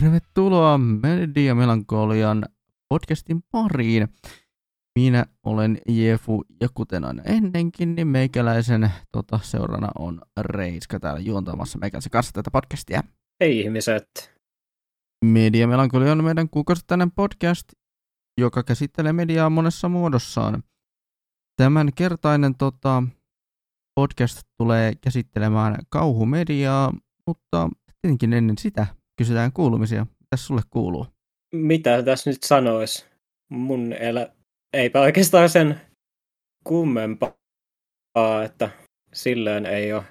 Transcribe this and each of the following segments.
Tervetuloa Media Melankolian podcastin pariin. Minä olen Jefu ja kuten aina ennenkin, niin meikäläisen tota, seurana on Reiska täällä juontamassa meikäläisen kanssa tätä podcastia. Hei ihmiset! Media Melankolia on meidän kuukausittainen podcast, joka käsittelee mediaa monessa muodossaan. Tämän kertainen tota, podcast tulee käsittelemään kauhumediaa, mutta tietenkin ennen sitä kysytään kuulumisia. Mitä sulle kuuluu? Mitä tässä nyt sanois? Mun elä... Eipä oikeastaan sen kummempaa, että silleen ei ole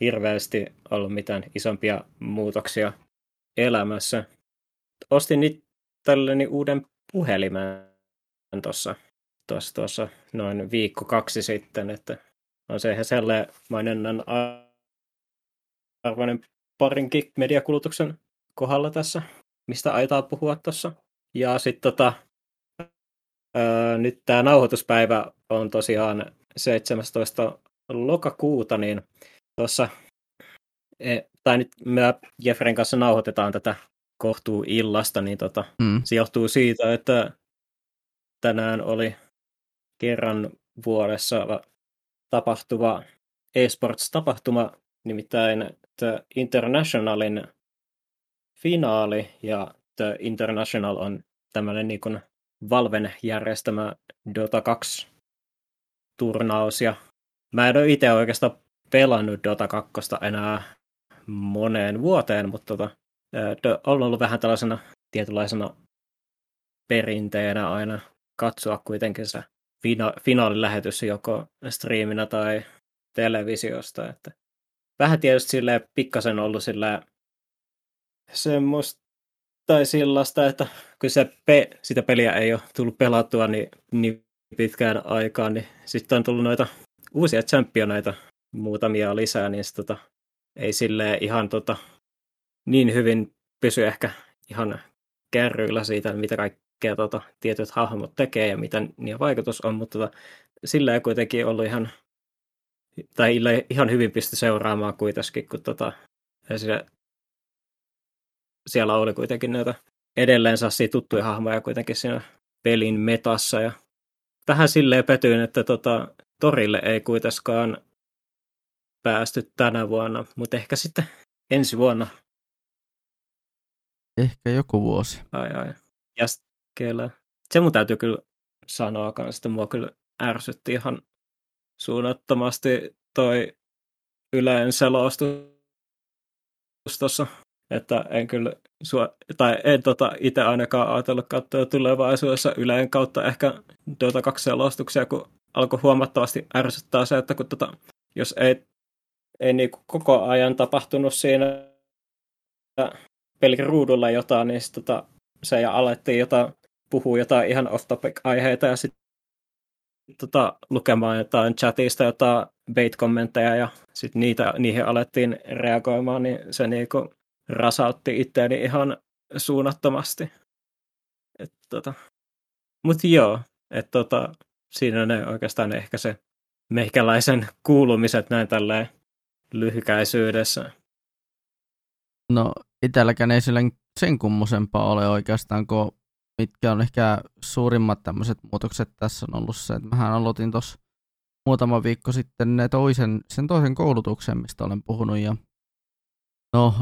hirveästi ollut mitään isompia muutoksia elämässä. Ostin nyt tällainen uuden puhelimen tuossa tuossa, tuossa noin viikko kaksi sitten, että on se ihan sellainen arvoinen parinkin mediakulutuksen kohdalla tässä, mistä aitaa puhua tuossa. Ja sitten tota, öö, nyt tämä nauhoituspäivä on tosiaan 17. lokakuuta, niin tuossa, e, tai nyt me Jeffren kanssa nauhoitetaan tätä kohtuu illasta, niin tota, mm. se johtuu siitä, että tänään oli kerran vuodessa tapahtuva eSports-tapahtuma, nimittäin The Internationalin finaali, ja The International on tämmöinen niin kuin Valven järjestämä Dota 2 turnaus, ja mä en ole itse oikeastaan pelannut Dota 2 enää moneen vuoteen, mutta tota, on ollut vähän tällaisena tietynlaisena perinteenä aina katsoa kuitenkin se fina- finaalilähetys joko striiminä tai televisiosta. Että vähän tietysti sille pikkasen ollut sillä semmoista tai sellaista, että kun se pe- sitä peliä ei ole tullut pelattua niin, niin pitkään aikaan, niin sitten on tullut noita uusia championeita muutamia lisää, niin se, tota, ei sille ihan tota, niin hyvin pysy ehkä ihan kärryillä siitä, mitä kaikkea tota, tietyt hahmot tekee ja mitä niiden vaikutus on, mutta tota, sillä ei kuitenkin ollut ihan, tai ihan hyvin pysty seuraamaan kuitenkin, kun tota, siellä oli kuitenkin näitä edelleen sassi tuttuja hahmoja kuitenkin siinä pelin metassa ja vähän silleen petyin, että tota, torille ei kuitenkaan päästy tänä vuonna, mutta ehkä sitten ensi vuonna. Ehkä joku vuosi. Ai ai. Ja kyllä. Se mun täytyy kyllä sanoa kanssa, että mua kyllä ärsytti ihan suunnattomasti toi Yleen selostus tuossa, että en kyllä sua, tai en tota itse ainakaan ajatellut katsoa tulevaisuudessa Yleen kautta ehkä Dota 2 selostuksia, kun alkoi huomattavasti ärsyttää se, että kun tota, jos ei, ei niinku koko ajan tapahtunut siinä ruudulla jotain, niin sit, tota, se ja alettiin jotain puhua jotain ihan off-topic-aiheita ja sitten tota, lukemaan jotain chatista jotain bait-kommentteja ja sitten niitä, niihin alettiin reagoimaan, niin se niinku rasautti itseäni ihan suunnattomasti. Et, tota. Mutta joo, että tota, siinä ne oikeastaan ehkä se meikäläisen kuulumiset näin tälleen lyhykäisyydessä. No itselläkään ei sillä sen kummosempaa ole oikeastaan, kun mitkä on ehkä suurimmat tämmöiset muutokset tässä on ollut se, että mähän aloitin tuossa muutama viikko sitten ne toisen, sen toisen koulutuksen, mistä olen puhunut. Ja no,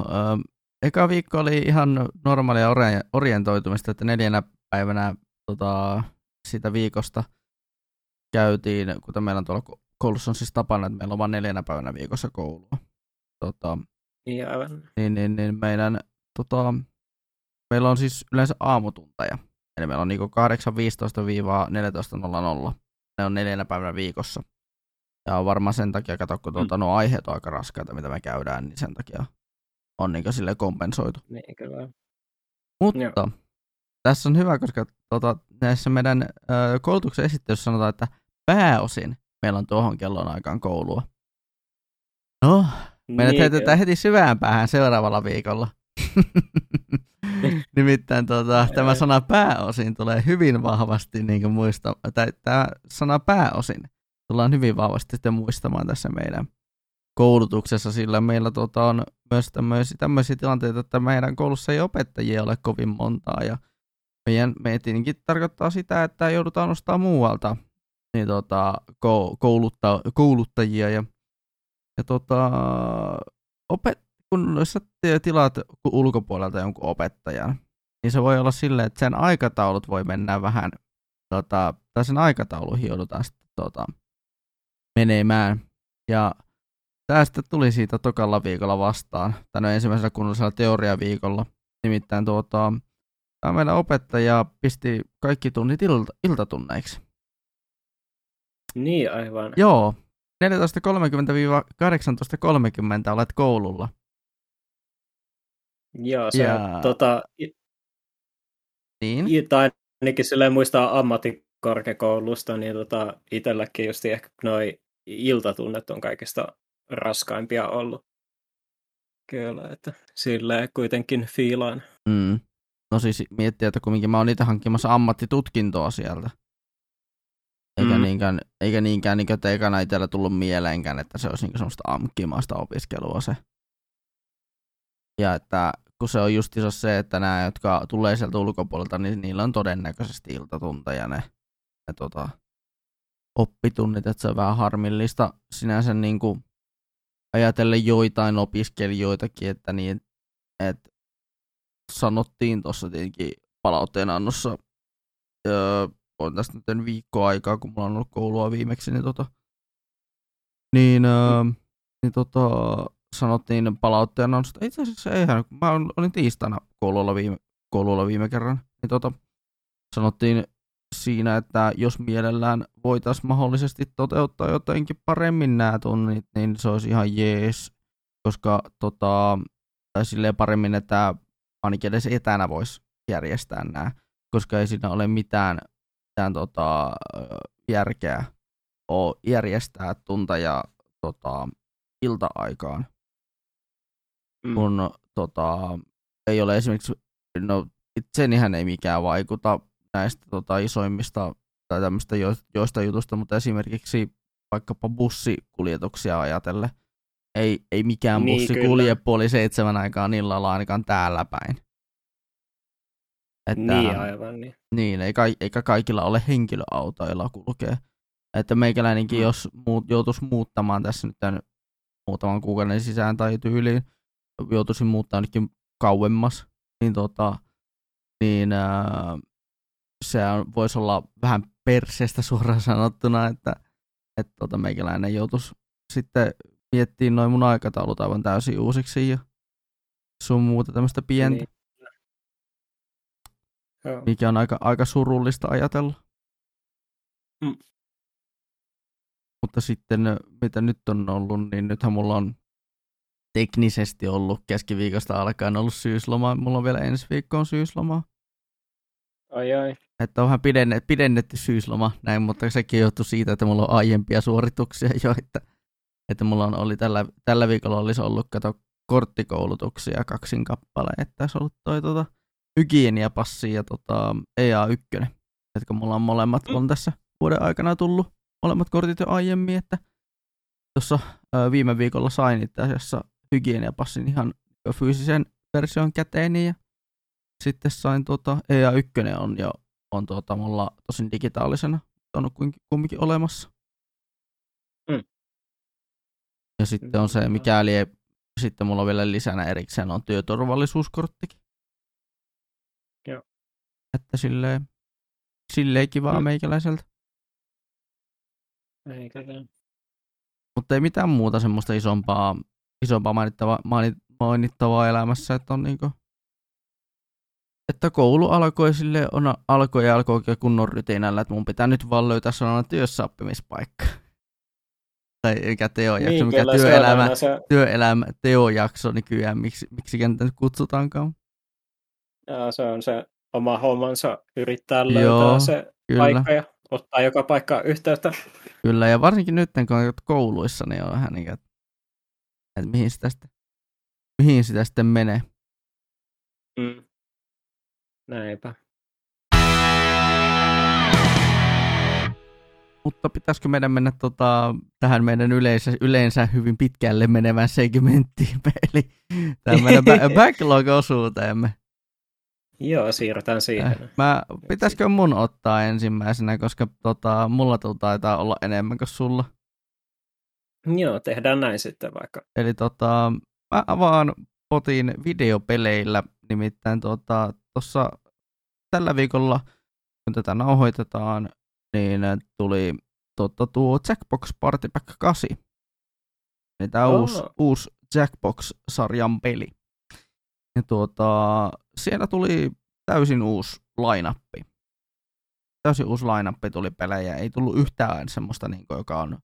eka viikko oli ihan normaalia orientoitumista, että neljänä päivänä tota, sitä viikosta käytiin, kuten meillä on tuolla koulussa on siis tapana, että meillä on vain neljänä päivänä viikossa koulua. Tota, niin, aivan. Niin, niin, niin meidän, tota, meillä on siis yleensä aamutunteja. Eli meillä on niinku 8.15-14.00. Ne on neljänä päivänä viikossa. Ja on varmaan sen takia, kato, kun tuota, mm. nuo aiheet on aika raskaita, mitä me käydään, niin sen takia on niinku sille kompensoitu. Niin, kyllä. Mutta Joo. tässä on hyvä, koska tuota, näissä meidän ö, koulutuksen esittelyssä sanotaan, että pääosin meillä on tuohon kellon aikaan koulua. No, meidät niin, heitetään heti syvään päähän seuraavalla viikolla. Nimittäin tuota, tämä sana pääosin tulee hyvin vahvasti niin muista, tai tämä sana pääosin tullaan hyvin vahvasti sitten muistamaan tässä meidän koulutuksessa, sillä meillä tota, on myös tämmöisiä, tämmöisiä tilanteita, että meidän koulussa ei opettajia ole kovin montaa, ja meidän, meidän tietenkin tarkoittaa sitä, että joudutaan nostaa muualta niin tota, koulutta, kouluttajia, ja, ja tota, opet, kun sä tilaat ulkopuolelta jonkun opettajan, niin se voi olla silleen, että sen aikataulut voi mennä vähän, tota, tai sen aikatauluihin joudutaan sitten tota, menemään. Ja tästä tuli siitä tokalla viikolla vastaan, tai ensimmäisellä kunnallisella teoriaviikolla. Nimittäin tuota, tämä meidän opettaja pisti kaikki tunnit ilta, iltatunneiksi. Niin, aivan. Joo, 14.30-18.30 olet koululla. Joo, se ja... tota, niin. tai ainakin silleen muistaa ammattikorkeakoulusta, niin tota, itselläkin just ehkä noin iltatunnet on kaikista raskaimpia ollut. Kyllä, että silleen kuitenkin fiilaan. Mm. No siis miettiä, että kumminkin mä oon niitä hankkimassa ammattitutkintoa sieltä. Eikä mm. niinkään, eikä niinkään niin että ekana itsellä tullut mieleenkään, että se olisi niin semmoista amkkimaista opiskelua se. Ja että kun se on just se, että nämä, jotka tulee sieltä ulkopuolelta, niin niillä on todennäköisesti iltatunteja ne, ne tota, oppitunnit, että se on vähän harmillista sinänsä niin kuin ajatellen joitain opiskelijoitakin, että niin, että sanottiin tuossa tietenkin palautteen annossa, öö, on tästä nyt viikko aikaa, kun mulla on ollut koulua viimeksi, niin, tota, niin, öö, niin tota, sanottiin palautteena, että itse asiassa eihän, mä olin tiistaina koululla viime, koululla viime kerran, niin tota, sanottiin siinä, että jos mielellään voitaisiin mahdollisesti toteuttaa jotenkin paremmin nämä tunnit, niin se olisi ihan jees, koska tota, tai silleen paremmin, että ainakin edes etänä voisi järjestää nämä, koska ei siinä ole mitään, mitään tota, järkeä ole järjestää tunteja tota, ilta-aikaan mm. kun tota, ei ole esimerkiksi, no itsenihän ei mikään vaikuta näistä tota, isoimmista tai tämmöistä jo, joista jutusta, mutta esimerkiksi vaikkapa bussikuljetuksia ajatellen, ei, ei mikään niin, bussi kyllä. kulje puoli seitsemän aikaa illalla ainakaan täällä päin. Että, niin, aivan niin. Niin, eikä, eikä kaikilla ole henkilöautoilla kulkee. Että meikäläinenkin, mm. jos muut, joutuisi muuttamaan tässä nyt tämän muutaman kuukauden sisään tai tyyliin, joutuisin muuttaa ainakin kauemmas, niin, tota, niin ää, se voisi olla vähän perseestä suoraan sanottuna, että, että tota, meikäläinen joutuisi sitten miettimään noin mun aikataulut aivan täysin uusiksi ja sun muuta tämmöistä pientä. Niin. Mikä on aika, aika surullista ajatella. Mm. Mutta sitten, mitä nyt on ollut, niin nythän mulla on teknisesti ollut keskiviikosta alkaen ollut syysloma. Mulla on vielä ensi viikkoon syysloma. Ai ai. Että onhan pidennetty, pidennetty syysloma näin, mutta sekin johtuu siitä, että mulla on aiempia suorituksia jo, että, että mulla on, oli tällä, tällä viikolla olisi ollut, kato, korttikoulutuksia kaksin kappale, että on ollut toi tota, hygieniapassi ja tota, EA1, että mulla on molemmat mm. on tässä vuoden aikana tullut, molemmat kortit jo aiemmin, että tuossa viime viikolla sain itse asiassa hygieniapassin ihan fyysisen version käteeni ja sitten sain tuota, EA1 on jo on tuota, mulla tosin digitaalisena on kumminkin olemassa. Mm. Ja sitten on se, mikäli ei, sitten mulla on vielä lisänä erikseen on työturvallisuuskorttikin. Joo. Että silleen, silleen kivaa mm. meikäläiseltä. Meikäläinen. Mutta ei mitään muuta semmoista isompaa isompaa mainittavaa, mainittavaa elämässä, että on niinku, että koulu alkoi sille on alkoi ja alkoi oikein kunnon rytinällä, että mun pitää nyt vaan löytää sellainen työssäoppimispaikka. Tai mikä teojakso, niin, mikä työelämä, se... työelämä, teojakso nykyään, miksi, miksi kentä nyt kutsutaankaan. Ja se on se oma hommansa yrittää löytää Joo, se kyllä. paikka ja ottaa joka paikka yhteyttä. Kyllä, ja varsinkin nyt kun on kouluissa, niin on vähän niin kuin, että mihin sitä sitten, mihin sitä sitten menee. Mm. Näinpä. mutta pitäisikö meidän mennä tota, tähän meidän yleensä, yleensä hyvin pitkälle menevään segmenttiin, eli tähän meidän ba- backlog-osuuteemme. Joo, siirrytään siihen. Eh, mä, pitäisikö mun ottaa ensimmäisenä, koska tota, mulla taitaa olla enemmän kuin sulla. Joo, tehdään näin sitten vaikka. Eli tota, mä avaan potin videopeleillä, nimittäin tuossa tota, tällä viikolla, kun tätä nauhoitetaan, niin tuli tota, tuo Jackbox Party Pack 8. Eli tämä oh. uusi, uusi Jackbox-sarjan peli. Ja tuota, siellä tuli täysin uusi lainappi. Täysin uusi lainappi tuli pelejä. Ei tullut yhtään semmoista, niin kuin, joka on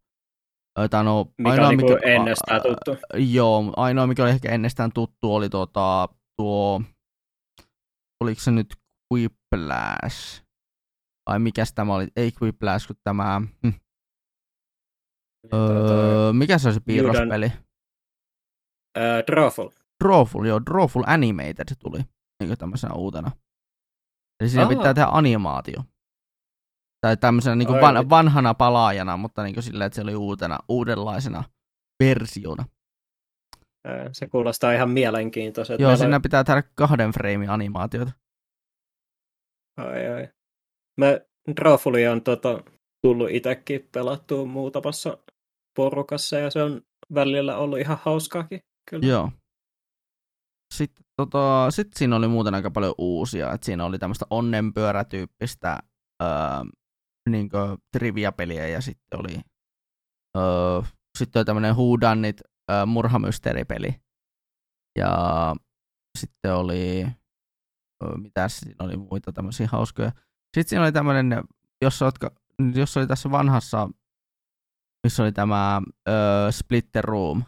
tai no, mikä ainoa, on niin mikä, ennestään tuttu. Joo, ainoa mikä oli ehkä ennestään tuttu oli tuota, tuo, oliko se nyt Quiplash? Vai mikä tämä oli? Ei Quiplash, kun tämä... Hm. Öö, mikä se on se piirrospeli? Uh, Drawful. Drawful, joo. Drawful Animated tuli niin tämmöisenä uutena. Eli siinä Aha. pitää tehdä animaatio. Tai tämmöisenä niin van, vanhana palaajana, mutta niin silleen, että se oli uutena, uudenlaisena versiona. Se kuulostaa ihan mielenkiintoiselta. Joo, siinä on... pitää tehdä kahden frame animaatiota. Ai ai. Mä Drawfulia on tota, tullut itsekin pelattua muutamassa porukassa ja se on välillä ollut ihan hauskaakin. Kyllä. Joo. Sitten tota, sit siinä oli muuten aika paljon uusia. Et siinä oli tämmöistä onnenpyörätyyppistä öö, niin trivia-peliä ja sitten oli, öö, sitten oli tämmöinen huudannit murhamysteeripeli. Ja sitten oli, mitä siinä oli muita tämmöisiä hauskoja. Sitten siinä oli tämmöinen, jos, ootko, jos oli tässä vanhassa, missä oli tämä öö, Splitter Room,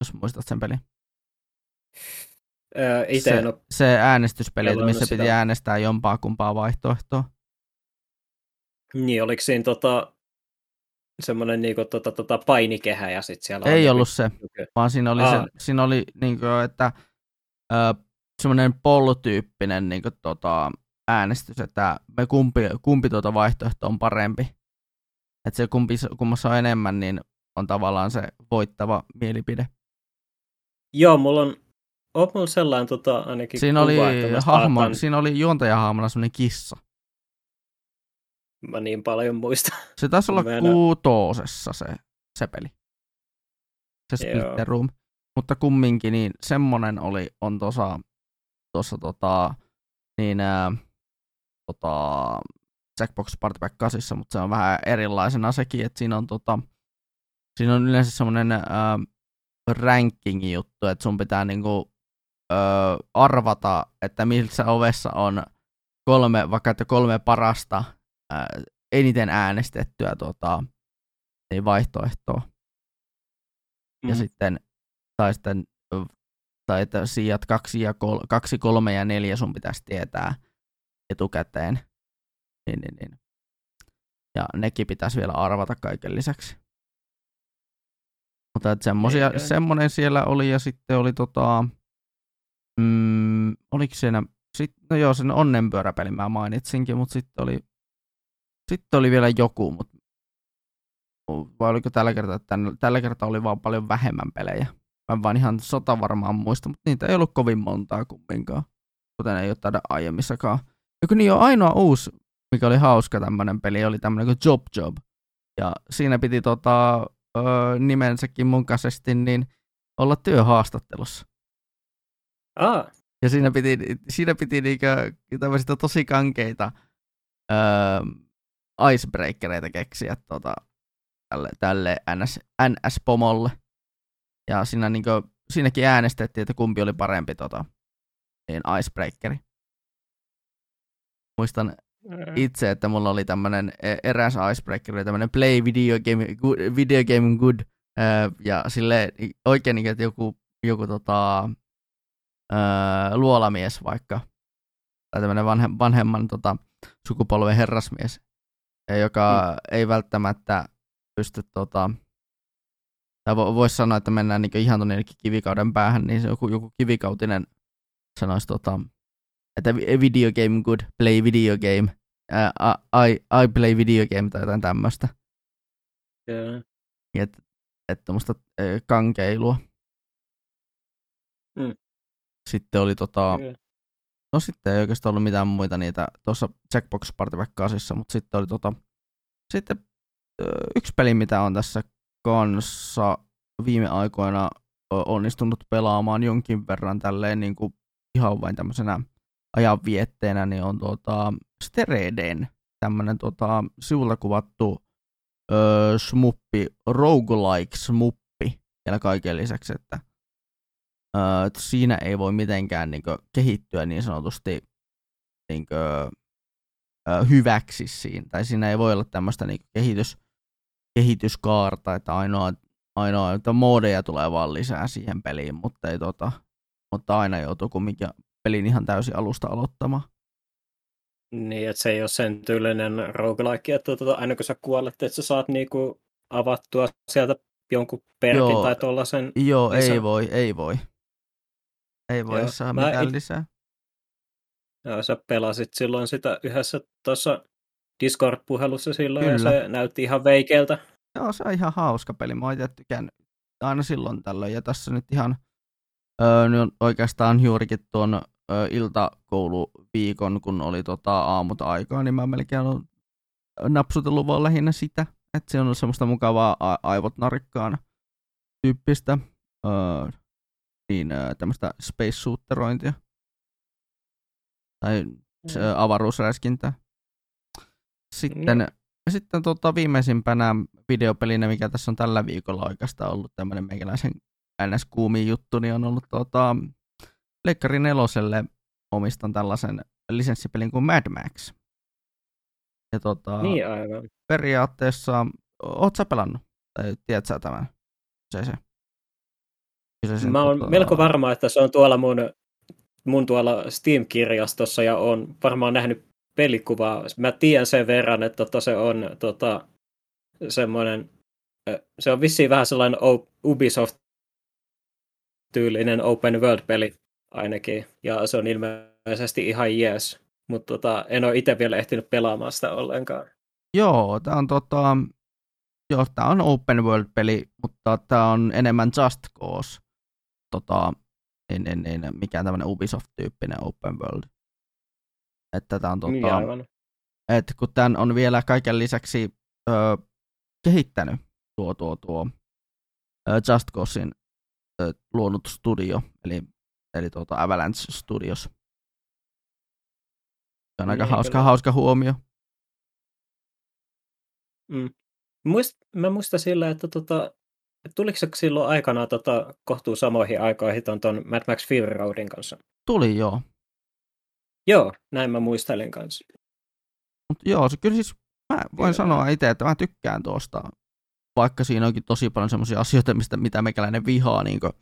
jos muistat sen pelin. Öö, se, se äänestyspeli, missä sitä. piti äänestää jompaa kumpaa vaihtoehtoa. Niin, oliko siinä tota, semmoinen niinku, tota, tota, painikehä ja sitten siellä Ei ollut se, vaan siinä oli, se, siinä oli niinku, että ö, semmoinen pollutyyppinen niinku, tota, äänestys, että me kumpi, kumpi tuota vaihtoehto on parempi. Että se kumpi, kummassa on enemmän, niin on tavallaan se voittava mielipide. Joo, mulla on, on mulla sellainen tota, ainakin siinä kuva, oli, hahmo, siinä oli juontajahahmona semmoinen kissa. Mä niin paljon muista. Se taisi olla kuutosessa se, se peli. Se Splitter Room. Mutta kumminkin, niin semmonen oli, on tuossa, tuossa tota, niin ää, tota, Jackbox Party Pack 8, mutta se on vähän erilaisena sekin, että siinä on, tota, siinä on yleensä semmoinen ranking-juttu, että sun pitää niinku, ö, arvata, että missä ovessa on kolme, vaikka että kolme parasta ää, eniten äänestettyä tota, niin vaihtoehtoa. Mm. Ja sitten, tai sitten, tai että sijat kaksi, ja kol, kaksi, kolme ja neljä sun pitäisi tietää etukäteen. Niin, niin, niin. Ja nekin pitäisi vielä arvata kaiken lisäksi. Mutta että semmosia, semmoinen siellä oli ja sitten oli tota, mm, oliko siinä, sit, no joo sen onnenpyöräpeli mä mainitsinkin, mutta sitten oli sitten oli vielä joku, mutta vai oliko tällä kertaa, että tällä kertaa oli vaan paljon vähemmän pelejä. Mä vaan ihan sota varmaan muista, mutta niitä ei ollut kovin montaa kumminkaan, kuten ei ole taida aiemmissakaan. Joku niin on ainoa uusi, mikä oli hauska tämmöinen peli, oli tämmöinen kuin Job Job. Ja siinä piti tota, ö, nimensäkin mukaisesti niin olla työhaastattelussa. Ah. Ja siinä piti, siinä piti niinkö tämmöisiä tosi kankeita öö, icebreakereita keksiä tota, tälle, tälle NS, NS-pomolle. Ja siinä niin kuin, siinäkin äänestettiin, että kumpi oli parempi tota, niin icebreakeri. Muistan itse, että mulla oli tämmönen e, eräs icebreaker, tämmönen play video game, good, video game good, ja sille oikein niin, että joku, joku tota, luolamies vaikka, tai tämmönen vanhe, vanhemman tota, sukupolven herrasmies, joka mm. ei välttämättä pysty tota, tai voisi sanoa, että mennään niin ihan tuonne kivikauden päähän, niin se joku, joku kivikautinen sanoisi, tota, että video game good, play video game, uh, I, I play video game tai jotain tämmöistä. Joo. Että et tuommoista kankeilua. Mm. Sitten oli tota, Kyllä. No sitten ei oikeastaan ollut mitään muita niitä tuossa Jackbox Party Packasissa, mutta sitten oli tota, sitten yksi peli, mitä on tässä kanssa viime aikoina onnistunut pelaamaan jonkin verran tälleen niin kuin ihan vain tämmöisenä ajanvietteenä, niin on tota Stereden, tämmönen tota sivulla kuvattu ö, smuppi, roguelike smuppi vielä kaiken lisäksi, että ö, että siinä ei voi mitenkään niin kuin, kehittyä niin sanotusti niin kuin, hyväksi siinä, tai siinä ei voi olla tämmöistä niin kehitys, kehityskaarta, että ainoa, ainoa että moodeja tulee vaan lisää siihen peliin, mutta, ei, tota, mutta aina joutuu kumminkin pelin ihan täysin alusta aloittamaan. Niin, että se ei ole sen tyylinen roguelike, että tuota, aina kun sä kuolet, että sä saat niinku avattua sieltä jonkun perkin Joo. tai tuollaisen. Joo, Lisä- ei voi, ei voi. Ei voi Joo. saa Mä mitään it- lisää. Ja sä pelasit silloin sitä yhdessä tuossa Discord-puhelussa silloin, Kyllä. ja se näytti ihan veikeältä. Joo, se on ihan hauska peli. Mä oon tykännyt aina silloin tällöin. Ja tässä nyt ihan öö, nyt on oikeastaan juurikin tuon öö, iltakouluviikon, kun oli tota, aamut aikaa, niin mä melkein olen napsutellut vaan lähinnä sitä. Että se on semmoista mukavaa a- aivot narikkaan tyyppistä öö, niin, öö, tämmöistä space shooterointia. Tai Mm. avaruusräiskintää. Sitten, ja sitten tota, viimeisimpänä videopelinä, mikä tässä on tällä viikolla oikeastaan ollut tämmöinen meikäläisen NS-kuumi juttu, niin on ollut tota, Leikkari neloselle omistan tällaisen lisenssipelin kuin Mad Max. Ja tota, Niin aivan. periaatteessa, oot sä pelannut? Tai tiedät sä tämän? Se, se. Kyseisen, Mä oon melko varma, että se on tuolla mun, mun tuolla Steam-kirjastossa ja on varmaan nähnyt pelikuvaa. Mä tiedän sen verran, että tota, se on tota, semmoinen, se on vissiin vähän sellainen Ubisoft-tyylinen open world-peli ainakin, ja se on ilmeisesti ihan jees, mutta tota, en ole itse vielä ehtinyt pelaamaan sitä ollenkaan. Joo, tää on tota, joo, tää on open world peli, mutta tää on enemmän Just Cause. Tota, en, en, en, mikään tämmönen Ubisoft-tyyppinen open world. Että tää on tota, Niin aivan. että kun tämän on vielä kaiken lisäksi ö, kehittänyt tuo, tuo, tuo Just Causein ö, luonut studio, eli, eli tuota Avalanche Studios. Se on aika Niin, hauska, kyllä. hauska huomio. Mm. Muist, mä muistan sillä, että tota, tuliko se silloin aikanaan tota, kohtuu samoihin aikoihin ton, ton Mad Max Fury Roadin kanssa? Tuli joo. Joo, näin mä muistelin kanssa. Mutta joo, se kyllä siis, mä voin Joo. sanoa itse, että mä tykkään tuosta, vaikka siinä onkin tosi paljon semmoisia asioita, mistä, mitä meikäläinen vihaa, niin kuin,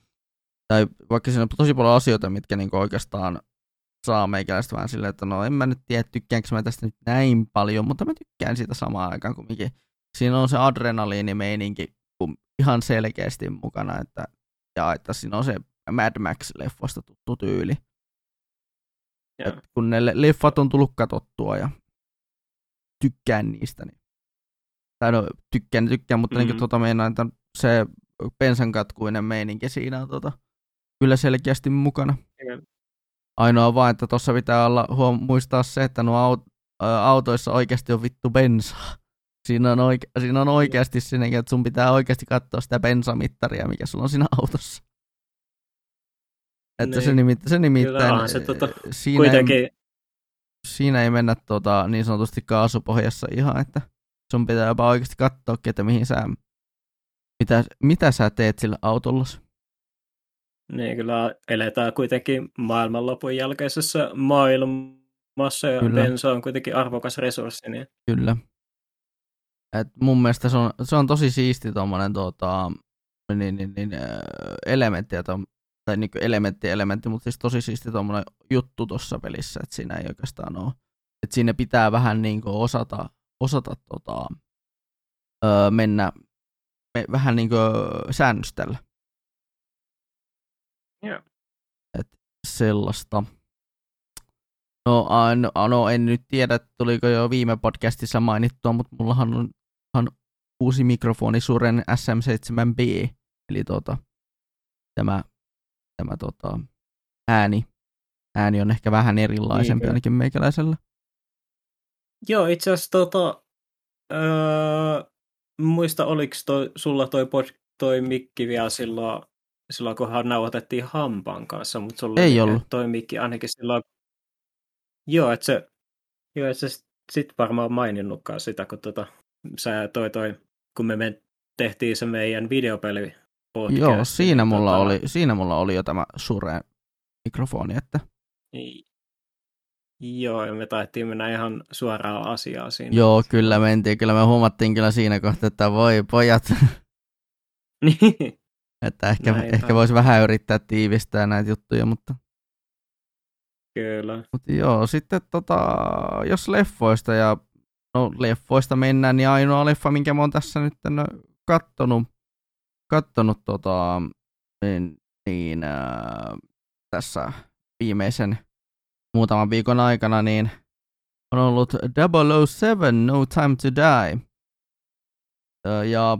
tai vaikka siinä on tosi paljon asioita, mitkä niin oikeastaan saa meikäläistä vähän silleen, että no en mä nyt tiedä, tykkäänkö mä tästä nyt näin paljon, mutta mä tykkään siitä samaan aikaan kumminkin. Siinä on se adrenaliinimeininki ihan selkeästi mukana, että, ja että siinä on se Mad Max-leffoista tuttu tyyli. Joo. Et kun ne le- leffat on tullut katsottua ja tykkään niistä, niin tai no tykkään, tykkään, mutta mm-hmm. Mhm. niin tota meinaan, että se pensankatkuinen meininki siinä on tota, kyllä selkeästi mukana. Joo. Ainoa vaan, että tuossa pitää olla huom- muistaa se, että nuo aut- autoissa oikeasti on vittu bensaa. Siinä on, oike- siinä on oikeasti sinne, että sun pitää oikeasti katsoa sitä bensamittaria, mikä sulla on siinä autossa. Että se, Niin. nimit- se nimittäin, onhan se tota siinä, ei, siinä ei mennä tota, niin sanotusti kaasupohjassa ihan, että sun pitää jopa oikeasti katsoa, että mihin sä, mitä, mitä sä teet sillä autolla. niin kyllä eletään kuitenkin maailmanlopun jälkeisessä maailmassa ja Kyllä. bensa on kuitenkin arvokas resurssi. Niin, Kyllä. Et mun mielestä se on, se on tosi siisti tommonen tota, niin, niin, niin, elementti, tai niin elementti, elementti, mutta siis tosi siisti tommonen juttu tuossa pelissä, että siinä ei oikeastaan ole. Että siinä pitää vähän niin osata, osata tota, öö, mennä me, vähän niin säännöstellä. Joo. Et sellaista. No, no, no, en nyt tiedä, tuliko jo viime podcastissa mainittua, mutta mullahan on uusi mikrofoni Suren SM7B, eli tota, tämä, tämä tota, ääni, ääni on ehkä vähän erilaisempi niin, ainakin meikäläisellä. Joo, itse asiassa tota, öö, muista oliko toi, sulla toi, pod, toi mikki vielä silloin, silloin kunhan nauhoitettiin Hampan kanssa, mutta sulla ei ollut. toi mikki ainakin silloin, joo, että se, joo, että se sit varmaan maininnutkaan sitä, kun tota, sä toi toi, kun me, me tehtiin se meidän videopeli podcast. Joo, siinä mulla, tota... oli, siinä mulla oli jo tämä sure mikrofoni, että... Niin. Joo, ja me taittiin mennä ihan suoraan asiaan siinä. Joo, kyllä mentiin. Kyllä me huomattiin kyllä siinä kohtaa, että voi pojat. Niin. että ehkä, ehkä voisi vähän yrittää tiivistää näitä juttuja, mutta... Kyllä. Mutta joo, sitten tota, jos leffoista ja no leffoista mennään, niin ainoa leffa, minkä mä oon tässä nyt kattonut, kattonut tota, niin, niin äh, tässä viimeisen muutaman viikon aikana, niin on ollut 007 No Time to Die. Ja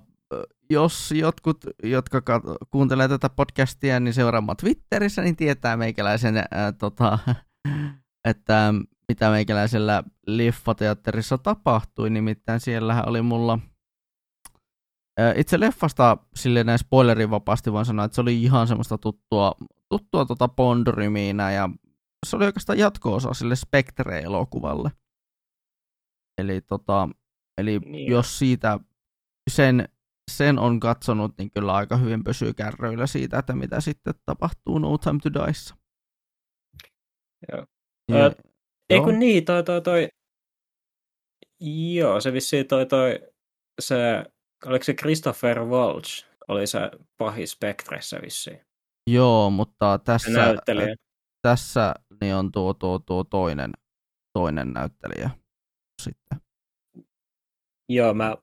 jos jotkut, jotka kuuntelee tätä podcastia, niin seuraavat Twitterissä, niin tietää meikäläisen, ää, tota, että mitä meikäläisellä leffateatterissa tapahtui. Nimittäin siellähän oli mulla itse leffasta silleen näin spoilerin vapaasti voin sanoa, että se oli ihan semmoista tuttua, tuttua tota Bond-rymiinä ja se oli oikeastaan jatko-osa sille Spectre-elokuvalle. Eli, tota, eli niin. jos siitä sen, sen on katsonut, niin kyllä aika hyvin pysyy kärryillä siitä, että mitä sitten tapahtuu No Time to Diessa. Joo. Ja, ei kun niin, toi, toi, toi, joo, se vissiin toi, toi, se, oliko se Christopher Waltz, oli se pahis Spectressä vissiin. Joo, mutta tässä, tässä niin on tuo, tuo, tuo toinen, toinen näyttelijä sitten. Joo, mä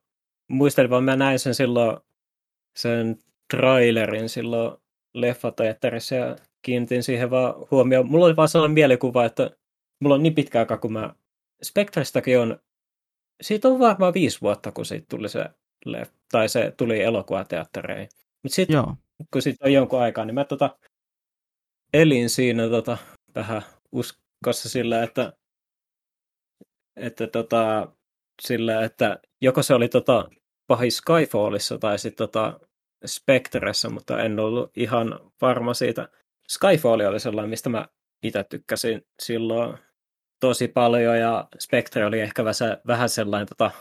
muistelin vaan, mä näin sen silloin, sen trailerin silloin leffateatterissa ja kiinnitin siihen vaan huomioon. Mulla oli vaan sellainen mielikuva, että mulla on niin pitkä aika, kun mä Spectrestakin on, siitä on varmaan viisi vuotta, kun siitä tuli se, tai se tuli elokuvateattereihin. Mutta sitten, kun siitä on jonkun aikaa, niin mä tota, elin siinä tota, vähän uskossa sillä, että, että, tota, sillä, että joko se oli tota, pahis Skyfallissa tai sitten tota, Spectressä, mutta en ollut ihan varma siitä. Skyfall oli sellainen, mistä mä itse tykkäsin silloin tosi paljon ja Spectre oli ehkä vähän sellainen tota,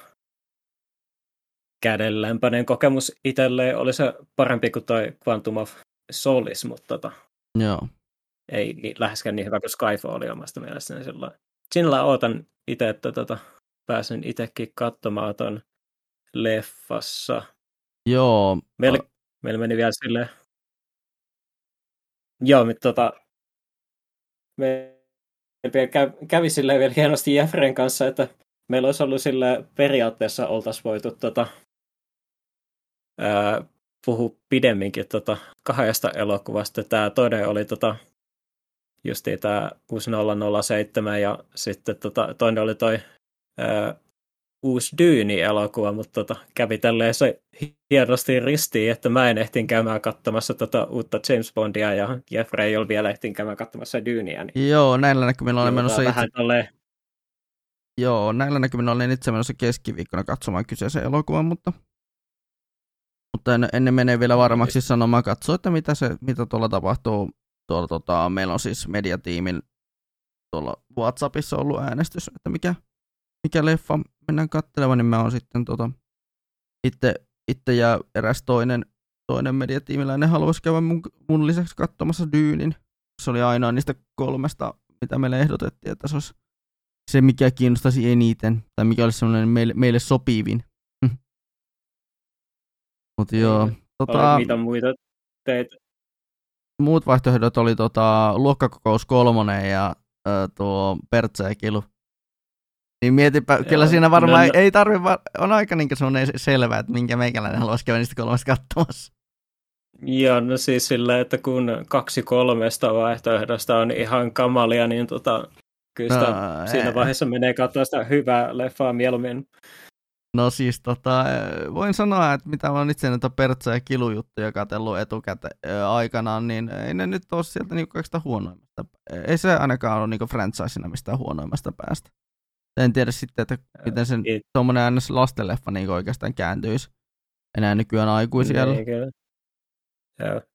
kädenlämpöinen kokemus itselleen. Oli se parempi kuin toi Quantum of Solace, mutta tota, Joo ei niin, läheskään niin hyvä kuin Skyfall oli omasta mielestäni silloin. Sinällä ootan itse, että tota, pääsen itsekin katsomaan ton leffassa. Joo. Meillä, uh... meillä meni vielä sille. Joo, mutta tota, me kävi sille vielä hienosti Jeffren kanssa, että meillä olisi ollut sille periaatteessa oltaisiin voitu tota, ää, puhua pidemminkin tota, kahdesta elokuvasta. Tämä toinen oli tota, justiin tämä 6007 ja sitten tota, toinen oli toi ää, uusi Dyyni-elokuva, mutta tota, kävi tälleen se hienosti ristiin, että mä en ehtin käymään katsomassa tota uutta James Bondia ja Jeffrey ei ole vielä ehtin käymään katsomassa Dyyniä. Niin Joo, näillä näkymillä olen menossa itse... Tolleen... Joo, näillä näkymillä olen itse menossa keskiviikkona katsomaan kyseisen elokuvan, mutta mutta en, ennen menee vielä varmaksi sanomaan, katsoa, että mitä, se, mitä tuolla tapahtuu tuolla, tota, meillä on siis mediatiimin tuolla WhatsAppissa ollut äänestys, että mikä, mikä leffa mennään katselemaan, niin mä oon sitten tota, itse, itse ja eräs toinen, toinen mediatiimiläinen haluaisi käydä mun, mun lisäksi katsomassa Dyynin. Se oli ainoa niistä kolmesta, mitä meille ehdotettiin, että se olisi se, mikä kiinnostaisi eniten, tai mikä olisi semmoinen meille, meille sopivin. Mutta joo. Tota, mitä muita teitä muut vaihtoehdot oli tota, luokkakokous kolmonen ja ö, tuo Pertsa ja Kilu. Niin mietipä, Joo, kyllä siinä varmaan no, no. ei tarvi, on aika niin semmoinen selvä, että minkä meikäläinen haluaisi käydä niistä kolmesta katsomassa. Joo, no siis sillä, että kun kaksi kolmesta vaihtoehdosta on ihan kamalia, niin tota, kyllä sitä no, siinä ei. vaiheessa menee katsoa sitä hyvää leffaa mieluummin No siis tota, voin sanoa, että mitä mä oon itse näitä Pertsa ja Kilujuttuja katsellut etukäteen aikanaan, niin ei ne nyt ole sieltä niinku kaikista huonoimmasta. Ei se ainakaan ole niinku franchisena mistään huonoimmasta päästä. En tiedä sitten, että miten sen tuommoinen ns. lastenleffa niinku oikeastaan kääntyisi enää nykyään aikuisilla. Niin,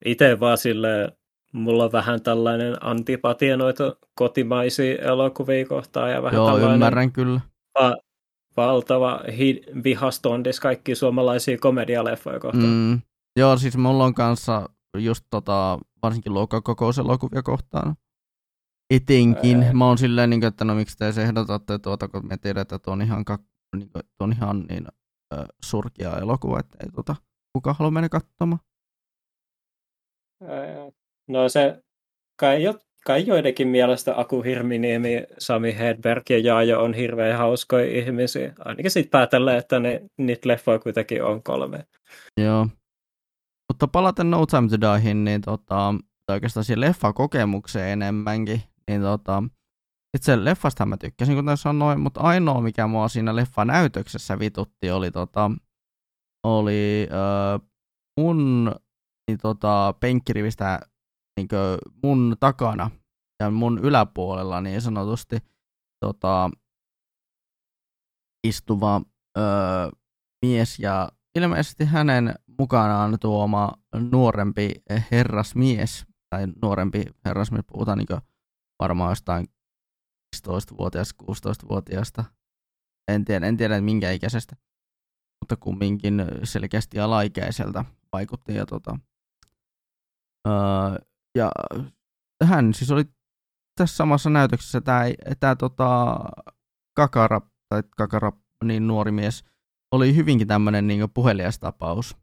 Itse vaan sille mulla on vähän tällainen antipatia noita kotimaisia elokuvia kohtaan ja vähän Joo, tällainen ymmärrän kyllä. Va- valtava hi- vihastondis kaikki suomalaisia komedialeffoja kohtaan. Mm. Joo, siis mulla on kanssa just tota, varsinkin luokkakokouselokuvia kohtaan. Etenkin. Ää... Mä oon silleen, niin, että no miksi te se ehdotatte tuota, kun me tiedetään, että on ihan, ka- niin, on ihan niin, äh, surkia elokuva, että ei tuota, kuka halua mennä katsomaan. No se kai, jo, kai joidenkin mielestä Aku Hirminiemi, Sami Hedberg ja Jaajo on hirveän hauskoja ihmisiä. Ainakin siitä päätellä, että ne, niitä leffoja kuitenkin on kolme. Joo. Mutta palaten No Time to Diehin, niin tota, oikeastaan siihen leffakokemukseen enemmänkin, niin tota, itse leffasta mä tykkäsin, kuten sanoin, mutta ainoa, mikä mua siinä leffanäytöksessä vitutti, oli, tota, oli äh, mun niin tota, penkkirivistä niin mun takana ja mun yläpuolella niin sanotusti tota, istuva öö, mies ja ilmeisesti hänen mukanaan tuoma nuorempi herrasmies, tai nuorempi herrasmies, puhutaan niin varmaan jostain 15-vuotiaasta, 16-vuotiaasta, en tiedä, en tiedä minkä ikäisestä, mutta kumminkin selkeästi alaikäiseltä vaikutti. Ja tota, öö, ja hän siis oli tässä samassa näytöksessä tämä, tämä tota, Kakara, tai Kakara, niin nuori mies, oli hyvinkin tämmöinen niin puheliastapaus.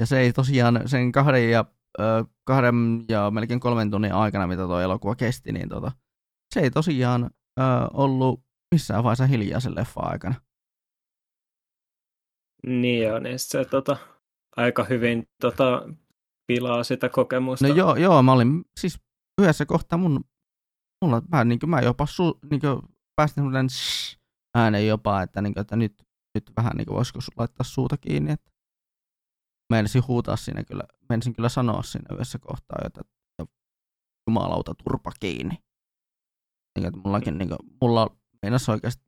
Ja se ei tosiaan sen kahden ja, ö, kahden ja melkein kolmen tunnin aikana, mitä tuo elokuva kesti, niin tota, se ei tosiaan ö, ollut missään vaiheessa hiljaa sen leffa aikana. Niin joo, niin se tota, aika hyvin tota, pilaa sitä kokemusta. No joo, joo mä olin siis yhdessä kohtaa mun, mulla, mä, niin kuin, mä jopa su, niin kuin, päästin sellainen äänen jopa, että, niin kuin, että nyt, nyt vähän niin kuin, voisiko laittaa suuta kiinni. Että menisin huutaa siinä kyllä, menisin kyllä sanoa siinä yhdessä kohtaa, että, että jumalauta turpa kiinni. Niin, että mullakin, niin kuin, mulla meinas oikeasti,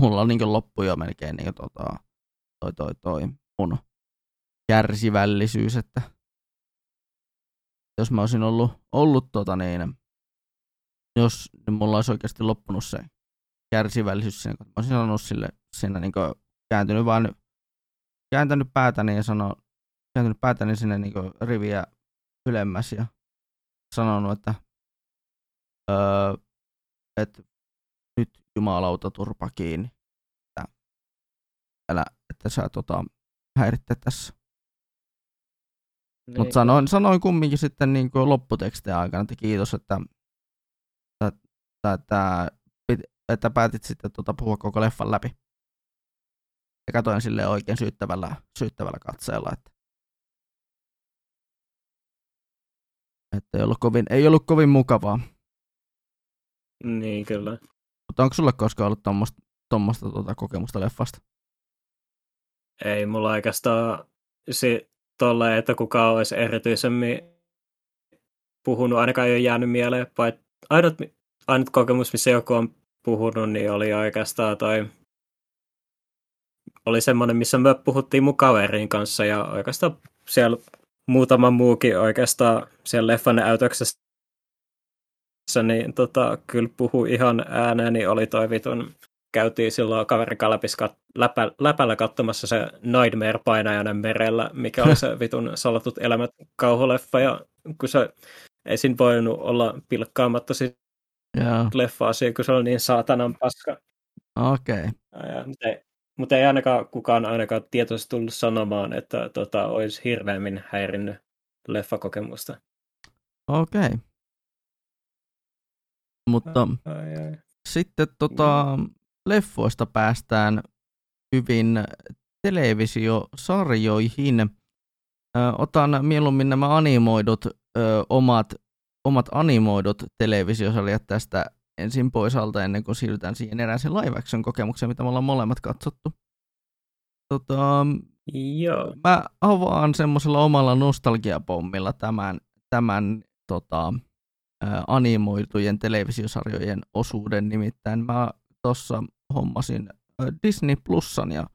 mulla niin kuin, loppu jo melkein niin kuin, tota, toi, toi, toi mun kärsivällisyys, että jos mä olisin ollut, ollut tota niin, jos niin mulla olisi oikeasti loppunut se kärsivällisyys siinä, kun mä olisin sanonut sille siinä niin kääntynyt vaan kääntänyt päätäni ja sano, kääntynyt päätäni sinne niin riviä ylemmäs ja sanonut, että öö, et nyt jumalauta turpa kiinni. Että, älä, että sä tota, häiritte tässä. Niin. Mutta sanoin, sanoin kumminkin sitten niin kuin lopputekstien aikana, että kiitos, että, että, että, että päätit sitten tuota puhua koko leffan läpi. Ja katoin sille oikein syyttävällä, syyttävällä katseella, että, että ei, ollut kovin, ei ollut kovin mukavaa. Niin, kyllä. Mutta onko sulle koskaan ollut tuommoista tuota kokemusta leffasta? Ei mulla oikeastaan se, tolle, että kuka olisi erityisemmin puhunut, ainakaan ei ole jäänyt mieleen, vai ainut, ainut kokemus, missä joku on puhunut, niin oli oikeastaan toi, oli semmoinen, missä me puhuttiin mun kaverin kanssa, ja oikeastaan siellä muutama muukin oikeastaan siellä leffan näytöksessä, niin tota, kyllä puhu ihan ääneen, niin oli toi vitun käytiin silloin kaverin kat, läpä, läpällä katsomassa se Nightmare-painajainen merellä, mikä on se vitun salatut elämät kauhuleffa, ja kun se ei siinä voinut olla pilkkaamatta sit yeah. leffaa siihen, kun se oli niin saatanan paska. Okei. Okay. Ei, mutta ei ainakaan kukaan ainakaan tietoisesti tullut sanomaan, että tota, olisi hirveämmin häirinnyt leffakokemusta. Okei. Okay. Mutta ai, ai. sitten tota, mm leffoista päästään hyvin televisiosarjoihin. Ö, otan mieluummin nämä animoidut ö, omat, omat animoidut televisiosarjat tästä ensin pois alta ennen kuin siirrytään siihen erääseen live action kokemukseen, mitä me ollaan molemmat katsottu. tota, Joo. mä avaan semmoisella omalla nostalgiapommilla tämän, tämän tota, ä, animoitujen televisiosarjojen osuuden. Nimittäin mä tuossa hommasin Disney Plusan ja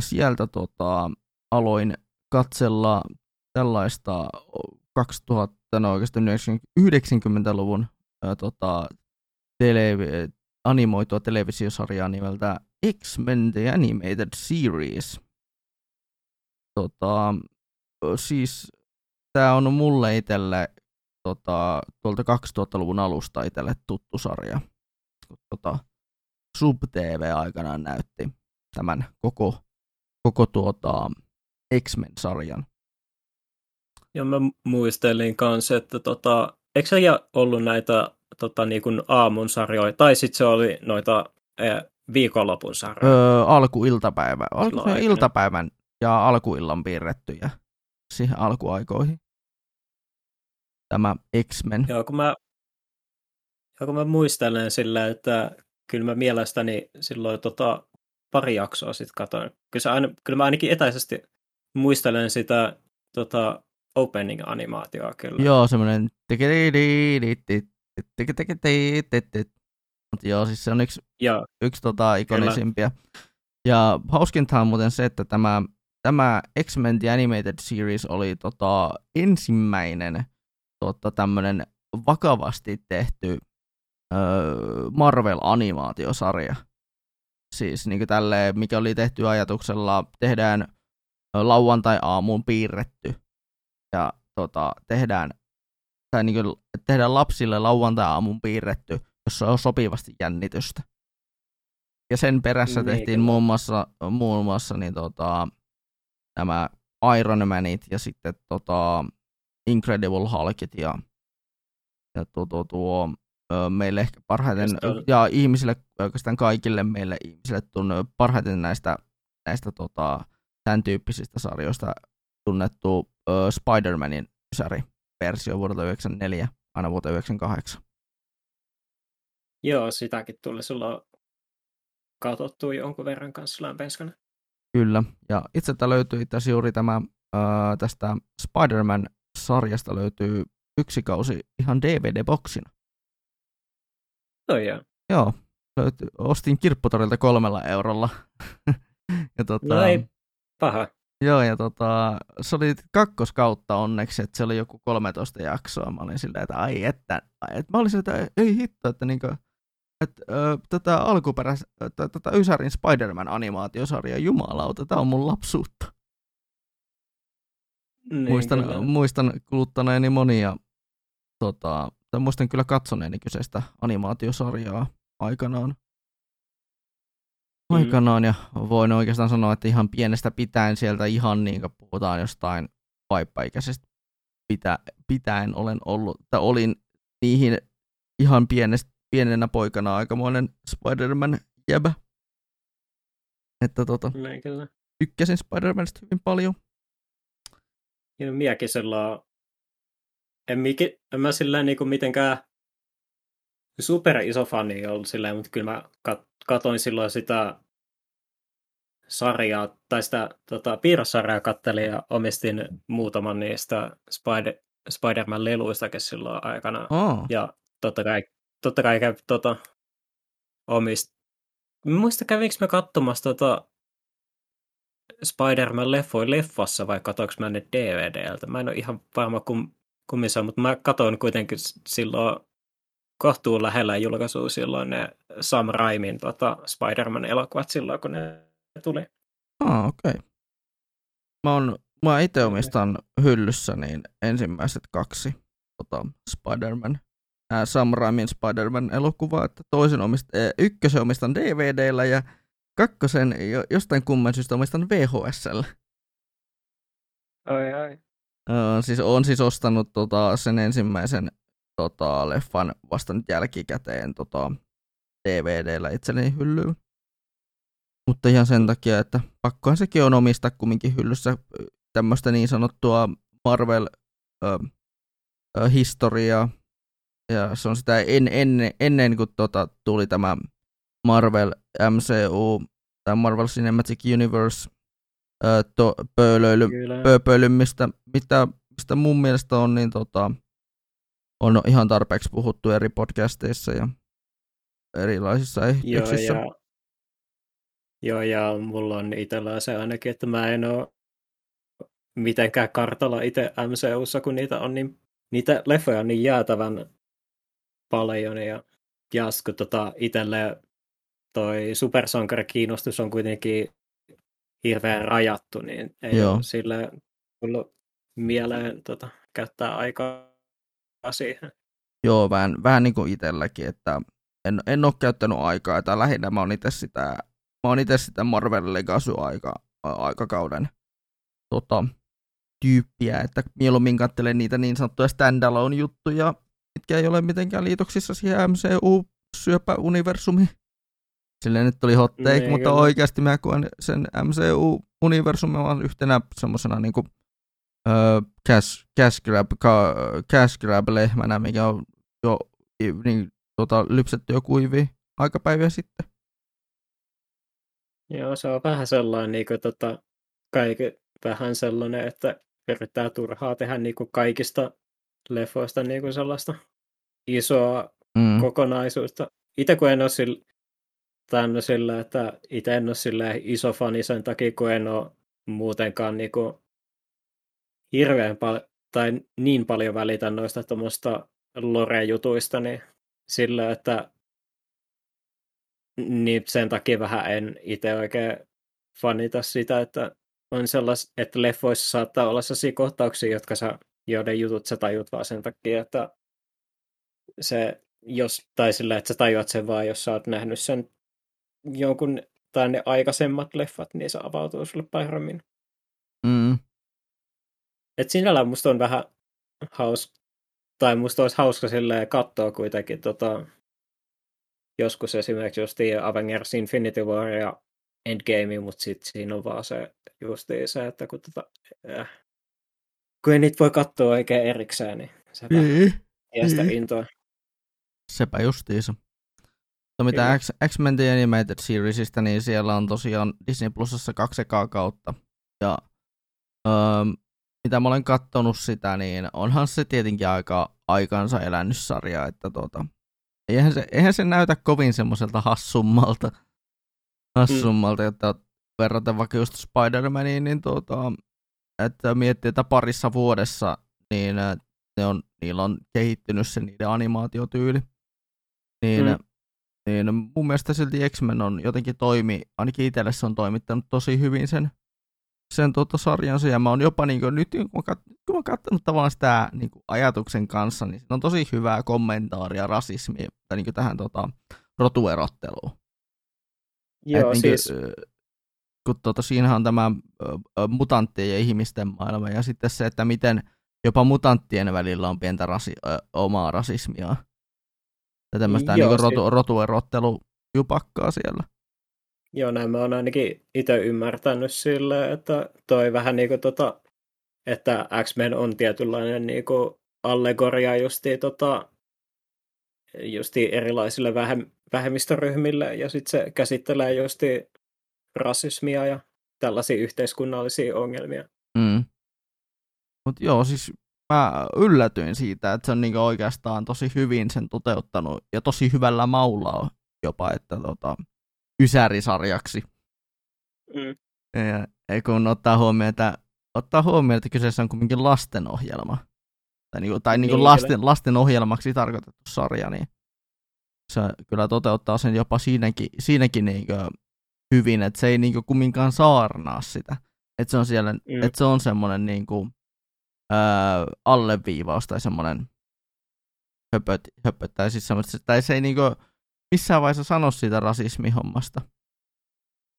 sieltä tota, aloin katsella tällaista 2000, no oikeastaan 90-luvun ä, tota, tele, animoitua televisiosarjaa nimeltä X-Men The Animated Series. Tota, siis tämä on mulle itselle tota, tuolta 2000-luvun alusta itselle tuttu sarja. Tota, Sub TV aikanaan näytti tämän koko, koko tuota, X-Men-sarjan. Ja mä muistelin kanssa, että tota, eikö se ollut näitä tota, niin kuin aamun sarjoja, tai sitten se oli noita e, viikonlopun sarjoja? Öö, alkuiltapäivä. Oliko se iltapäivän ja alkuillan piirrettyjä siihen alkuaikoihin? Tämä X-Men. Joo, kun mä, joo, kun mä muistelen sillä, että kyllä mä mielestäni silloin tota, pari jaksoa sitten katoin. Kyllä, se aina, kyllä mä ainakin etäisesti muistelen sitä tota, opening-animaatioa kyllä. Joo, semmoinen mutta joo, siis se on yksi, Ja, yksi tota, ikonisimpia. Ja hauskinta on muuten se, että tämä, tämä X-Men The Animated Series oli tota, ensimmäinen tota, tämmöinen vakavasti tehty öö, Marvel-animaatiosarja. Siis niin kuin tälleen, mikä oli tehty ajatuksella, tehdään lauantai-aamuun piirretty ja tota, tehdään, tai niin kuin, tehdään lapsille lauantai-aamun piirretty, jossa on sopivasti jännitystä. Ja sen perässä Niin, tehtiin muun muassa, muun muassa niin tota, nämä Iron Manit ja sitten tota, Incredible Hulkit ja, ja tuo, tuo, tuo meille ehkä parhaiten, Ja ihmisille, oikeastaan kaikille meille ihmisille tunne, parhaiten näistä, näistä tota, tämän tyyppisistä sarjoista tunnettu ö, Spider-Manin sari versio vuodelta 1994 aina vuoteen 1998. joo, sitäkin tuli silloin katsottua jonkun verran kanssa lämpeiskänä. Kyllä, ja itseltä löytyy itse asiassa juuri tämä ö, tästä Spider-Man-sarjasta löytyy yksi kausi ihan DVD-boksina. Joo, joo. Joo, löytyy, ostin kirpputorilta kolmella eurolla. ja tota, No ei paha. Joo, ja tota, se oli kakkoskautta onneksi, että se oli joku 13 jaksoa. Mä olin silleen, että ai että, ai, että mä olin silleen, että ei hitto, että niinku, että ö, tätä alkuperäis, ö, t- tätä Ysärin Spider-Man animaatiosarja, jumalauta, tää on mun lapsuutta. Niin, muistan, kyllä. muistan kuluttaneeni monia, tota, tai muistan kyllä katsoneeni kyseistä animaatiosarjaa aikanaan. Aikanaan, ja voin oikeastaan sanoa, että ihan pienestä pitäen sieltä ihan niin kuin puhutaan jostain vaippaikäisestä pitä, pitäen olen ollut, tai olin niihin ihan pienestä, pienenä poikana aikamoinen Spider-Man jäbä. Että tota, Niin, kyllä. tykkäsin Spider-Manista hyvin paljon. Ja minäkin sellainen, en, miki, en mä sillä niinku mitenkään super iso fani ollut silleen, mutta kyllä mä kat, katoin silloin sitä sarjaa, tai sitä tota, piirrossarjaa kattelin ja omistin muutaman niistä Spider, Spider-Man-leluistakin silloin aikana. Oh. Ja totta kai, totta kai kävi tota, omist... Muista kävinkö me katsomassa tota Spider-Man-leffoja leffassa vai katoinko mä ne DVDltä? Mä en ole ihan varma kum, kummissa, mutta mä katoin kuitenkin silloin kohtuun lähellä julkaisua silloin ne Sam Raimin tota, Spider-Man-elokuvat silloin, kun ne tuli. Ah, okei. Okay. Mä, oon, mä itse omistan hyllyssä niin ensimmäiset kaksi tota, Spider-Man, ää, Sam Raimin Spider-Man-elokuvaa, että toisen omist, ää, ykkösen omistan DVDllä ja kakkosen jo, jostain kumman syystä omistan VHSllä. Ai ai. Öö, siis on siis ostanut tota, sen ensimmäisen tota, leffan vasta nyt jälkikäteen tota, DVDllä itselleni hyllyyn. Mutta ihan sen takia, että pakkohan sekin on omistaa kumminkin hyllyssä tämmöistä niin sanottua Marvel-historiaa. ja se on sitä en, ennen, ennen kuin tota, tuli tämä Marvel MCU, tämä Marvel Cinematic Universe ää, to, pöölöily, pööpöily, mistä, mitä, mistä mun mielestä on, niin tota, on ihan tarpeeksi puhuttu eri podcasteissa ja erilaisissa Joo, yhteyksissä. ja, joo, ja mulla on itsellä se ainakin, että mä en ole mitenkään kartalla itse MCUssa, kun niitä on niin, niitä leffoja on niin jäätävän paljon, ja, ja kun tota itselle toi supersankarikiinnostus on kuitenkin hirveän rajattu, niin ei Joo. ole sille tullut mieleen tota, käyttää aikaa siihen. Joo, vähän, vähän niin kuin itselläkin, että en, en ole käyttänyt aikaa, tai lähinnä mä oon itse sitä, mä oon itse sitä Marvel Legacy aika, aikakauden tota, tyyppiä, että mieluummin katselen niitä niin sanottuja standalone juttuja, mitkä ei ole mitenkään liitoksissa siihen MCU-syöpäuniversumiin. Silleen nyt tuli hot take, Niin, mutta oikeasti mä koen sen MCU-universumin vaan yhtenä semmoisena niinku öö, cash, cash, grab, ka, cash grab lehmänä, mikä on jo niin, tota, lypsetty jo kuivia aikapäiviä sitten. Joo, se on vähän sellainen, niin kuin, tota, kaikki, vähän sellainen, että yrittää turhaa tehdä niin kuin kaikista leffoista niin kuin sellaista isoa Mm. kokonaisuutta. Itse kun en ole sillä, tämän sillä, että itse en ole sillä iso fani sen takia, kun en ole muutenkaan niin kuin hirveän paljon tai niin paljon välitä noista tuommoista lore-jutuista, niin sillä, että niin sen takia vähän en itse oikein fanita sitä, että on sellais, että leffoissa saattaa olla sellaisia kohtauksia, jotka sä, joiden jutut sä tajut vaan sen takia, että se, jos, tai sillä, että sä tajuat sen vaan, jos sä oot nähnyt sen jonkun tai ne aikaisemmat leffat, niin se avautuu sulle paremmin. Mm. Et sinällään musta on vähän haus, tai musta olisi hauska silleen katsoa kuitenkin tota, joskus esimerkiksi just Avengers Infinity War ja Endgame, mutta sitten siinä on vaan se justiin se, että kun, tota, äh, kun ei niitä voi katsoa oikein erikseen, niin se Niin. vie sitä niin. intoa. Sepä justiinsa. Mutta mitä X-Men The Animated Seriesistä, niin siellä on tosiaan Disney Plusassa kaksi ekaa kautta. Ja öö, mitä mä olen kattonut sitä, niin onhan se tietenkin aika aikansa elänyt sarja, että tota, eihän se, eihän se näytä kovin semmoiselta hassummalta, hassummalta, mm. että verraten vaikka just Spider-Maniin, niin tota, että miettii, että parissa vuodessa, niin äh, ne on, niillä on kehittynyt se niiden animaatiotyyli. Niin, Mm. mm. niin mun mielestä silti X-Men on jotenkin toimi, ainakin itselle se on toimittanut tosi hyvin sen, sen tota sarjansa, ja mä oon jopa niin kuin, nyt kun mä, kat, kun mä katsonut tavallaan sitä niin kuin ajatuksen kanssa, niin on tosi hyvää kommentaaria rasismia tai niin kuin tähän tota, rotuerotteluun. Joo, Et siis, niinkö, ö, kun tuota, siinähän on tämä mutanttien ja ihmisten maailma, ja sitten se, että miten jopa mutanttien välillä on pientä rasi, ö, omaa rasismia. Ja tämmöistä Joo, niin si- rotu, rotuerottelujupakkaa siellä. Joo, näin mä oon ainakin itse ymmärtänyt sille, että toi vähän niin kuin tota, että X-Men on tietynlainen niin kuin allegoria justiin, tota, justiin erilaisille vähem, vähemmistöryhmille, ja sitten se käsittelee justiin rasismia ja tällaisia yhteiskunnallisia ongelmia. Mm. Mutta joo, siis mä yllätyin siitä, että se on niinku oikeastaan tosi hyvin sen toteuttanut, ja tosi hyvällä maulla jopa, että tota, ysärisarjaksi. Mm. Ja, kun ottaa huomioon, että, ottaa huomioon, että kyseessä on kuitenkin lastenohjelma, tai, niinku, tai niinku Niin, lasten, lasten ohjelmaksi tarkoitettu sarja, niin se kyllä toteuttaa sen jopa siinäkin, siinäkin niinku hyvin, että se ei niinku kumminkaan saarnaa sitä. Että se on siellä, Mm. että se on semmoinen niinku, alleviivaus tai semmoinen höpöt, höpöt tai siis semmoista, tai se ei niinku missään vaiheessa sano siitä rasismihommasta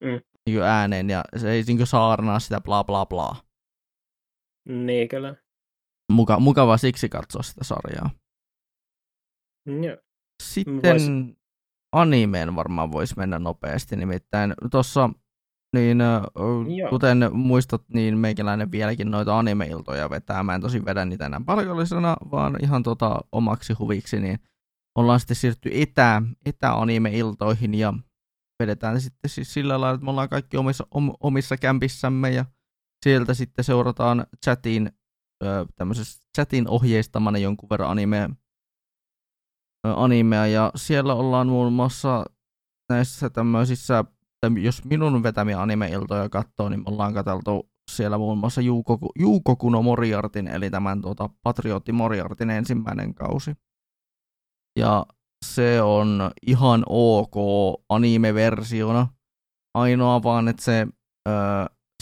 Mm. niinku ääneen ja se ei niinku saarnaa sitä bla bla bla. Niin kyllä. Muka, mukava siksi katsoa sitä sarjaa. Joo. Sitten Vois- animeen varmaan voisi mennä nopeasti, nimittäin tuossa, niin Joo. kuten muistat, niin meikäläinen vieläkin noita anime-iltoja vetää. Mä en tosi vedä niitä enää palkollisena, vaan ihan tota omaksi huviksi, niin ollaan sitten siirtynyt etä, etä-anime-iltoihin ja vedetään sitten siis sillä lailla, että me ollaan kaikki omissa, om, omissa kämpissämme ja sieltä sitten seurataan chatin, tämmöisessä chatin ohjeistamana jonkun verran animea, animea ja siellä ollaan muun muassa näissä tämmöisissä, jos minun vetämiä anime-iltoja katsoo, niin me ollaan katseltu siellä muun muassa Juuko, Juuko Kuno Moriartin, eli tämän tuota, Patriotti Moriartin ensimmäinen kausi. Ja se on ihan ok anime-versiona. Ainoa vaan, että se ö,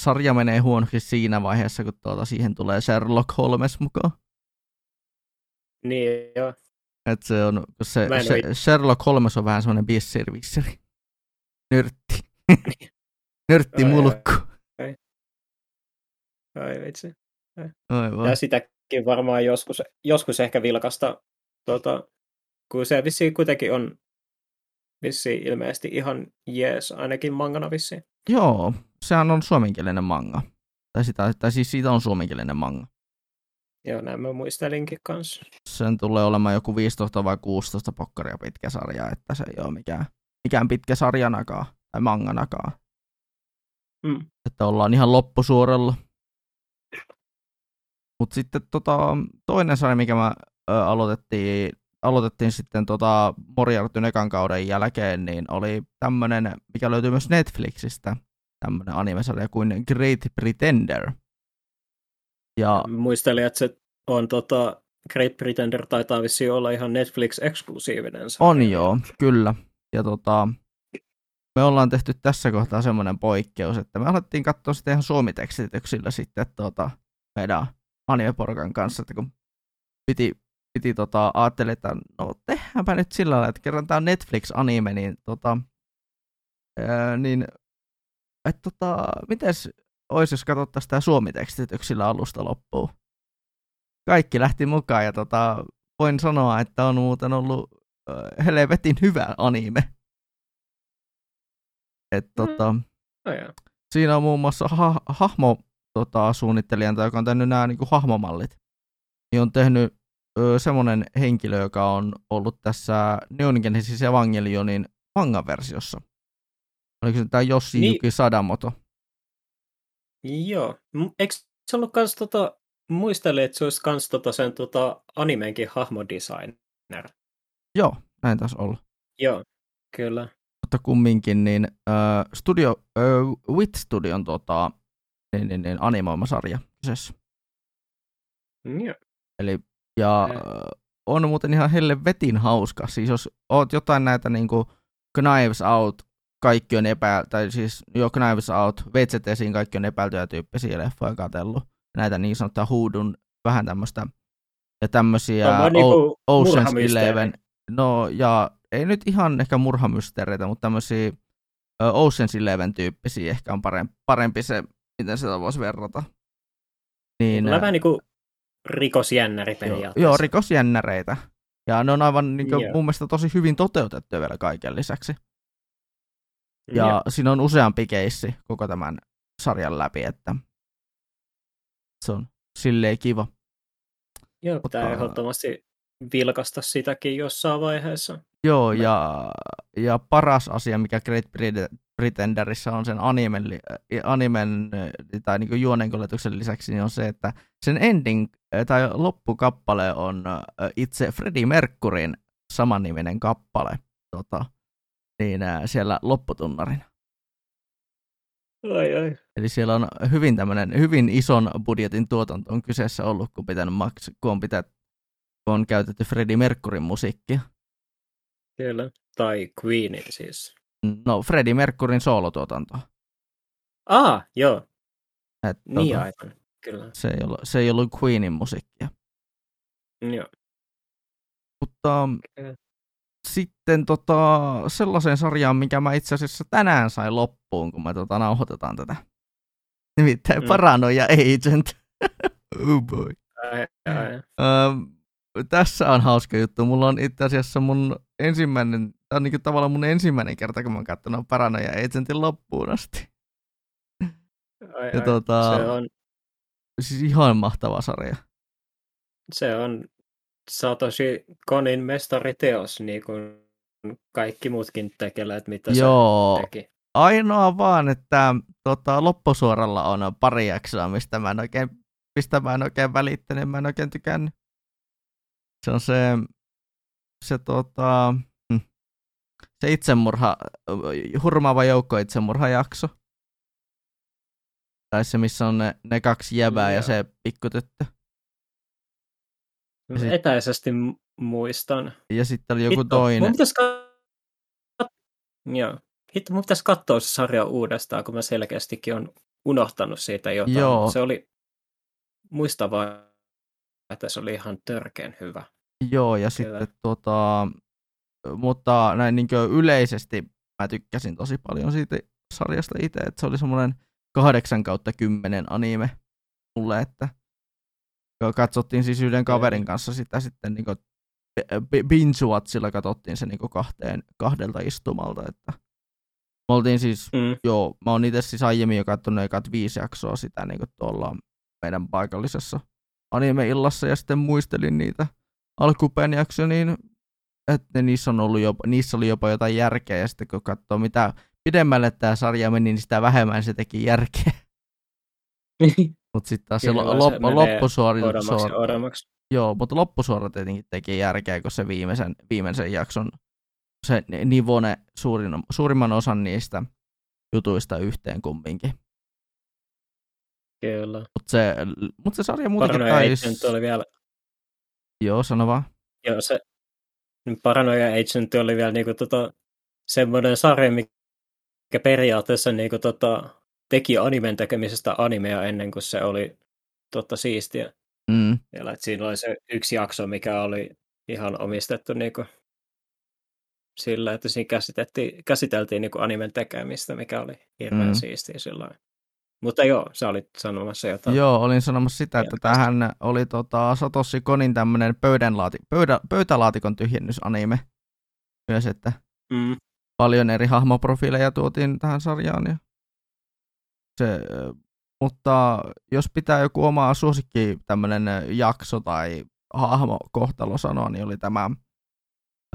sarja menee huonoksi siinä vaiheessa, kun tuota, siihen tulee Sherlock Holmes mukaan. Niin, joo. Et se on, se, se Sherlock Holmes on vähän semmoinen bisservisseri. Nörtti. Nörtti mulkku. Ai, ai vitsi. Aivan. Ja sitäkin varmaan joskus, joskus ehkä vilkasta, tuota, kun se vissi kuitenkin on vissi ilmeisesti ihan jees, ainakin mangana vissi. Joo, sehän on suomenkielinen manga. Tai, sitä, tai siis siitä on suomenkielinen manga. Joo, näin mä muistelinkin kanssa. Sen tulee olemaan joku 15 vai 16 pokkaria pitkä sarja, että se ei ole mikään, mikään pitkä sarjanakaan tai manganakaan. Mm. Että ollaan ihan loppusuoralla. Mutta sitten tota, toinen sarja, mikä mä ö, aloitettiin, aloitettiin sitten tota Moriartyn ekan kauden jälkeen, niin oli tämmönen, mikä löytyy myös Netflixistä, tämmönen animesarja kuin Great Pretender. Ja, Muistelin, että se on tota, Great Pretender taitaa vissiin olla ihan Netflix-eksklusiivinen. sarja. on joo, kyllä. Ja tota, me ollaan tehty tässä kohtaa semmoinen poikkeus, että me alettiin katsoa sitä ihan suomitekstityksillä sitten tota, meidän animeporukan kanssa, että kun piti, piti tota, ajattelin, että no tehdäänpä nyt sillä lailla, että kerran tämä on Netflix-anime, niin tota, ää, niin että tota, mites olisi, jos katsottaisiin sitä suomitekstityksillä alusta loppuun. Kaikki lähti mukaan ja tota, voin sanoa, että on muuten ollut äh, helvetin hyvä anime. Et, tota, Oh, siinä on muun muassa ha- hahmo tota, suunnittelijan, joka on tehnyt nämä niin hahmomallit. Niin on tehnyt semmoinen henkilö, joka on ollut tässä Neon Genesis Evangelionin manga-versiossa. Oliko se tämä Yoshi Niin. Yuki Sadamoto? Joo. Eikö se ollut kans tota, muistelin, että se olisi kans tota sen tota animenkin hahmodesigner. Joo, näin taas olla. Joo, kyllä. Mutta kumminkin, niin äh, studio, äh, Wit Studion tota, niin, niin, niin, animoima sarja kyseessä. Joo. Eli, ja äh, on muuten ihan helvetin hauska. Siis jos oot jotain näitä niinku Knives Out, kaikki on epä, tai siis jo Knives Out, VCTsiin kaikki on epäiltyjä tyyppisiä leffoja katsellut. Näitä niin sanottuja huudun, vähän tämmöistä, ja tämmöisiä Tommoinen o- niinku Ocean's. Eleven. No, ja ei nyt ihan ehkä murhamysteereitä, mutta tämmöisiä Ocean's Eleven tyyppisiä ehkä on parempi, parempi se, miten sitä voisi verrata. Niin, Tulee vähän niinku rikosjännäri Joo, joo, rikosjännäreitä. Ja ne on aivan niin kuin, Joo. mun mielestä tosi hyvin toteutettu vielä kaiken lisäksi. Ja Joo. siinä on useampi keissi koko tämän sarjan läpi, että se on silleen kiva. Joo, Mutta- pitää ehdottomasti vilkasta sitäkin jossain vaiheessa. Joo, ja, ja paras asia, mikä Great Pretenderissä on sen animen, äh, animen äh, tai niin juonenkolletuksen lisäksi, niin on se, että sen ending tai loppukappale on itse Freddie Mercuryn samanniminen kappale tota, niin, siellä lopputunnarin. Ai ai. Eli siellä on hyvin tämmöinen, hyvin ison budjetin tuotanto on kyseessä ollut, kun, pitänyt maks- kun, on, pitää, kun on käytetty Freddie Mercuryn musiikkia. Kyllä. Tai Queenin siis. No, Freddie Mercuryn soolotuotantoa. Ah, joo. Et, Niin tota, aivan. Kyllä. se, ei ollut, se ei ollut Queenin musiikkia. Joo. Mutta Okei. sitten tota, sellaiseen sarjaan, mikä mä itse asiassa tänään sain loppuun, kun me tota, nauhoitetaan tätä. Nimittäin Mm. Paranoia Agent. oh boy. Ai, ai. Ähm, tässä on hauska juttu. Mulla on itse asiassa mun ensimmäinen, tämä on niin tavallaan mun ensimmäinen kerta, kun mä oon katsonut Paranoia Agentin loppuun asti. ai, Ja ai. tota- Se on, Siis ihan mahtava sarja. se on Satoshi Konin mestariteos, niin kuin kaikki muutkin tekeleet, mitä Joo. se teki. Ainoa vaan, että tota, loppusuoralla on pari jaksoa, mistä mä en oikein, mistä mä en oikein välittänyt, mä en oikein tykännyt. Se on se, se tota, hm, se itsemurha, hurmaava joukko itsemurhajakso. Tai se, missä on ne, ne kaksi jäbää ja, ja se pikkutyttö. Ja sit... Etäisesti muistan. Ja sitten oli joku Hitto, toinen. Mun pitäisi kat... Joo. Hitto, mun pitäisi katsoa se sarja uudestaan, kun mä selkeästikin on unohtanut siitä jotain. Joo. Se oli muistavaa, että se oli ihan törkeän hyvä. Joo, ja Kyllä. sitten tota, mutta näin niin yleisesti mä tykkäsin tosi paljon siitä sarjasta itse, että se oli semmoinen 8 kautta 10 anime mulle, että katsottiin siis yhden kaverin kanssa sitä sitten niin binge-watchilla katsottiin se niin kahteen, kahdelta istumalta, että me oltiin siis, mm. joo, mä oon itse siis aiemmin jo katsonut ekat viisi jaksoa sitä niin tuolla meidän paikallisessa anime-illassa ja sitten muistelin niitä alkupäin jaksoja, niin että niissä, on ollut jopa, niissä oli jopa jotain järkeä ja sitten kun katsoo mitä pidemmälle tämä sarja meni, niin sitä vähemmän se teki järkeä. Mutta sitten taas Kyllä, se, loppu, loppusuori... Joo, mutta loppusuora tietenkin teki järkeä, kun se viimeisen, viimeisen jakson se nivone suurin, suurimman osan niistä jutuista yhteen kumminkin. Kyllä. Mutta se, mut se sarja muutenkin taisi... oli vielä... Joo, sano vaan. Joo, se Paranoia Agent oli vielä niinku tota, semmoinen sarja, mikä periaatteessa niinku tota, teki animen tekemisestä animea ennen kuin se oli totta siistiä. Mm. Vielä, että siinä oli se yksi jakso, mikä oli ihan omistettu niinku sillä, että siinä käsiteltiin, käsiteltiin niinku animen tekemistä, mikä oli hirveän mm. siistiä silloin. Mutta joo, sä olit sanomassa jotain. Joo, olin sanomassa sitä, että tähän oli tota Satoshi Konin tämmöinen pöydänlaati, pöydä, pöytälaatikon tyhjennysanime myös, että mm. Paljon eri hahmoprofiileja tuotiin tähän sarjaan. Ja se, mutta jos pitää joku oma suosikki tämmöinen jakso tai hahmokohtalo sanoa, niin oli tämä,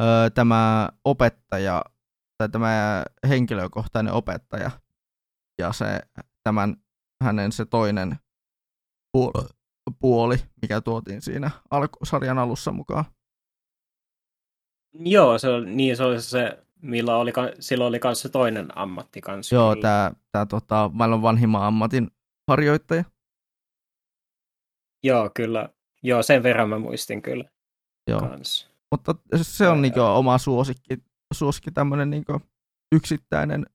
öö, tämä opettaja, tai tämä henkilökohtainen opettaja, ja se tämän hänen se toinen puoli, mikä tuotiin siinä alku, sarjan alussa mukaan. Joo, se oli, niin se oli se, millä oli, silloin oli se toinen ammatti kanssa. Joo, tämä tää, tota, maailman vanhimman ammatin harjoittaja. Joo, kyllä. Joo, sen verran mä muistin kyllä. Joo. Kans. Mutta se on niinku oma suosikki, suosikki tämmöinen niinku yksittäinen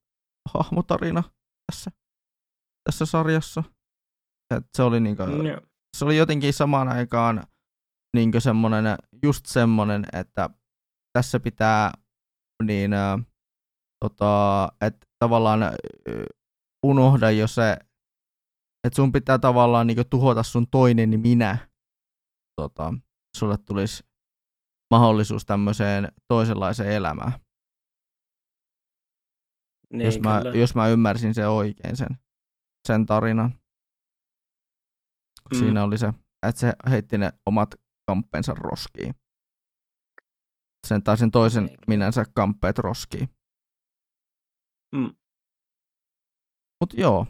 hahmotarina tässä tässä sarjassa. Et se, oli niinku, no. se oli jotenkin samaan aikaan niinku semmonen, just semmonen, että tässä pitää niin, äh, tota, että tavallaan äh, unohda jo se, että sun pitää tavallaan niinku tuhota sun toinen minä. Tota, sulle tulisi mahdollisuus tämmöiseen toisenlaiseen elämään. Niin, jos, mä, jos mä ymmärsin sen oikein sen sen tarinan. Mm. Siinä oli se, että se heitti ne omat kamppeensa roskiin. Sen tai sen toisen minänsä kamppeet roskiin. Mm. Mut joo,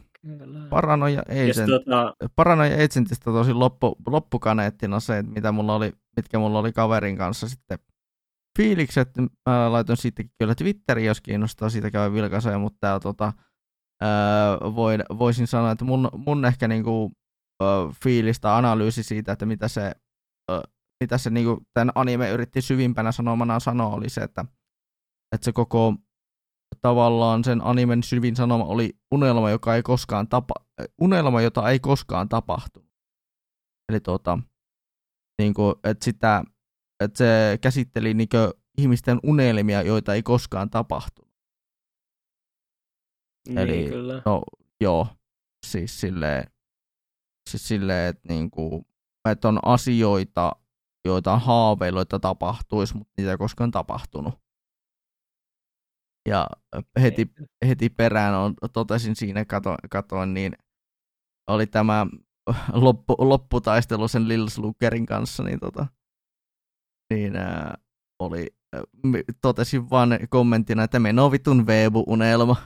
Paranoja Agent, tota... Paranoja Agentista tosi loppu, loppukaneettina se, että mitä mulla oli, mitkä mulla oli kaverin kanssa sitten fiilikset. Mä laitoin siitäkin kyllä Twitteriin, jos kiinnostaa, siitä käy vilkaisee, mutta tää, tota, öö, voin, voisin sanoa, että mun, mun ehkä niinku, öö, fiilistä analyysi siitä, että mitä se, mitä se niinku, tämän anime yritti syvimpänä sanomana sanoa, oli se, että, että se koko tavallaan sen animen syvin sanoma oli unelma, joka ei koskaan tapa, unelma, jota ei koskaan tapahtunut. Eli tuota, niin kuin, että sitä, että se käsitteli niin ihmisten unelmia, joita ei koskaan tapahtunut. Niin, Eli, kyllä. no joo, siis silleen, siis silleen että, niinku, että on asioita, joita on haaveilu, että tapahtuisi, mutta niitä ei koskaan tapahtunut. Ja heti, heti perään on, totesin siinä, kato, katoin, niin oli tämä loppu, lopputaistelu sen Lil Slukerin kanssa, niin, tota, niin ää, oli, totesin vaan kommenttina, että meno vitun Veebu-unelma.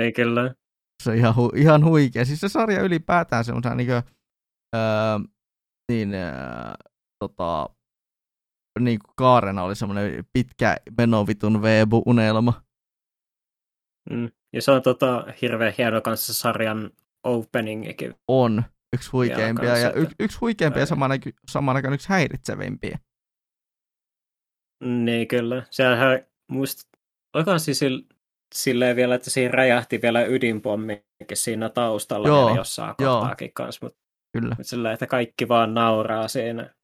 Ei kyllä. Se on ihan, hu- ihan huikea. Siis se sarja ylipäätään se on se niin kuin, öö, niin, öö, tota, niin kuin Kaarena oli semmoinen pitkä menovitun Veebu-unelma. Mm. Ja se on tota, hirveän hieno kanssa sarjan openingikin. On. Yksi huikeimpia ja y- yksi huikeimpia ja samaan, samaan aikaan yksi häiritsevimpiä. Niin kyllä. Sehän muist, olikohan siis silleen vielä, että siinä räjähti vielä ydinpommikin siinä taustalla joo, vielä jossain joo. kohtaakin kanssa, mutta Kyllä. Sillä, että kaikki vaan nauraa siinä.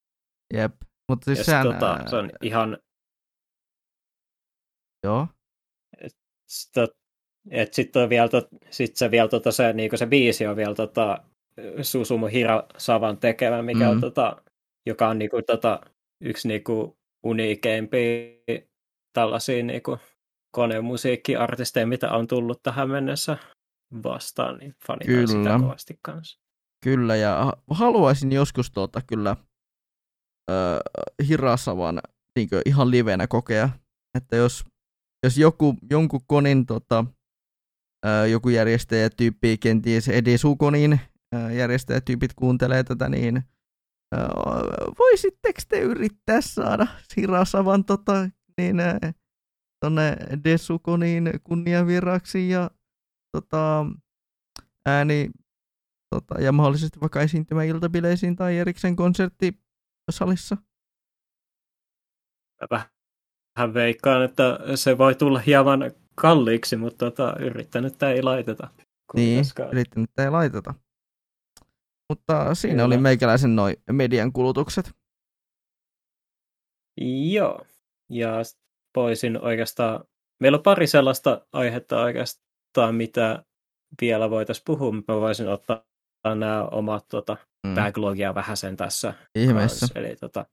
Jep. Mutta siis sehän, tota, se on ihan... Joo. Et sitten on vielä, tot, sit se, vielä tota, se, niinku se biisi on vielä tota, Susumu Hirasavan tekemä, mikä mm. on, tota, joka on niinku, tota, yksi niinku, uniikeimpia tällaisia niinku, konemusiikkiartisteja, mitä on tullut tähän mennessä vastaan, niin fanitaan kyllä. sitä kovasti kanssa. Kyllä, ja haluaisin joskus tuota kyllä äh, Hirasavan niin ihan livenä kokea, että jos, jos joku, jonkun konin tota, äh, joku järjestäjätyyppi, kenties Edi Sukonin äh, järjestäjätyypit kuuntelee tätä, niin äh, voisitteko te yrittää saada Hirasavan tota, niin, äh, tonne Desukoniin kunniaviraksi ja tota, ääni tota, ja mahdollisesti vaikka esiintymä iltabileisiin tai erikseen konserttisalissa? Vähän veikkaan, että se voi tulla hieman kalliiksi, mutta tota, yrittänyt ei laiteta. Niin, yrittänyt ei laiteta. Mutta siinä Kyllä. oli meikäläisen noin median kulutukset. Joo, ja voisin oikeastaan, meillä on pari sellaista aihetta oikeastaan, mitä vielä voitaisiin puhua, mä voisin ottaa nämä omat tota, mm. backlogia vähän sen tässä. Ihmeessä. Eli tota,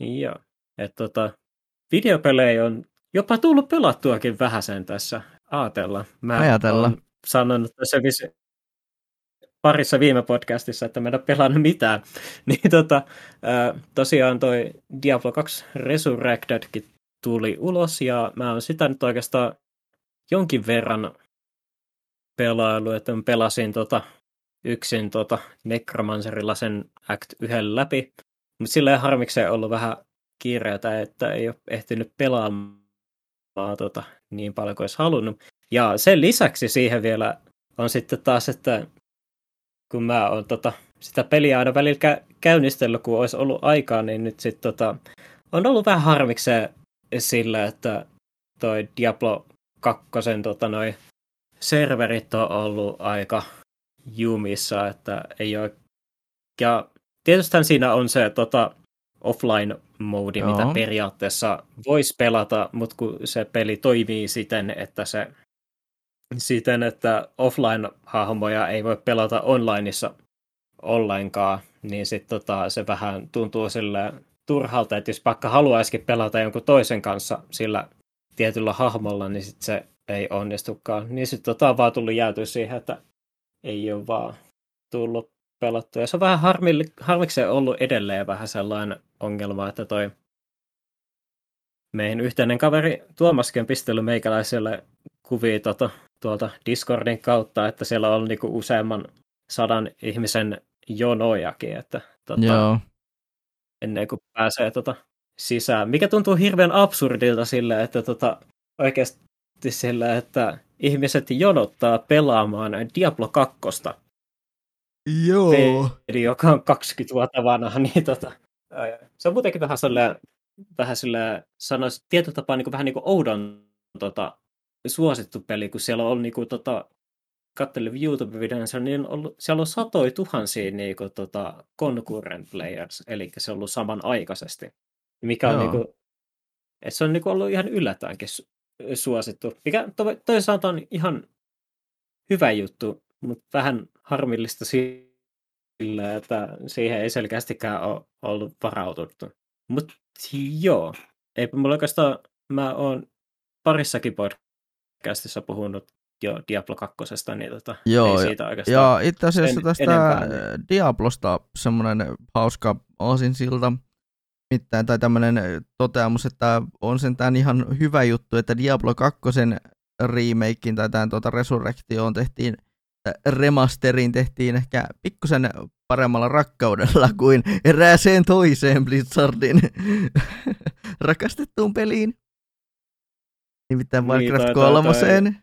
joo. Et, tota, videopelejä on jopa tullut pelattuakin vähän sen tässä. Aatella. Mä Ajatella. sanonut tässä vis- parissa viime podcastissa, että mä en ole pelannut mitään. niin tota, tosiaan toi Diablo 2 Resurrectedkin tuli ulos ja mä oon sitä nyt oikeastaan jonkin verran pelailu, että mä pelasin tota yksin tota Necromancerilla sen Act 1 läpi, mutta silleen harmikseen ollut vähän kiireitä, että ei ole ehtinyt pelaamaan tota, niin paljon kuin olisi halunnut. Ja sen lisäksi siihen vielä on sitten taas, että kun mä oon tota, sitä peliä aina välillä kä- käynnistellyt, kun olisi ollut aikaa, niin nyt sitten tota, on ollut vähän harmikseen sillä, että toi Diablo 2 tota, noi serverit on ollut aika jumissa, että ei ole... Ja tietysti siinä on se tota, offline-moodi, Joo. mitä periaatteessa voisi pelata, mutta kun se peli toimii siten, että se siten, että offline-hahmoja ei voi pelata onlineissa ollenkaan, niin sitten tota, se vähän tuntuu sille turhalta, että jos vaikka haluaisikin pelata jonkun toisen kanssa sillä tietyllä hahmolla, niin sit se ei onnistukaan. Niin sitten tota on vaan tullut jäätyä siihen, että ei ole vaan tullut pelattua. Ja se on vähän harmikseen ollut edelleen vähän sellainen ongelma, että toi meidän yhteinen kaveri Tuomaskin on pistellyt meikäläiselle kuvia tota, tuolta Discordin kautta, että siellä on niinku useamman sadan ihmisen jonojakin, että tota, Joo. ennen kuin pääsee tota, sisään. Mikä tuntuu hirveän absurdilta sillä, että tota, oikeasti sillä, että ihmiset jonottaa pelaamaan Diablo 2. Joo. Peli, joka on 20 vuotta vanha, niin tota, se on muutenkin vähän sellainen, vähän sellainen sanoisi tietyllä tapaa niin kuin, vähän niin kuin oudon tota, suosittu peli, kun siellä on niin kuin, tota, katselin YouTube-videon, siellä, niin on ollut, siellä on satoi tuhansia niin kuin, tota, concurrent players, eli se on ollut samanaikaisesti. Mikä on niin kuin, se on niin kuin, ollut ihan yllätäänkin suosittu. Mikä to, toisaalta on ihan hyvä juttu, mutta vähän harmillista sillä, että siihen ei selkeästikään ole ollut varaututtu. Mutta joo, eipä mulla oikeastaan, mä oon parissakin podcastissa puhunut jo Diablo 2, niin tota, joo, ei siitä oikeastaan Ja itse asiassa tästä enempää, niin. Diablosta semmoinen hauska aasinsilta. Mitään, tai tämmöinen toteamus, että on sentään ihan hyvä juttu, että Diablo 2 remakein tai tämän tuota Resurrectioon tehtiin, remasterin tehtiin ehkä pikkusen paremmalla rakkaudella kuin erääseen toiseen Blizzardin rakastettuun peliin. Nimittäin Warcraft niin, kolmoseen.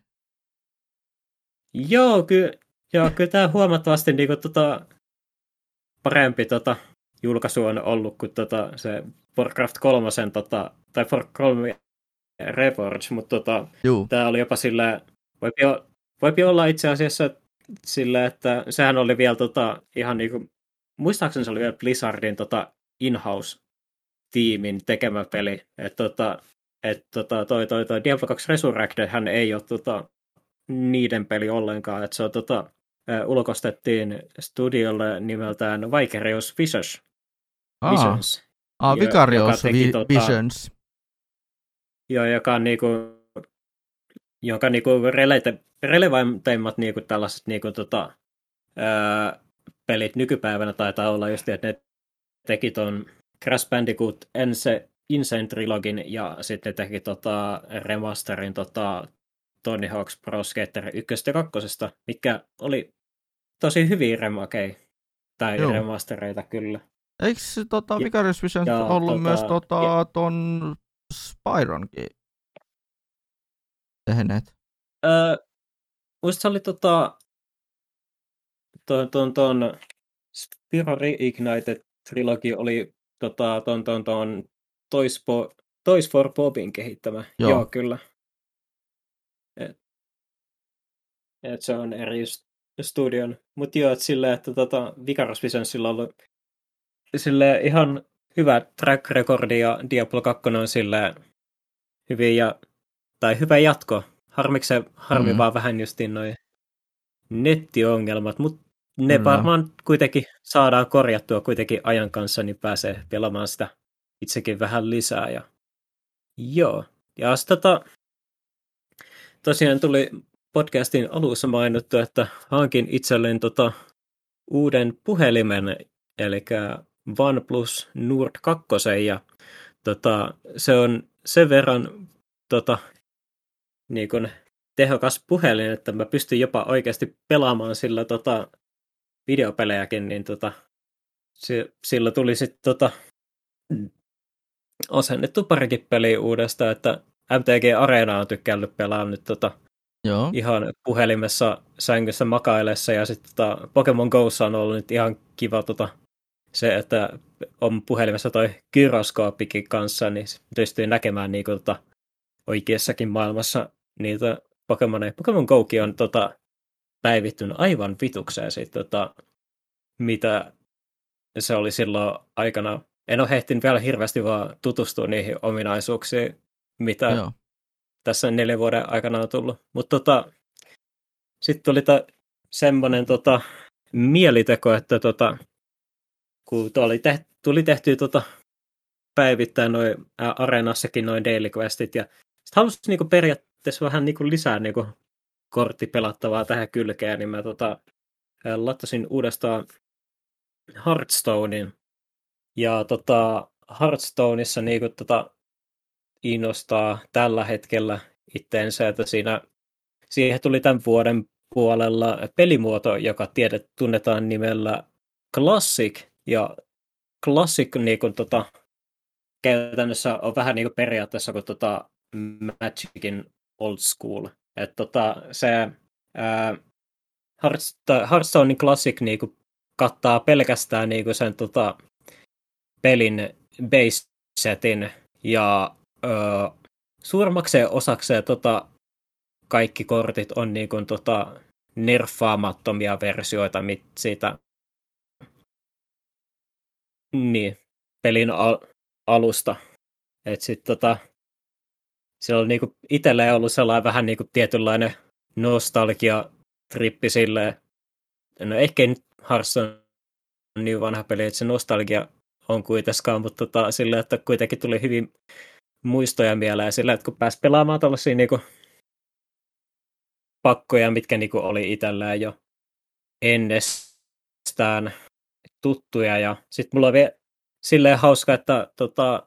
Joo, kyllä, joo, kyllä tämä huomattavasti niin kuin, tota, parempi tota, julkaisu on ollut kuin tota, se Warcraft 3, tota, tai Warcraft 3 Reforge, mutta tota, tämä oli jopa sillä, voipi, voipi olla itse asiassa sillä, että sehän oli vielä tota, ihan niin kuin, muistaakseni se oli vielä Blizzardin tota, in-house tiimin tekemä peli, että tota, et, tota, toi, toi, toi Diablo 2 Resurrected hän ei ole tota, niiden peli ollenkaan, että se on tota, ulkostettiin studiolle nimeltään Vicarious Visions. Aa, Visions. Aa, Vicarious vi- tota, Visions. Joo, joka on niinku, jonka niinku relete, relevanteimmat niinku tällaiset niinku tota, ää, pelit nykypäivänä taitaa olla just, että ne teki ton Crash Bandicoot Ense, Insane Trilogin ja sitten teki tota remasterin tota Tony Hawk's Pro Skater 1 ja 2, mikä oli tosi hyviä remakeja tai Joo. remastereita kyllä. Eikö tota, Vicarious Vision ja, ollut tota, myös tota, ja, ton Spyronkin tehneet? Öö, muista se oli tota, ton, ton, ton Spyro Reignited trilogi oli tota, ton, ton, ton Toys, for, Toys for Bobin kehittämä. Joo, Joo kyllä. Et, et se on eri studion. Mutta joo, että silleen, että tota, Vicaros Visionsilla on ollut sille ihan hyvä track recordi ja Diablo 2 on sille hyvin ja, tai hyvä jatko. Harmiksi se harmi mm. vaan vähän justiin noin nettiongelmat, mutta ne mm. varmaan kuitenkin saadaan korjattua kuitenkin ajan kanssa, niin pääsee pelaamaan sitä itsekin vähän lisää. Ja... Joo. Ja tota, tosiaan tuli podcastin alussa mainittu, että hankin itselleen tota uuden puhelimen, eli OnePlus Nord 2, ja tota, se on sen verran tota, niin kun, tehokas puhelin, että mä pystyn jopa oikeasti pelaamaan sillä tota, videopelejäkin, niin tota, se, sillä tuli sitten tota, asennettu parikin peliä uudestaan, että MTG Arena on tykkännyt pelaa nyt tota, Joo. ihan puhelimessa sängyssä makailessa ja sitten tota, Pokemon Go'ssa on ollut nyt ihan kiva tota, se, että on puhelimessa toi gyroskooppikin kanssa, niin pystyy näkemään niin kuin, tota, oikeassakin maailmassa niitä Pokemoneja. Pokemon Go'kin on tota, päivittynyt aivan vitukseen siitä, tota, mitä se oli silloin aikana. En ole hehtinyt vielä hirveästi vaan tutustua niihin ominaisuuksiin, mitä Joo tässä neljän vuoden aikana on tullut. Mutta tota, sitten tuli ta, semmoinen tota, mieliteko, että tota, kun oli tehty, tuli tehty tota, päivittäin noin areenassakin noin daily questit, ja sitten halusin niinku periaatteessa vähän niinku lisää niinku korttipelattavaa tähän kylkeen, niin mä tota, latasin uudestaan Hearthstonein. Ja tota, Hearthstoneissa niinku tota, innostaa tällä hetkellä itteensä, että siinä, siihen tuli tämän vuoden puolella pelimuoto, joka tiedet, tunnetaan nimellä Classic, ja Classic niin kuin, tota, käytännössä on vähän niin kuin periaatteessa kuin tota, Magicin old school. että tota, se Hearthstonein Classic niin kuin, kattaa pelkästään niin kuin sen tota, pelin base setin ja öö, suurimmakseen osakseen tota, kaikki kortit on niin kuin, tota, nerfaamattomia versioita mit, siitä niin, pelin al- alusta. Et sit, tota, se on niinku itselleen ollut sellainen vähän niinku tietynlainen nostalgia-trippi silleen. No ehkä nyt Hearthstone on niin vanha peli, että se nostalgia on kuitenkaan, mutta tota, sillä, että kuitenkin tuli hyvin muistoja mieleen sillä, että kun pääsi pelaamaan tällaisia niin pakkoja, mitkä niin kuin oli itselleen jo ennestään tuttuja. Ja sitten mulla vielä silleen hauska, että tota,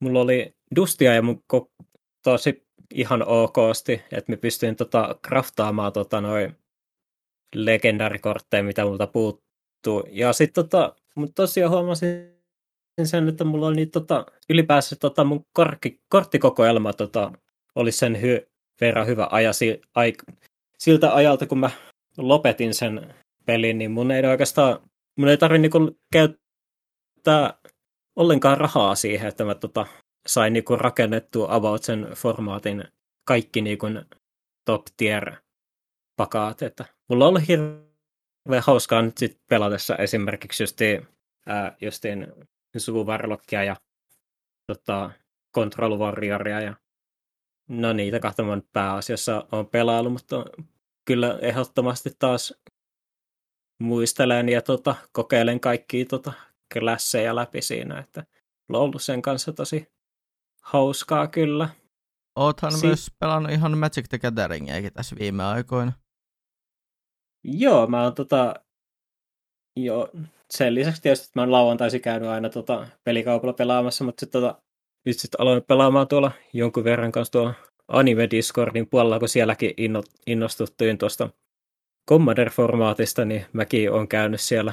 mulla oli dustia ja mun ko- tosi ihan okosti, että mä pystyin tota kraftaamaan tota noin legendaarikortteja, mitä multa puuttuu. Ja sitten tota, mutta tosiaan huomasin sen, että mulla oli tota, ylipäänsä tota mun korkki, korttikokoelma tota, oli sen hy, verran hyvä aja si, ai, siltä ajalta, kun mä lopetin sen pelin, niin mun ei oikeastaan, mun ei tarvitse niinku käyttää ollenkaan rahaa siihen, että mä tota, sain niinku rakennettua about sen formaatin kaikki niinku top tier pakaat, että mulla on ollut hirveän hauskaa nyt sit pelatessa esimerkiksi justiin, ää, justiin Suvarlockia ja tota, Control Warrioria ja no niitä kahta pääasiassa on pelaillut, mutta kyllä ehdottomasti taas muistelen ja tota, kokeilen kaikkia tota, klasseja läpi siinä, että on ollut sen kanssa tosi hauskaa kyllä. Oothan si- myös pelannut ihan Magic the Gatheringiäkin tässä viime aikoina. Joo, mä oon tota, jo, sen lisäksi tietysti mä oon lauantaisin käynyt aina tota, pelikaupalla pelaamassa, mutta sitten tota, nyt sitten aloin pelaamaan tuolla jonkun verran kanssa tuolla Anime Discordin puolella, kun sielläkin inno, innostuttuin tuosta Commander-formaatista, niin mäkin olen käynyt siellä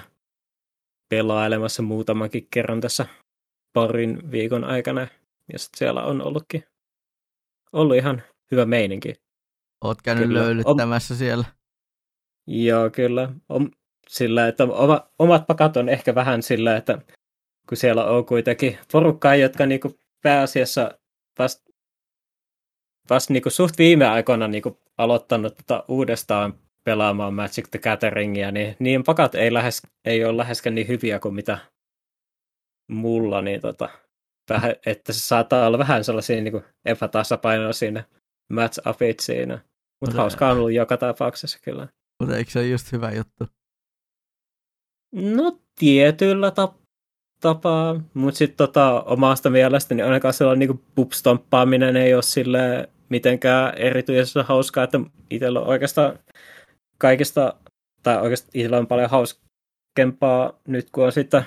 pelailemassa muutamankin kerran tässä parin viikon aikana. Ja sitten siellä on ollutkin ollut ihan hyvä meininki. Oot käynyt kyllä. löylyttämässä on, siellä. Joo, kyllä. On, sillä, että oma, omat pakat on ehkä vähän sillä, että kun siellä on kuitenkin porukkaa, jotka niinku pääasiassa vasta vast niinku suht viime aikoina niinku aloittanut tota uudestaan pelaamaan Magic the Gatheringia, niin niin pakat ei, lähes, ei ole läheskään niin hyviä kuin mitä mulla, niin tota, vähän, että se saattaa olla vähän sellaisia niin epätasapainoja siinä match-upit siinä. Mutta hauskaa on ollut joka tapauksessa kyllä. Mutta eikö se ole just hyvä juttu? No tietyllä tap- tapaa, mutta sitten tota, omasta mielestäni niin ainakaan sellainen niin pupstomppaaminen ei ole sille mitenkään erityisen hauskaa, että itsellä on oikeastaan kaikista, tai oikeastaan itsellä on paljon hauskempaa nyt, kun on sitten,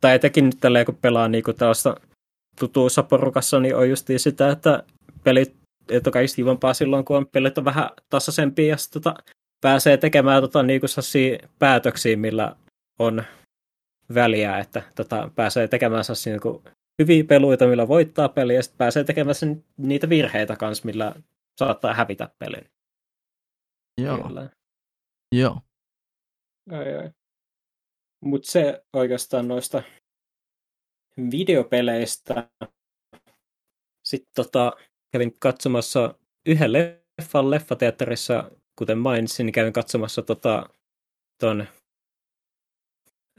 tai etenkin nyt tälleen, kun pelaa niin tällaista tutuussa porukassa, niin on just sitä, että pelit että on kaikista kivampaa silloin, kun on pelit on vähän tasaisempia ja sitten tota, pääsee tekemään tota, niinku päätöksiä, millä on väliä, että tota, pääsee tekemään niinku, hyviä peluita, millä voittaa peliä, ja sitten pääsee tekemään sen, niitä virheitä kanssa, millä saattaa hävitä pelin. Joo. Kyllä. Joo. Ai, ai. Mutta se oikeastaan noista videopeleistä. Sitten tota, kävin katsomassa yhden leffan leffateatterissa, kuten mainitsin, niin kävin katsomassa tota, ton,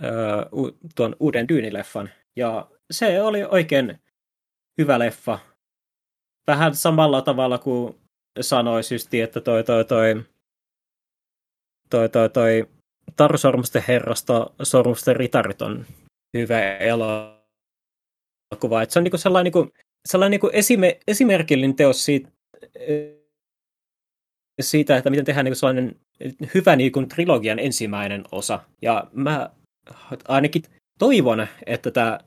öö, tuon uuden Dyynileffan. Ja se oli oikein hyvä leffa. Vähän samalla tavalla kuin sanoisi just, että toi, toi, toi, toi, toi, toi Taru Sormusten herrasta Sormusten ritarit on hyvä elokuva. Et se on niinku sellainen, niinku, sellainen niinku esime, esimerkillinen teos siitä, siitä, että miten tehdään niinku sellainen hyvä niinku trilogian ensimmäinen osa. Ja mä ainakin toivon, että tämä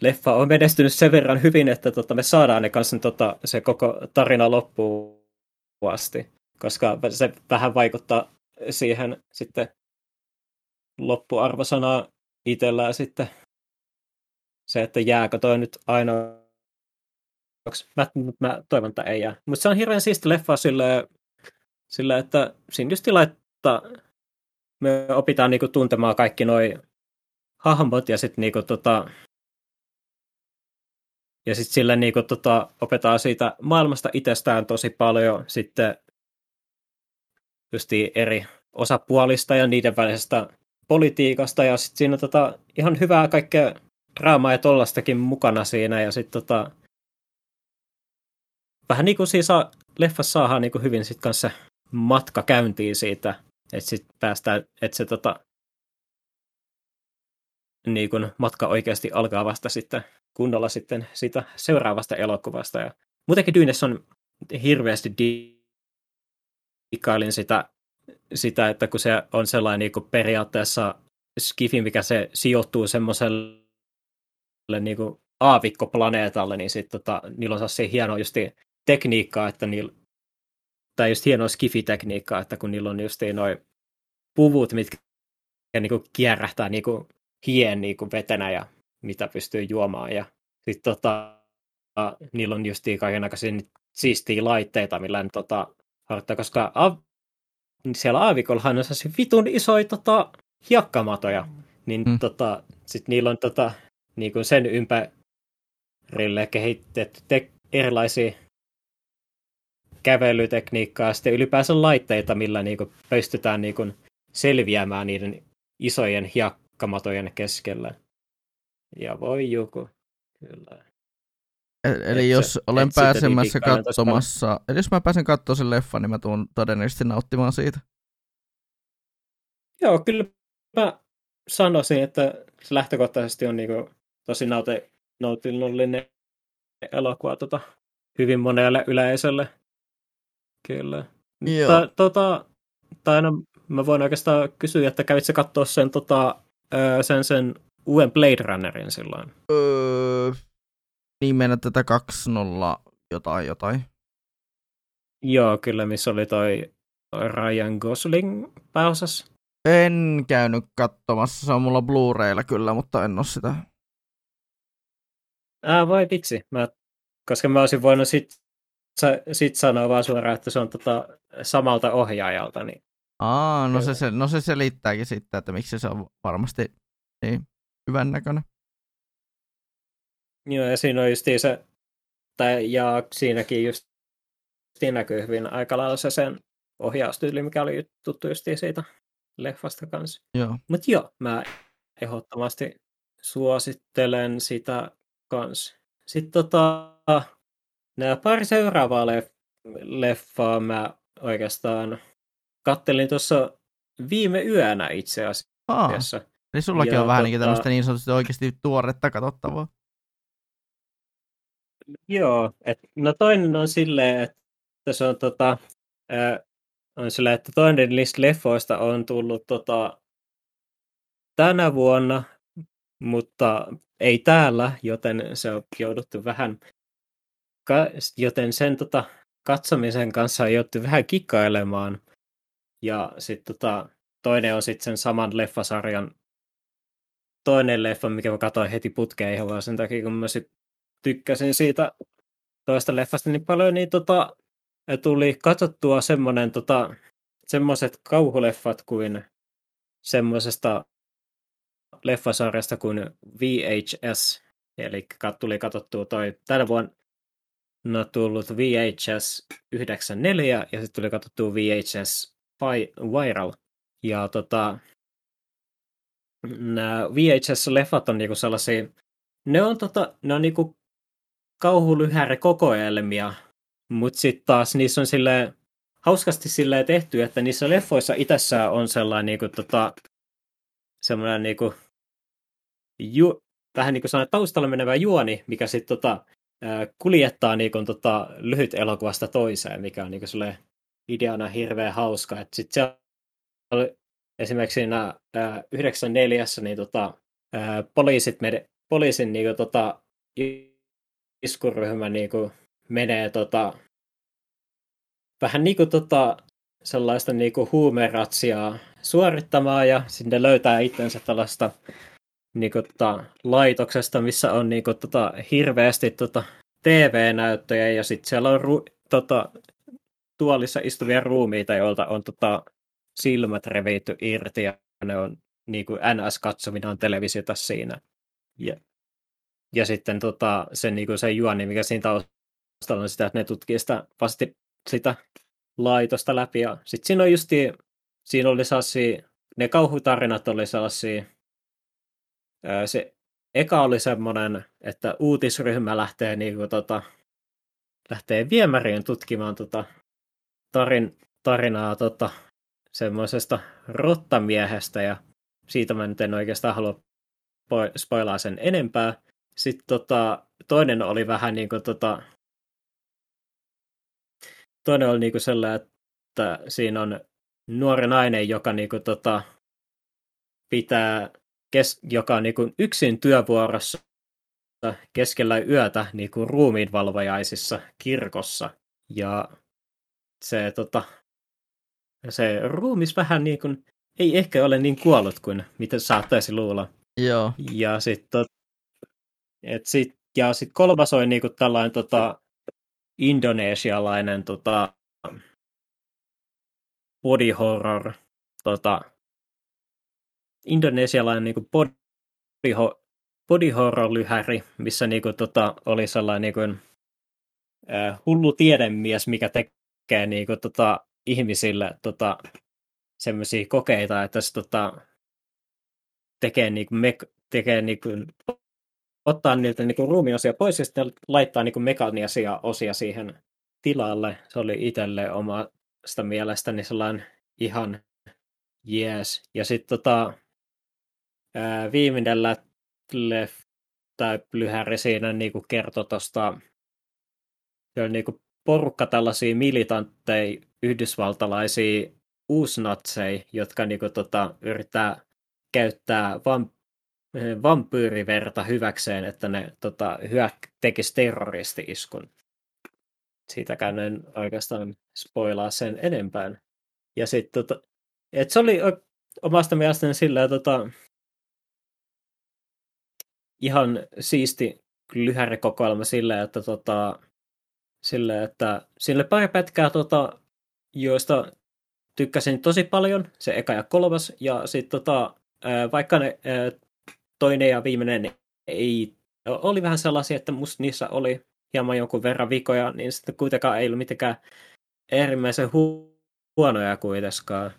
leffa on menestynyt sen verran hyvin, että tota, me saadaan ne kanssa tota, se koko tarina loppuun asti, koska se vähän vaikuttaa siihen sitten loppuarvosanaa itsellään sitten se, että jääkö toi nyt ainoa Mä, mä toivon, että ei jää. Mutta se on hirveän siisti leffa sille, sille että siinä just laittaa, me opitaan niinku tuntemaan kaikki noi hahmot ja sitten niinku tota, ja sitten sillä niinku tota, opetaan siitä maailmasta itsestään tosi paljon sitten justi eri osapuolista ja niiden välisestä politiikasta ja sitten siinä on tota, ihan hyvää kaikkea draamaa ja tollastakin mukana siinä ja sitten tota, vähän niin kuin siis leffassa saadaan niin kuin hyvin sitten kanssa matka käyntiin siitä, että sitten päästään, että se tota, niin kuin matka oikeasti alkaa vasta sitten kunnolla sitten siitä seuraavasta elokuvasta. Ja muutenkin Dynes on hirveästi dikailin sitä, sitä, että kun se on sellainen niin kuin periaatteessa skifi, mikä se sijoittuu semmoiselle niin kuin aavikkoplaneetalle, niin sitten tota, niillä on se hieno justi tekniikkaa, että niillä, tai just hienoa skifi-tekniikkaa, että kun niillä on just noin puvut, mitkä niin kuin kierrähtää niin kuin hien niin kuin vetenä ja mitä pystyy juomaan. Ja sitten tota, niillä on just kaikenlaisia siistiä laitteita, millä ne tota, harjoittaa, koska av, siellä aavikollahan on sellaisia vitun isoja tota, hiekkamatoja, niin mm. tota, sit niillä on tota, niin kuin sen ympärille kehitetty te- erilaisia kävelytekniikkaa ja sitten ylipäänsä laitteita, millä niin kuin pystytään niin kuin selviämään niiden isojen hiekkamatojen keskellä. Ja voi joku, kyllä. Eli et jos se, olen pääsemässä katsomassa, eli jos mä pääsen katsomaan sen leffan, niin mä tuun todennäköisesti nauttimaan siitä. Joo, kyllä mä sanoisin, että se lähtökohtaisesti on niinku tosi naute, nautinnollinen elokuva tota, hyvin monelle yleisölle. Kyllä. Joo. Ta, tota, tai no, mä voin oikeastaan kysyä, että kävitsä katsoa sen, tota, sen, sen uuden Blade Runnerin silloin? Öö, niin mennä tätä 2.0 jotain jotain. Joo, kyllä, missä oli toi Ryan Gosling pääosassa. En käynyt katsomassa, se on mulla Blu-raylla kyllä, mutta en ole sitä. Ää, vai vitsi, mä, koska mä olisin voinut sit, sit sanoa vaan suoraan, että se on tota samalta ohjaajalta. Niin... Aa, no se, se, no se selittääkin sitten, että miksi se on varmasti niin hyvän näköinen. Joo, ja siinä on just se, tai, ja siinäkin just näkyy hyvin aika lailla se sen ohjaustyyli, mikä oli tuttu just siitä leffasta kanssa. Joo. Mutta joo, mä ehdottomasti suosittelen sitä kanssa. Sitten tota, nämä pari seuraavaa leffaa mä oikeastaan kattelin tuossa viime yönä itse asiassa. Aa, eli sullakin ja on vähän tota, tämmöistä niin sanotusti oikeasti tuoretta katsottavaa. Joo, et, no toinen on silleen, että se on tota, ää, on silleen, että toinen list leffoista on tullut tota, tänä vuonna, mutta ei täällä, joten se on jouduttu vähän, ka- joten sen tota, katsomisen kanssa on jouduttu vähän kikkailemaan. Ja sitten tota, toinen on sitten sen saman leffasarjan toinen leffa, mikä mä katsoin heti putkeen ihan vaan sen takia, kun mä sit tykkäsin siitä toista leffasta niin paljon, niin tota, tuli katsottua semmonen, tota, semmoiset kauhuleffat kuin semmoisesta leffasarjasta kuin VHS, eli tuli katsottua toi tänä vuonna no, tullut VHS 94 ja sitten tuli katsottua VHS Viral. Ja tota, nämä VHS-leffat on niinku sellaisia, ne on, tota, ne on niinku kauhulyhäre kokoelmia, mutta sitten taas niissä on sille hauskasti silleen tehty, että niissä leffoissa itsessään on sellainen niinku, tota, semmoinen niinku, ju, vähän niin kuin taustalla menevä juoni, mikä sitten tota, kuljettaa niinku, tota, lyhyt elokuvasta toiseen, mikä on niinku, ideana hirveän hauska. Sitten se oli esimerkiksi siinä ää, 94, niin tota, ää, poliisit, med, poliisin niinku, tota, iskuryhmä niin kuin menee tota, vähän niin kuin tota, sellaista niin kuin huumeratsiaa suorittamaan ja sinne löytää itsensä tällaista niin kuin, tota, laitoksesta, missä on niin kuin, tota, hirveästi tota, TV-näyttöjä ja sitten siellä on ru- tota, tuolissa istuvia ruumiita, joilta on tota, silmät revitty irti ja ne on niin kuin NS-katsominaan televisiota siinä. Ja ja sitten tota, se, niin kuin se juoni, mikä siinä taustalla on sitä, että ne tutkii sitä, vasti sitä laitosta läpi. Ja sitten siinä on siinä oli sellaisia, ne kauhutarinat oli sellaisia, se eka oli semmoinen, että uutisryhmä lähtee, niin kuin, tota, lähtee viemäriin tutkimaan tota, tarin, tarinaa tota, semmoisesta rottamiehestä ja siitä mä nyt en oikeastaan halua spoilaa sen enempää. Sitten tota, toinen oli vähän niin kuin tota, toinen oli niin kuin sellainen, että siinä on nuori nainen, joka niin kuin tota, pitää, kes, joka on niin kuin yksin työvuorossa keskellä yötä niin kuin ruumiinvalvojaisissa kirkossa. Ja se, tota, se ruumis vähän niin kuin, ei ehkä ole niin kuollut kuin mitä saattaisi luulla. Joo. Ja sitten et sit, ja sit kolmas oli niinku tällainen tota, indonesialainen tota, body horror, tota, indonesialainen niinku body, body horror lyhäri, missä niinku, tota, oli sellainen niinku, äh, hullu tiedemies, mikä tekee niinku, tota, ihmisille tota, semmoisia kokeita, että se tota, tekee, niinku, me, tekee niinku, ottaa niiltä niinku ruumiosia pois ja sitten laittaa niinku mekaniasia osia siihen tilalle. Se oli itselle omasta mielestäni sellainen ihan jees. Ja sitten tota, viimeinen leff, tai lyhäri siinä niinku kertoi tuosta, se oli niinku porukka tällaisia militantteja, yhdysvaltalaisia uusnatseja, jotka niinku tota, yrittää käyttää vamp- vampyyriverta hyväkseen, että ne tota, hyök- tekisi terroristi-iskun. Siitäkään en oikeastaan spoilaa sen enempään. Ja sitten tota, et se oli omasta mielestäni sillä tota, ihan siisti lyhärikokoelma sillä, että tota, sille, että sille pari pätkää, tota, joista tykkäsin tosi paljon, se eka ja kolmas, ja sitten tota, vaikka ne toinen ja viimeinen ei, oli vähän sellaisia, että musta niissä oli hieman jonkun verran vikoja, niin sitten kuitenkaan ei ollut mitenkään äärimmäisen hu- huonoja kuitenkaan.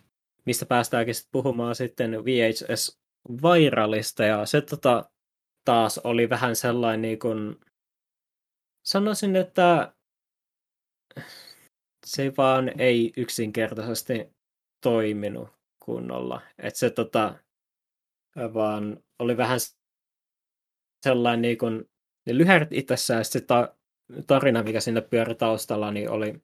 Mistä päästäänkin sitten puhumaan sitten VHS Viralista, ja se tota, taas oli vähän sellainen niin kuin, sanoisin, että se vaan ei yksinkertaisesti toiminut kunnolla. Että se tota, vaan oli vähän sellainen niin kuin, ne lyhärit itsessään, se ta- tarina, mikä sinne pyöri taustalla, niin oli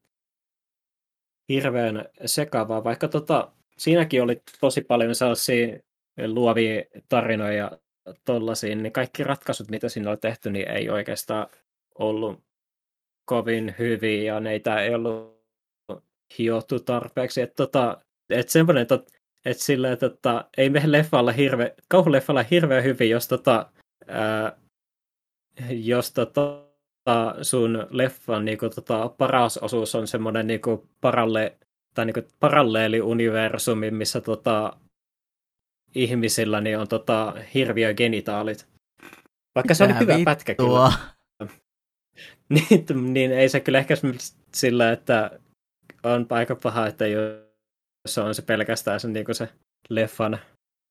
hirveän sekavaa, vaikka tota, siinäkin oli tosi paljon sellaisia luovia tarinoja tollaisia, niin kaikki ratkaisut, mitä siinä oli tehty, niin ei oikeastaan ollut kovin hyviä ja neitä ei ollut hiottu tarpeeksi. Että tota, et semmoinen, että et sillä, että tota, ei me leffalla hirve, kauhuleffalla hirveän hyvin, jos, tota, ää, jos tota, sun leffan niinku, tota, paras osuus on semmoinen niinku, paralle, tai niinku, paralleeliuniversumi, missä tota, ihmisillä niin on tota, hirviö genitaalit. Vaikka se oli hyvä pätkä kyllä. niin, niin ei se kyllä ehkä sillä, että on aika paha, että jos on se pelkästään se, niin se leffan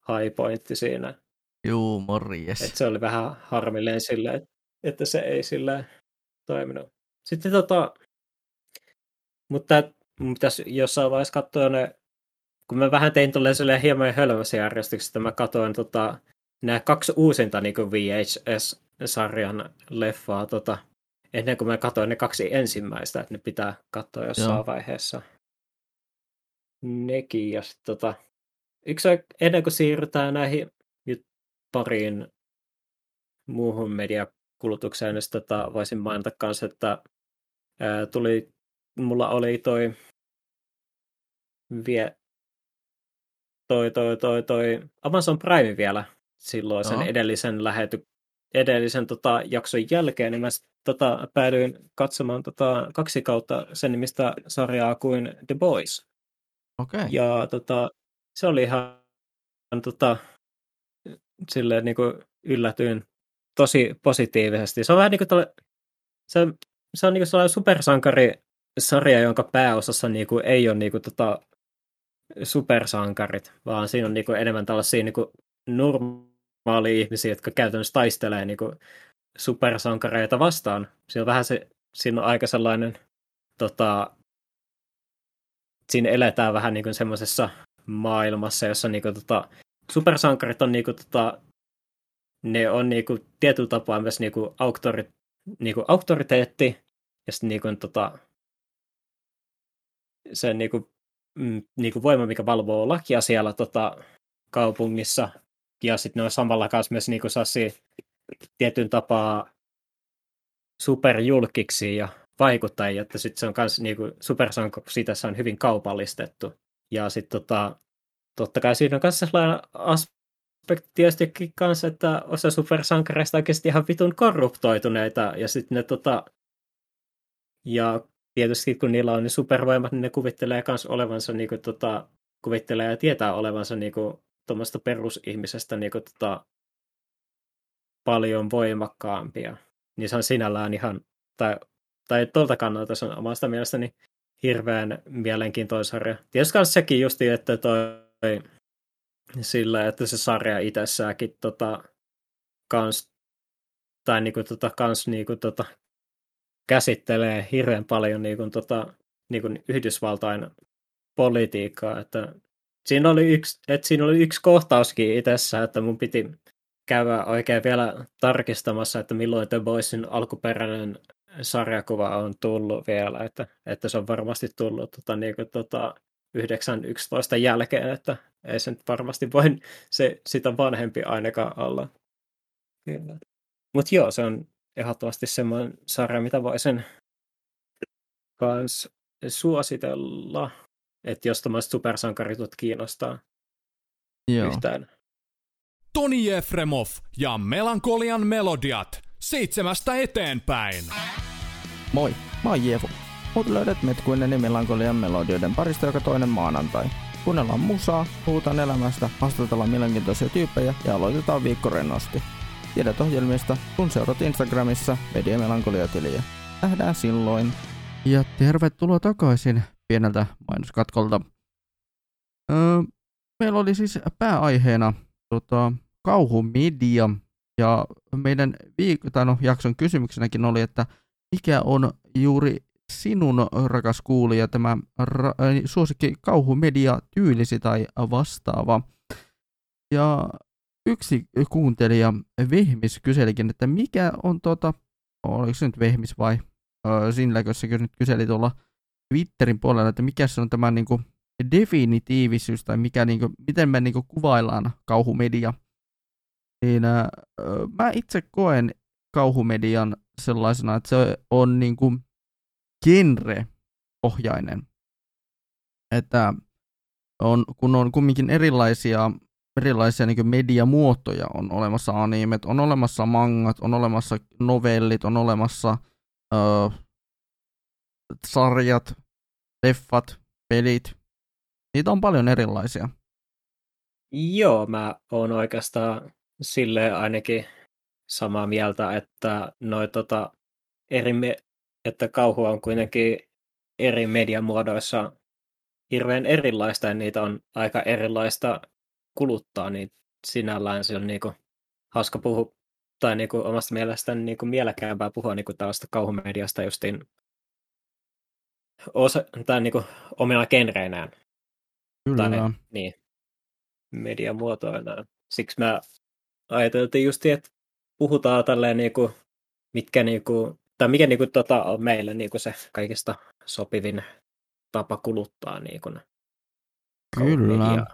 high pointti siinä. Juu, morjes. Et se oli vähän harmillinen sillä, että se ei sillä toiminut. Sitten tota, mutta pitäisi jossain vaiheessa katsoa ne, kun mä vähän tein tulee silleen hieman hölmässä järjestyksessä, mä katsoin tota, nämä kaksi uusinta niin VHS-sarjan leffaa tota, ennen kuin mä katsoin ne kaksi ensimmäistä, että ne pitää katsoa jossain Joo. vaiheessa. Nekin, ja sit, tota, yksi ennen kuin siirrytään näihin nyt pariin muuhun mediakulutukseen, niin tota, voisin mainita myös, että ää, tuli, mulla oli toi vie, toi, toi, toi, toi Amazon Prime vielä silloin sen edellisen lähety, edellisen tota, jakson jälkeen, niin mä tota, päädyin katsomaan tota, kaksi kautta sen nimistä sarjaa kuin The Boys. Okay. Ja tota, se oli ihan tota, silleen niin kuin yllätyin tosi positiivisesti. Se on vähän niin kuin tälle, se, se on niin kuin sellainen supersankarisarja, jonka pääosassa niin kuin ei ole niin kuin tota, supersankarit, vaan siinä on niin kuin enemmän tällaisia niin kuin normaali ihmisiä, jotka käytännössä taistelee niin kuin supersankareita vastaan. Siinä on vähän se, siinä on aika sellainen, tota, siinä eletään vähän niin kuin semmoisessa maailmassa, jossa niin kuin, tota, supersankarit on niin kuin, tota, ne on niin kuin, tietyllä tapaa myös niin kuin, auktori, niin kuin, auktoriteetti, ja sitten niin kuin, tota, se niin kuin, mm, niin kuin voima, mikä valvoo lakia siellä tota, kaupungissa, ja sitten ne on samalla kanssa myös niinku sassi tietyn tapaa superjulkiksi ja vaikuttajia, että sitten se on myös niinku, supersanko, siitä se on hyvin kaupallistettu. Ja sitten tota, totta kai siinä on myös sellainen aspekti tietystikin kanssa, että osa supersankareista oikeasti ihan vitun korruptoituneita, ja sitten ne tota, ja tietysti kun niillä on ne supervoimat, niin ne kuvittelee myös olevansa niinku, tota, kuvittelee ja tietää olevansa niinku, tuommoista perusihmisestä niinku, tota, paljon voimakkaampia. Niin se on sinällään ihan, tai, tai tuolta kannalta se on omasta mielestäni hirveän mielenkiintoinen sarja. Tietysti myös sekin justi, että toi sillä, että se sarja itsessäänkin tota, kans, tai niinku, tota, kans niinku, tota, käsittelee hirveän paljon niinku, tota, niinku Yhdysvaltain politiikkaa, että siinä oli yksi, että siinä oli yksi kohtauskin itsessä, että mun piti käydä oikein vielä tarkistamassa, että milloin The Boysin alkuperäinen sarjakuva on tullut vielä, että, että se on varmasti tullut tota, niin kuin, tota, 9.11 jälkeen, että ei se nyt varmasti voi se, sitä vanhempi ainakaan olla. Mutta joo, se on ehdottomasti semmoinen sarja, mitä voisin kans suositella, että jos tämmöiset supersankaritut kiinnostaa joo. yhtään. Toni Efremov ja Melankolian melodiat seitsemästä eteenpäin. Moi, mä oon Jefu. Mut löydät metkuinen melankolian melodioiden parista joka toinen maanantai. Kuunnellaan musaa, puhutaan elämästä, haastatellaan mielenkiintoisia tyyppejä ja aloitetaan viikko rennosti. Tiedät ohjelmista, kun seurat Instagramissa Media Melankolia-tiliä. Nähdään silloin. Ja tervetuloa takaisin pieneltä mainoskatkolta. Öö, meillä oli siis pääaiheena tota, kauhumedia, ja meidän viik- no, jakson kysymyksenäkin oli, että mikä on juuri sinun, rakas kuulija, tämä ra- äh, suosikki kauhumedia tyylisi tai vastaava. Ja yksi kuuntelija, Vehmis, kyselikin, että mikä on tota, oliko se nyt Vehmis vai öö, Sinläkö se nyt kyseli tuolla Twitterin puolella, että mikä se on tämä niin kuin, definitiivisyys tai mikä, niin kuin, miten me niin kuin, kuvaillaan kauhumedia. Niin öö, mä itse koen kauhumedian sellaisena, että se on niin kuin, genre-pohjainen. Että on, kun on kumminkin erilaisia, erilaisia niin mediamuotoja, on olemassa animet, on olemassa mangat, on olemassa novellit, on olemassa ö, sarjat, leffat, pelit. Niitä on paljon erilaisia. Joo, mä oon oikeastaan silleen ainakin samaa mieltä, että noi tota, eri me- että kauhu on kuitenkin eri mediamuodoissa hirveän erilaista ja niitä on aika erilaista kuluttaa, niin sinällään se on niinku hauska puhua, tai niinku omasta mielestäni niinku mielekäämpää puhua niinku tällaista kauhumediasta justiin osa, tai niinku omilla genreinään. Kyllä. Tai, niin, mediamuotoina. Siksi mä ajateltiin just, että puhutaan tälleen niinku, mitkä niinku tai mikä niin kuin, tota, on meille niin kuin se kaikista sopivin tapa kuluttaa niin kuin, Kyllä.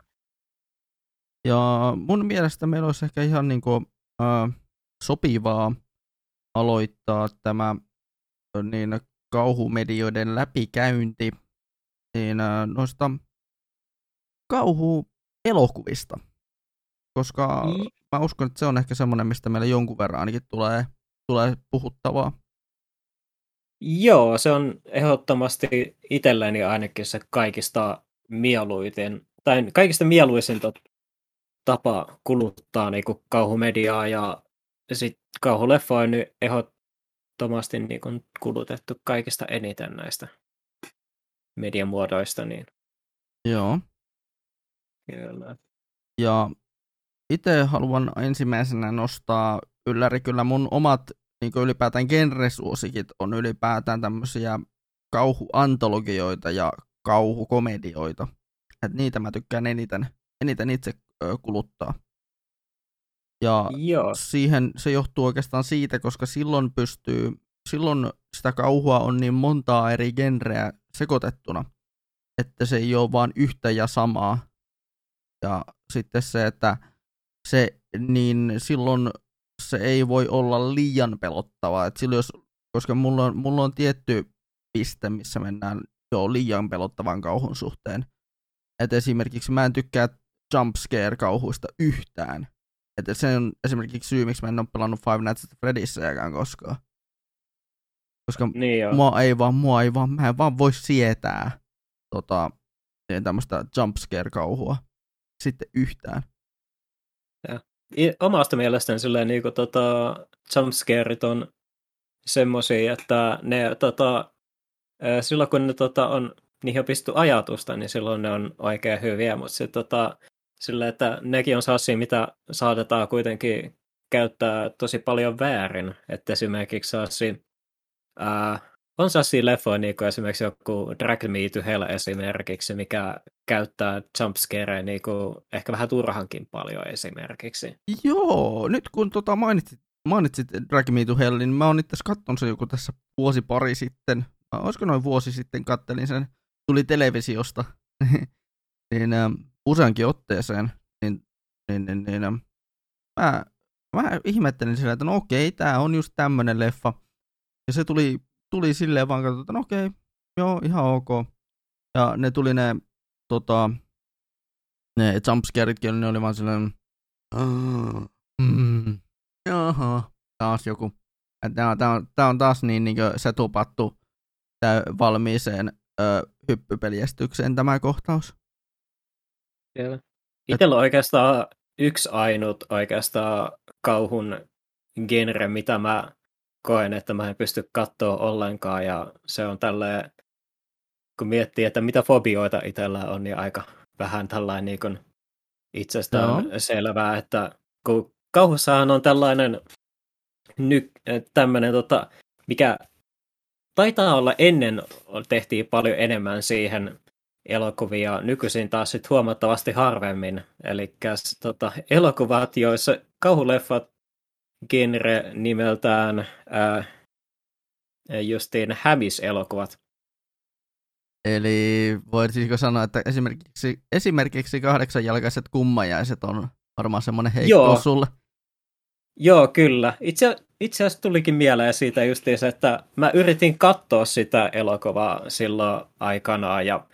Ja mun mielestä meillä olisi ehkä ihan niin kuin, äh, sopivaa aloittaa tämä niin kauhumedioiden läpikäynti niin, äh, noista kauhuelokuvista. Koska mm. mä uskon, että se on ehkä semmoinen, mistä meillä jonkun verran ainakin tulee, tulee puhuttavaa. Joo, se on ehdottomasti itselleni ainakin se kaikista mieluiten, tai kaikista mieluisin tapa kuluttaa niin kuin kauhumediaa ja sitten kauhuleffa on nyt ehdottomasti niin kuin kulutettu kaikista eniten näistä mediamuodoista. Niin... Joo. Kyllä. Ja itse haluan ensimmäisenä nostaa ylläri kyllä mun omat niin ylipäätään genresuosikit on ylipäätään tämmöisiä kauhuantologioita ja kauhukomedioita. Et niitä mä tykkään eniten, eniten itse kuluttaa. Ja Joo. siihen se johtuu oikeastaan siitä, koska silloin pystyy, silloin sitä kauhua on niin montaa eri genreä sekoitettuna, että se ei ole vain yhtä ja samaa. Ja sitten se, että se niin silloin se ei voi olla liian pelottavaa. Et silloin jos, koska mulla on, mulla on tietty piste, missä mennään jo liian pelottavan kauhun suhteen. Et esimerkiksi mä en tykkää jumpscare-kauhuista yhtään. Et se on esimerkiksi syy, miksi mä en ole pelannut Five Nights at Freddy'ssäkään koskaan. Koska niin mua ei vaan, mua ei vaan, mä en vaan voi sietää tota, tämmöistä jumpscare-kauhua sitten yhtään. Omasta mielestäni silleen niin kuin, tota, jumpscareit on semmoisia, että ne tota, silloin kun ne tota, on, niihin on pistetty ajatusta, niin silloin ne on oikein hyviä, mutta sitten tota, sillä, että nekin on sellaisia, mitä saatetaan kuitenkin käyttää tosi paljon väärin. Että esimerkiksi sellaisia, ää, on sellaisia leffoja, niin kuin esimerkiksi joku Drag Me to Hell esimerkiksi, mikä käyttää jumpscareja niin kuin ehkä vähän turhankin paljon esimerkiksi. Joo, nyt kun tota mainitsit, mainitsit Drag Me to Hell, niin mä oon itse katsonut sen joku tässä vuosi pari sitten. Olisiko noin vuosi sitten kattelin sen, tuli televisiosta. niin ähm, useankin otteeseen, niin, niin, niin, niin ähm, mä, mä ihmettelin sillä, että no okei, tää on just tämmönen leffa. Ja se tuli, tuli silleen vaan, katsotaan, että no okei, joo, ihan ok. Ja ne tuli ne, tota, ne jumpscareitkin, ne oli vaan silleen, mm, jaha, taas joku. Tämä, tämä, on, tämä on taas niin, niin se tupattu valmiiseen ö, hyppypeliestykseen tämä kohtaus. Siellä. Itsellä on oikeastaan yksi ainut oikeastaan kauhun genre, mitä mä koen, että mä en pysty katsoa ollenkaan, ja se on tälleen, kun miettii, että mitä fobioita itsellä on, niin aika vähän tällainen niin kuin itsestään no. selvää, että kun kauhussahan on tällainen ny, tämmöinen, tota, mikä taitaa olla ennen tehtiin paljon enemmän siihen elokuvia, nykyisin taas sit huomattavasti harvemmin. Eli tota, elokuvat, joissa kauhuleffat genre nimeltään ää, justiin hämiselokuvat. Eli voisiko sanoa, että esimerkiksi, esimerkiksi kahdeksanjalkaiset kummajaiset on varmaan semmoinen heikko Joo. sulle? Joo, kyllä. Itse, itse asiassa tulikin mieleen siitä justiinsa, että mä yritin katsoa sitä elokuvaa silloin aikanaan ja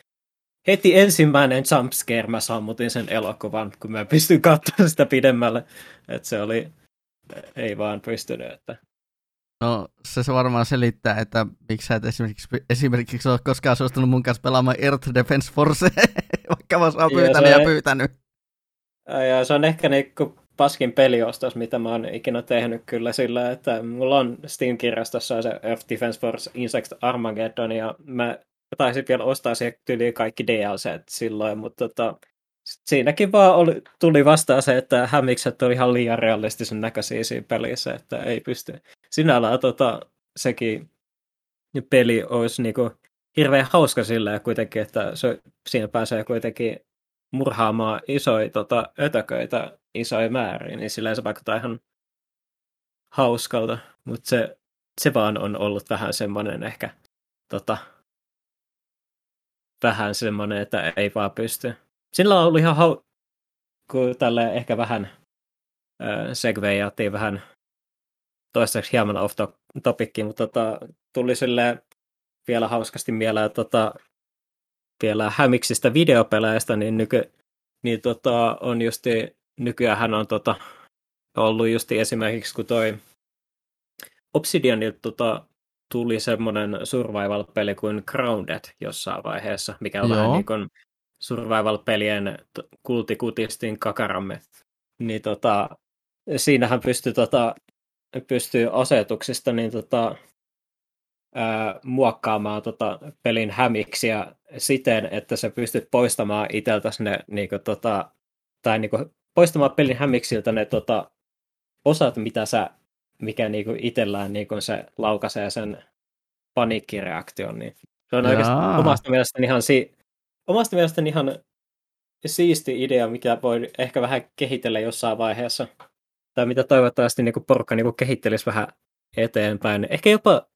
heti ensimmäinen jumpscare mä sammutin sen elokuvan, kun mä pystyn katsomaan sitä pidemmälle. Että se oli, ei vaan pystynyt. Että... No se, se varmaan selittää, että miksi sä et esimerkiksi, esimerkiksi ole koskaan suostunut mun kanssa pelaamaan Earth Defense Force, vaikka mä oon pyytänyt ja, ja pyytänyt. Ja se on ehkä niinku paskin peliostos, mitä mä oon ikinä tehnyt kyllä sillä, että mulla on Steam-kirjastossa se Earth Defense Force Insect Armageddon, ja mä taisin vielä ostaa siihen tyyliin kaikki DLC silloin, mutta tota, siinäkin vaan oli, tuli vastaan se, että hämikset oli ihan liian realistisen näköisiä siinä pelissä, että ei pysty. Sinällään tota, sekin peli olisi niinku hirveän hauska sillä kuitenkin, että se, siinä pääsee kuitenkin murhaamaan isoja tota, ötököitä isoja määriä, niin sillä se vaikuttaa ihan hauskalta, mutta se, se vaan on ollut vähän semmoinen ehkä tota, vähän semmoinen, että ei vaan pysty. Sillä on ollut ihan hau... kun tälle ehkä vähän äh, segwayattiin vähän toistaiseksi hieman off topickin, mutta tota, tuli sille vielä hauskasti mieleen tota, vielä hämiksistä videopeleistä, niin, nyky, niin tota, on justi, nykyään hän on tota, ollut justi esimerkiksi, kun toi Obsidianilta tota, tuli semmoinen survival-peli kuin Grounded jossain vaiheessa, mikä on Joo. vähän niin kuin survival-pelien kultikutistin kakaramme. Niin tota, siinähän pystyy, tota, pystyy asetuksista niin tota, ää, muokkaamaan tota, pelin hämiksiä siten, että se pystyt poistamaan itseltäsi ne, niinku, tota, tai niinku, poistamaan pelin hämiksiltä ne tota, osat, mitä sä mikä niinku itsellään niinku se laukaisee sen paniikkireaktion. Niin se on Jaa. oikeastaan omasta mielestäni ihan, si- omasta mielestäni ihan siisti idea, mikä voi ehkä vähän kehitellä jossain vaiheessa. Tai mitä toivottavasti niinku porukka niinku kehittelisi vähän eteenpäin. Ehkä jopa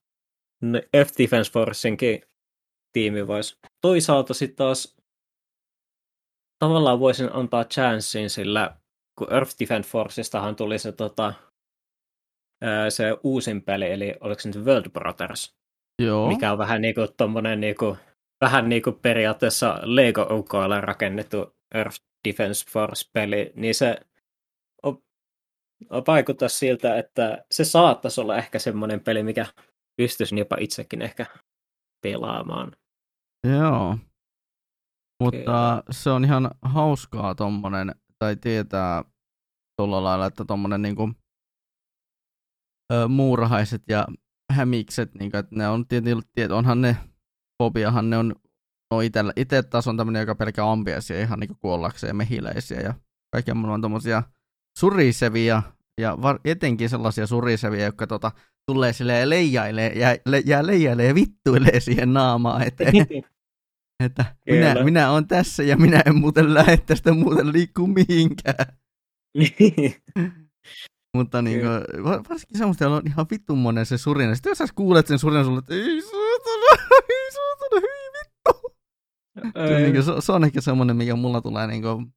F Defense Forceinkin tiimi voisi. Toisaalta sitten taas tavallaan voisin antaa chanssin, sillä kun Earth Defense Forcestahan tuli se, tota, se uusin peli, eli oliko se nyt World Brothers, Joo. mikä on vähän niin kuin tommonen niin kuin, vähän niin kuin periaatteessa Lego UKlla rakennettu Earth Defense Force-peli, niin se on, on vaikuttaa siltä, että se saattaisi olla ehkä semmoinen peli, mikä pystyisin jopa itsekin ehkä pelaamaan. Joo. Mutta Kyllä. se on ihan hauskaa tommonen, tai tietää tuolla lailla, että tommonen niinku, ö, muurahaiset ja hämikset, niinku, että ne on tietysti, onhan ne, fobiahan ne on, no itellä, ite taas on tämmönen, joka pelkää ampiaisia ihan niinku kuollakseen mehiläisiä ja kaiken mulla on tommosia surisevia ja var, etenkin sellaisia surisevia, jotka tota, tulee silleen leijailee, jää, le, jää leijailee ja vittuilee siihen naamaan eteen. Että minä, Kyllä. minä olen tässä ja minä en muuten lähde tästä muuten liikkuu mihinkään. Mutta niin kuin, varsinkin semmoista, jolla on ihan vitun monen se surina. Sitten jos sä kuulet sen surinan sulle, että ei saatana, ei saatana, hyi vittu. Se, on, niin kuin, se, se on ehkä semmoinen, mikä mulla tulee, niin kuin,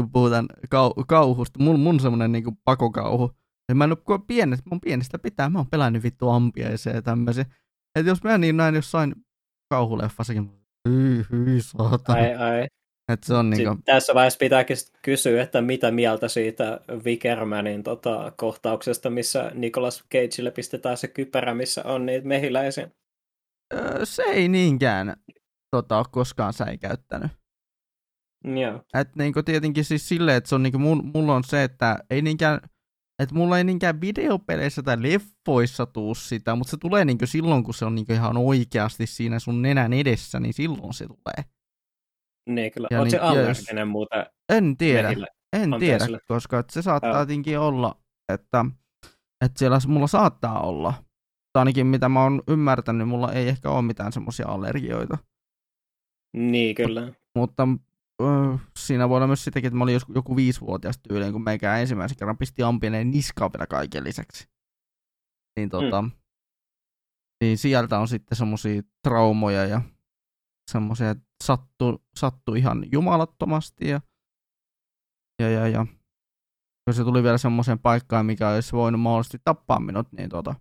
kun puhutaan kau, kauhusta. Mun, mun semmoinen niin kuin, pakokauhu. Ja mä en ole pienestä, mun pienestä pitää, mä oon pelännyt vittu ampiaisia ja tämmöisiä. Että jos mä niin näin jossain kauhuleffassakin, hyi, hyi saatana. ai, ai. Että se on niinku, tässä vaiheessa pitääkin kysyä, että mitä mieltä siitä Wickermanin tota, kohtauksesta, missä Nicolas Cageille pistetään se kypärä, missä on niitä mehiläisiä. öö, se ei niinkään tota, ole koskaan säikäyttänyt. Joo. Et niinku tietenkin siis silleen, että se on niinku, mun, mulla on se, että ei niinkään, että mulla ei niinkään videopeleissä tai leffoissa tuu sitä, mutta se tulee niinku silloin, kun se on niinku ihan oikeasti siinä sun nenän edessä, niin silloin se tulee. Niin kyllä. Ja Oletko niin- se ja jos- allerginen muuten En tiedä, mehille? en tiedä, koska et se saattaa tietenkin olla, että, että siellä mulla saattaa olla. Tai ainakin mitä mä oon ymmärtänyt, mulla ei ehkä ole mitään semmoisia allergioita. Niin kyllä. Mutta öö, siinä voi olla myös sitäkin, että mä olin joskus joku viisivuotias tyyliin, kun meikä ensimmäisen kerran pisti ampineen niskaan vielä kaiken lisäksi. Niin tota, mm. niin sieltä on sitten semmosia traumoja ja semmoisia, että sattu, sattu ihan jumalattomasti ja, ja, ja, ja kun se tuli vielä semmoiseen paikkaan, mikä olisi voinut mahdollisesti tappaa minut, niin, tota,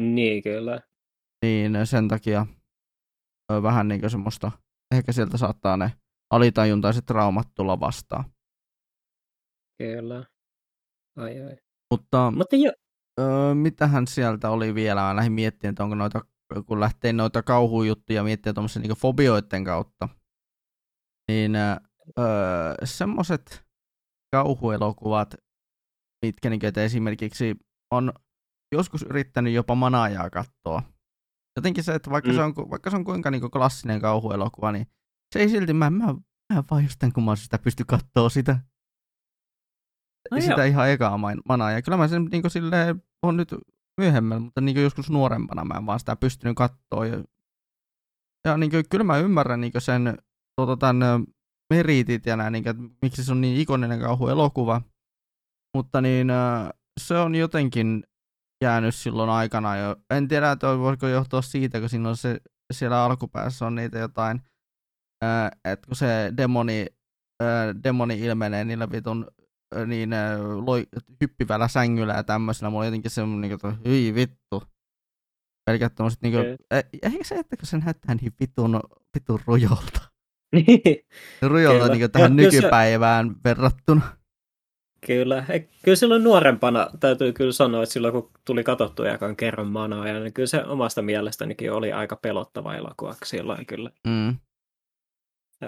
Niin kyllä. niin sen takia vähän niin kuin semmoista, ehkä sieltä saattaa ne alitajuntaiset traumat tulla vastaan. Kyllä. Ai ai. Mutta Mutta jo, öö, mitähän sieltä oli vielä? Mä lähdin miettimään, että onko noita, kun lähtee noita kauhujuttuja miettimään tuommoisen niin fobioiden kautta, niin öö, semmoiset kauhuelokuvat, mitkä niin, että esimerkiksi on joskus yrittänyt jopa manaajaa katsoa. Jotenkin se, että vaikka, Mm. se, on, vaikka se on kuinka niin klassinen kauhuelokuva, niin se ei silti, mä, mä, mä vaan jostain kumman sitä pysty katsoa sitä No sitä joo. ihan ekaa main- manaa. Ja kyllä mä sen niin silleen, on nyt myöhemmin, mutta niin joskus nuorempana mä en vaan sitä pystynyt katsoa. Ja, ja niin kuin, kyllä mä ymmärrän niin sen tota, tämän, meritit ja näin, niin kuin, että miksi se on niin ikoninen kauhuelokuva. Mutta niin, se on jotenkin jäänyt silloin aikana jo. En tiedä, että voiko johtua siitä, kun siinä on se, siellä alkupäässä on niitä jotain, että kun se demoni, demoni ilmenee niillä vitun niin loi, hyppivällä sängyllä ja tämmöisellä, mulla on jotenkin semmoinen, niin että hyi vittu. Pelkät tommoset niinku, okay. eikä se, että kun se näyttää niin vitun, vitun rujolta. Niin. Rujolta Kyllä. niinku tähän Ja kyllä se- nykypäivään verrattuna. Kyllä. He, kyllä silloin nuorempana täytyy kyllä sanoa, että silloin kun tuli katsottua ekan kerran manaa, niin kyllä se omasta mielestänikin oli aika pelottava elokuva silloin kyllä. Mm.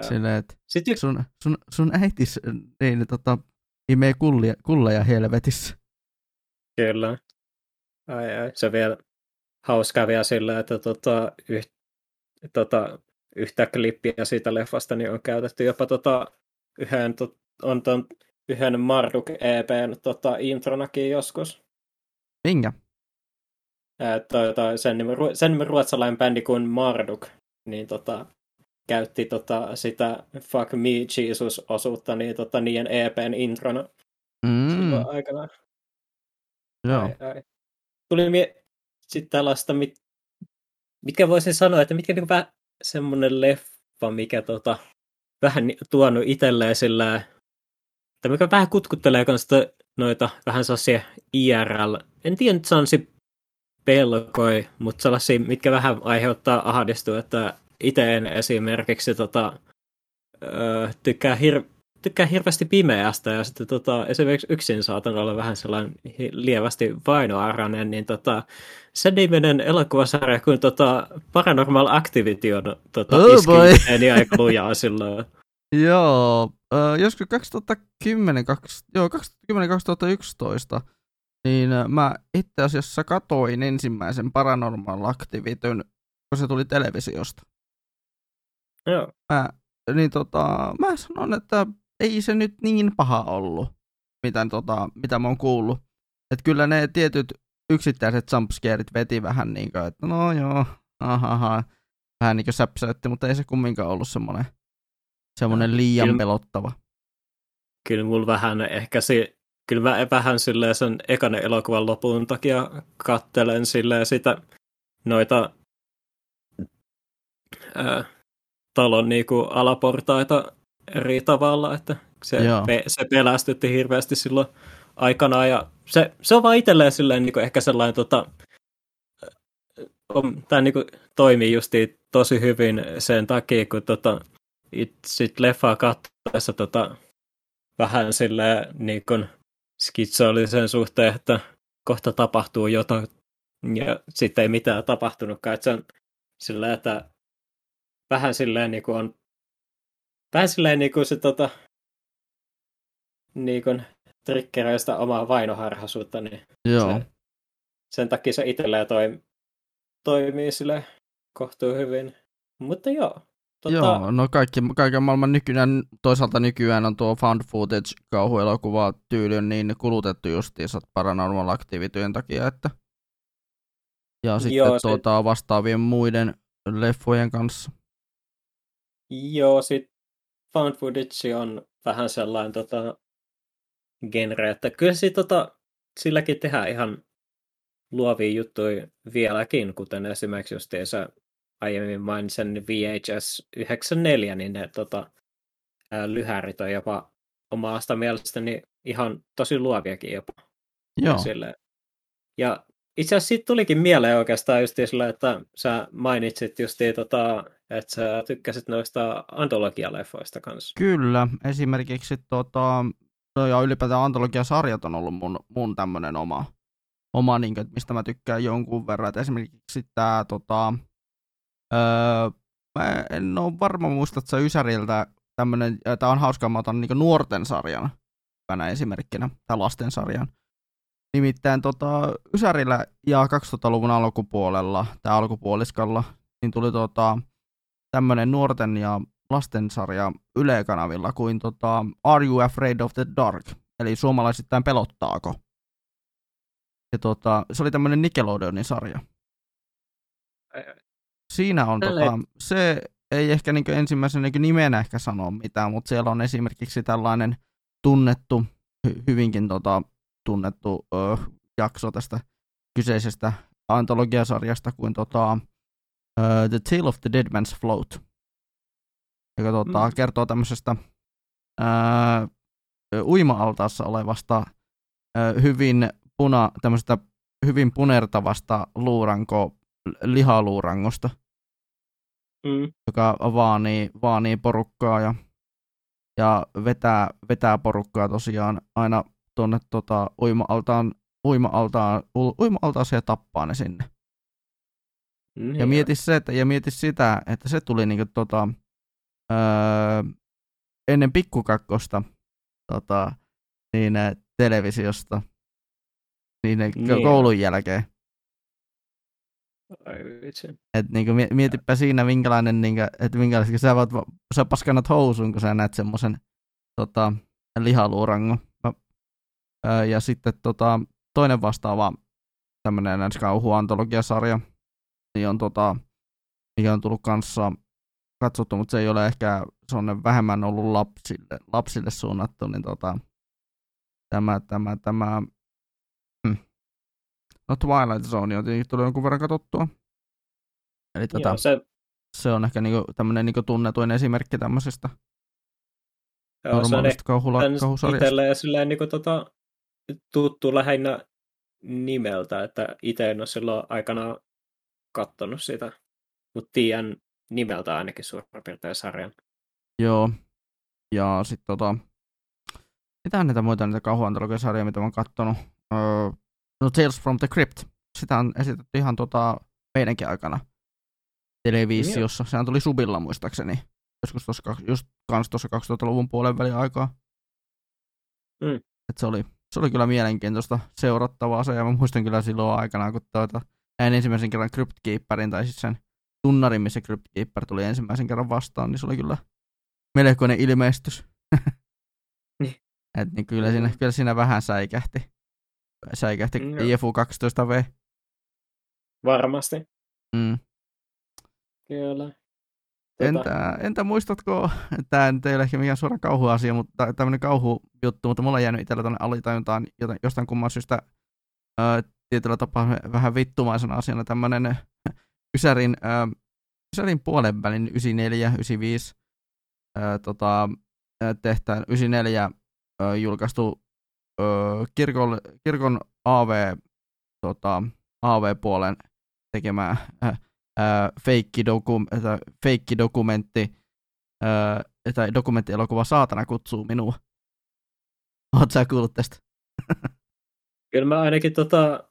Silleen, että sun, sun, sun äitis niin, tota, imee kullia, kulleja helvetissä. kyllä. Ai, ai. Se vielä hauskaa vielä sillä, että tota, yh, tota, yhtä klippiä siitä leffasta niin on käytetty jopa tota, yhden, tot, on ton, yhden Marduk EPn tota, intronakin joskus. Minkä? Ää, toi, sen, ru- sen nimen ruotsalainen bändi kuin Marduk, niin tota, käytti tota, sitä Fuck Me Jesus-osuutta niin, tota, niiden EPn introna Mm, aikana. joo. Ai, ai. Tuli mie- sitten tällaista, mit, mitkä voisin sanoa, että mitkä niinku vähän semmoinen leffa, mikä tota, vähän tuonut itselleen sillä tai mikä vähän kutkuttelee kanssa noita vähän sellaisia IRL, en tiedä nyt sellaisia pelkoi, mutta sellaisia, mitkä vähän aiheuttaa ahdistua, että itse en esimerkiksi tota, öö, tykkää, hir- tykkää hirveästi pimeästä ja sitten tota, esimerkiksi yksin saatan olla vähän sellainen lievästi vainoarainen, niin tota, sen nimenen elokuvasarja kuin tota, Paranormal Activity on tota, Oh iski aika lujaa silloin. Joo, äh, joskus 2010, 2, joo, 2010-2011, niin mä itse asiassa katoin ensimmäisen Paranormal Activityn, kun se tuli televisiosta. Joo. Mä, niin tota, mä sanon, että ei se nyt niin paha ollut, mitä, tota, mitä mä oon kuullut. Että kyllä ne tietyt yksittäiset jumpscareit veti vähän niin kuin, että no joo, ahaha, vähän niin kuin säpsäytti, mutta ei se kumminkaan ollut semmoinen, semmoinen liian Kyllä- pelottava. Kyllä mulla vähän ehkä se, kyllä mä vähän silleen sen ekan elokuvan lopun takia kattelen silleen sitä noita ää, talon niinku alaportaita eri tavalla, että se, pe, se pelästytti hirveästi silloin aikana ja se, se on vaan itselleen silleen niinku ehkä sellainen tota, on, tämä niinku toimii justiin tosi hyvin sen takia, kun tota, it, sit leffaa katsoessa tota, vähän silleen niin kuin skitsoillisen suhteen, että kohta tapahtuu jotain ja sitten ei mitään tapahtunutkaan. Että se on silleen, että vähän silleen niin kuin on vähän silleen niin kuin se tota, niin kuin sitä omaa vainoharhaisuutta, niin Joo, se, sen takia se itselleen toim, toimii sille kohtuu hyvin. Mutta joo. Tota, Joo, no kaikki, kaiken maailman nykyään, toisaalta nykyään on tuo found footage kauhuelokuva tyyli niin kulutettu justiinsa Paranormal Activityjen takia, että ja sitten Joo, se- tuota, vastaavien muiden leffojen kanssa. Joo, sit found footage on vähän sellainen tota, genre, että kyllä sit, tota, silläkin tehdään ihan luovia juttuja vieläkin, kuten esimerkiksi justiinsa aiemmin mainitsen VHS 94, niin ne tota, lyhärit on jopa omasta mielestäni ihan tosi luoviakin jopa. Joo, Sille. Ja itse asiassa siitä tulikin mieleen oikeastaan just sillä, että sä mainitsit justiin, tota, että sä tykkäsit noista antologialeffoista kanssa. kyllä. Esimerkiksi tota, no ja ylipäätään antologiasarjat on ollut mun, mun tämmönen oma, oma niin kuin, että mistä mä tykkään jonkun verran. Et esimerkiksi tää tota, öö, mä en ole varma muistat sä Ysäriltä tämmönen, tää on hauskaa, mä otan niin nuorten sarjan hyvänä esimerkkinä, tai lasten sarjan. Nimittäin tota, Ysärillä ja 2000-luvun alkupuolella, tai alkupuoliskalla, niin tuli tota, tämmönen nuorten ja lastensarja Yle-kanavilla kuin tota, Are You Afraid of the Dark? Eli suomalaisittain pelottaako? Ja tota, se oli tämmönen Nickelodeonin sarja. Siinä on, Tällä tota, se ei ehkä niin ensimmäisen niin nimenä ehkä sanoa mitään, mutta siellä on esimerkiksi tällainen tunnettu, hy- hyvinkin tota, tunnettu ö, jakso tästä kyseisestä antologiasarjasta kuin tota, ö, The Tale of the Dead Man's Float, joka tota, Mm. kertoo tämmöisestä ö, uima-altaassa olevasta ö, hyvin, puna, tämmöisestä hyvin punertavasta luuranko, lihaluurangosta, Mm. joka vaanii, vaanii porukkaa ja, ja vetää, vetää porukkaa tosiaan aina tuonne tota, uima-altaan, uima-altaan, uima-altaaseen ja tappaa ne sinne. Niin Ja mieti, se, että, ja mieti sitä, että se tuli niinku tota, öö, ennen pikkukakkosta tota, niin, eh, televisiosta niin, eh, Niin. koulun jälkeen. Et niinku, mie- mietipä siinä, minkälainen, niinku, että minkälaista, sä, voit, sä paskannat housuun, kun sä näet semmoisen tota, lihaluurangon. Ja sitten tota, toinen vastaava tämmöinen kauhuantologiasarja, niin on tota, mikä on tullut kanssa katsottu, mutta se ei ole ehkä, se on vähemmän ollut lapsille, lapsille suunnattu, niin tota, tämä, tämä, tämä, hmm. no Twilight Zone on tietenkin tullut jonkun verran katsottua. Eli tota, Joo, se, se on ehkä niinku tämmöinen niinku tunnetuin esimerkki tämmöisestä. Joo, se on normaalista kauhula, kauhusarjasta. itselle ja silleen niin kuin, tota, tuttu lähinnä nimeltä, että itse en ole silloin aikanaan kattonut sitä, mutta tiedän nimeltä ainakin suurin piirtein sarjan. Joo. Ja sitten tota, mitä näitä muita niitä kauhuantologiasarjoja, mitä mä oon kattonut? Öö, no Tales from the Crypt. Sitä on esitetty ihan tota, meidänkin aikana televisiossa. Sehän tuli Subilla muistaakseni. Joskus tuossa, just kans tuossa 2000-luvun puolen välin aikaa. Mm. Et se, oli, se oli kyllä mielenkiintoista seurattavaa se, ja mä muistan kyllä silloin aikana, kun tuota, näin ensimmäisen kerran Crypt Keeperin, tai siis sen tunnarin, missä Crypt Keeper tuli ensimmäisen kerran vastaan, niin se oli kyllä melkoinen ilmestys. Niin. Et niin kyllä, siinä, kyllä siinä vähän säikähti. Säikähti joo. IFU 12V. Varmasti, Mm. kyllä. Tota, Entä, entä muistatko, tämä nyt ei ole ehkä mikään suora kauhuasia, mutta tämmöinen kauhujuttu, mutta mulla on jäänyt itsellä tuonne alitajuntaan joten- jostain kumman syystä ö, tietyllä tapaa vähän vittumaisena asiana tämmöinen Ysärin, ö, Ysärin puolen välin 94, 95 ö, tota, ö, tehtäen 94 ö, julkaistu ö, kirkon, kirkon AV, tota, AV-puolen tekemää äh, ää, feikkidokum, että feikkidokumentti, ää, tai dokumenttielokuva Saatana kutsuu minua. Oletko sä kuullut tästä? Kyllä mä ainakin tota,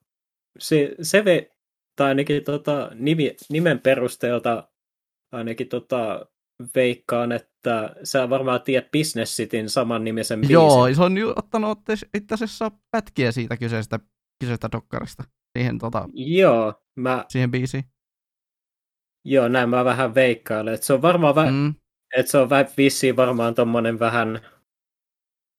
se, se ve, tai ainakin tota, nimi, nimen perusteelta ainakin tota, veikkaan, että sä varmaan tiedät Business Cityn saman nimisen biisin. Joo, se on ju- ottanut itse- itse asiassa pätkiä siitä kyseisestä, kyseisestä dokkarista siihen, tota, Joo, mä, siihen biisiin. Joo, näin mä vähän veikkailen. Että se on varmaan, vä, mm. Että se on vä, vissiin varmaan tommonen vähän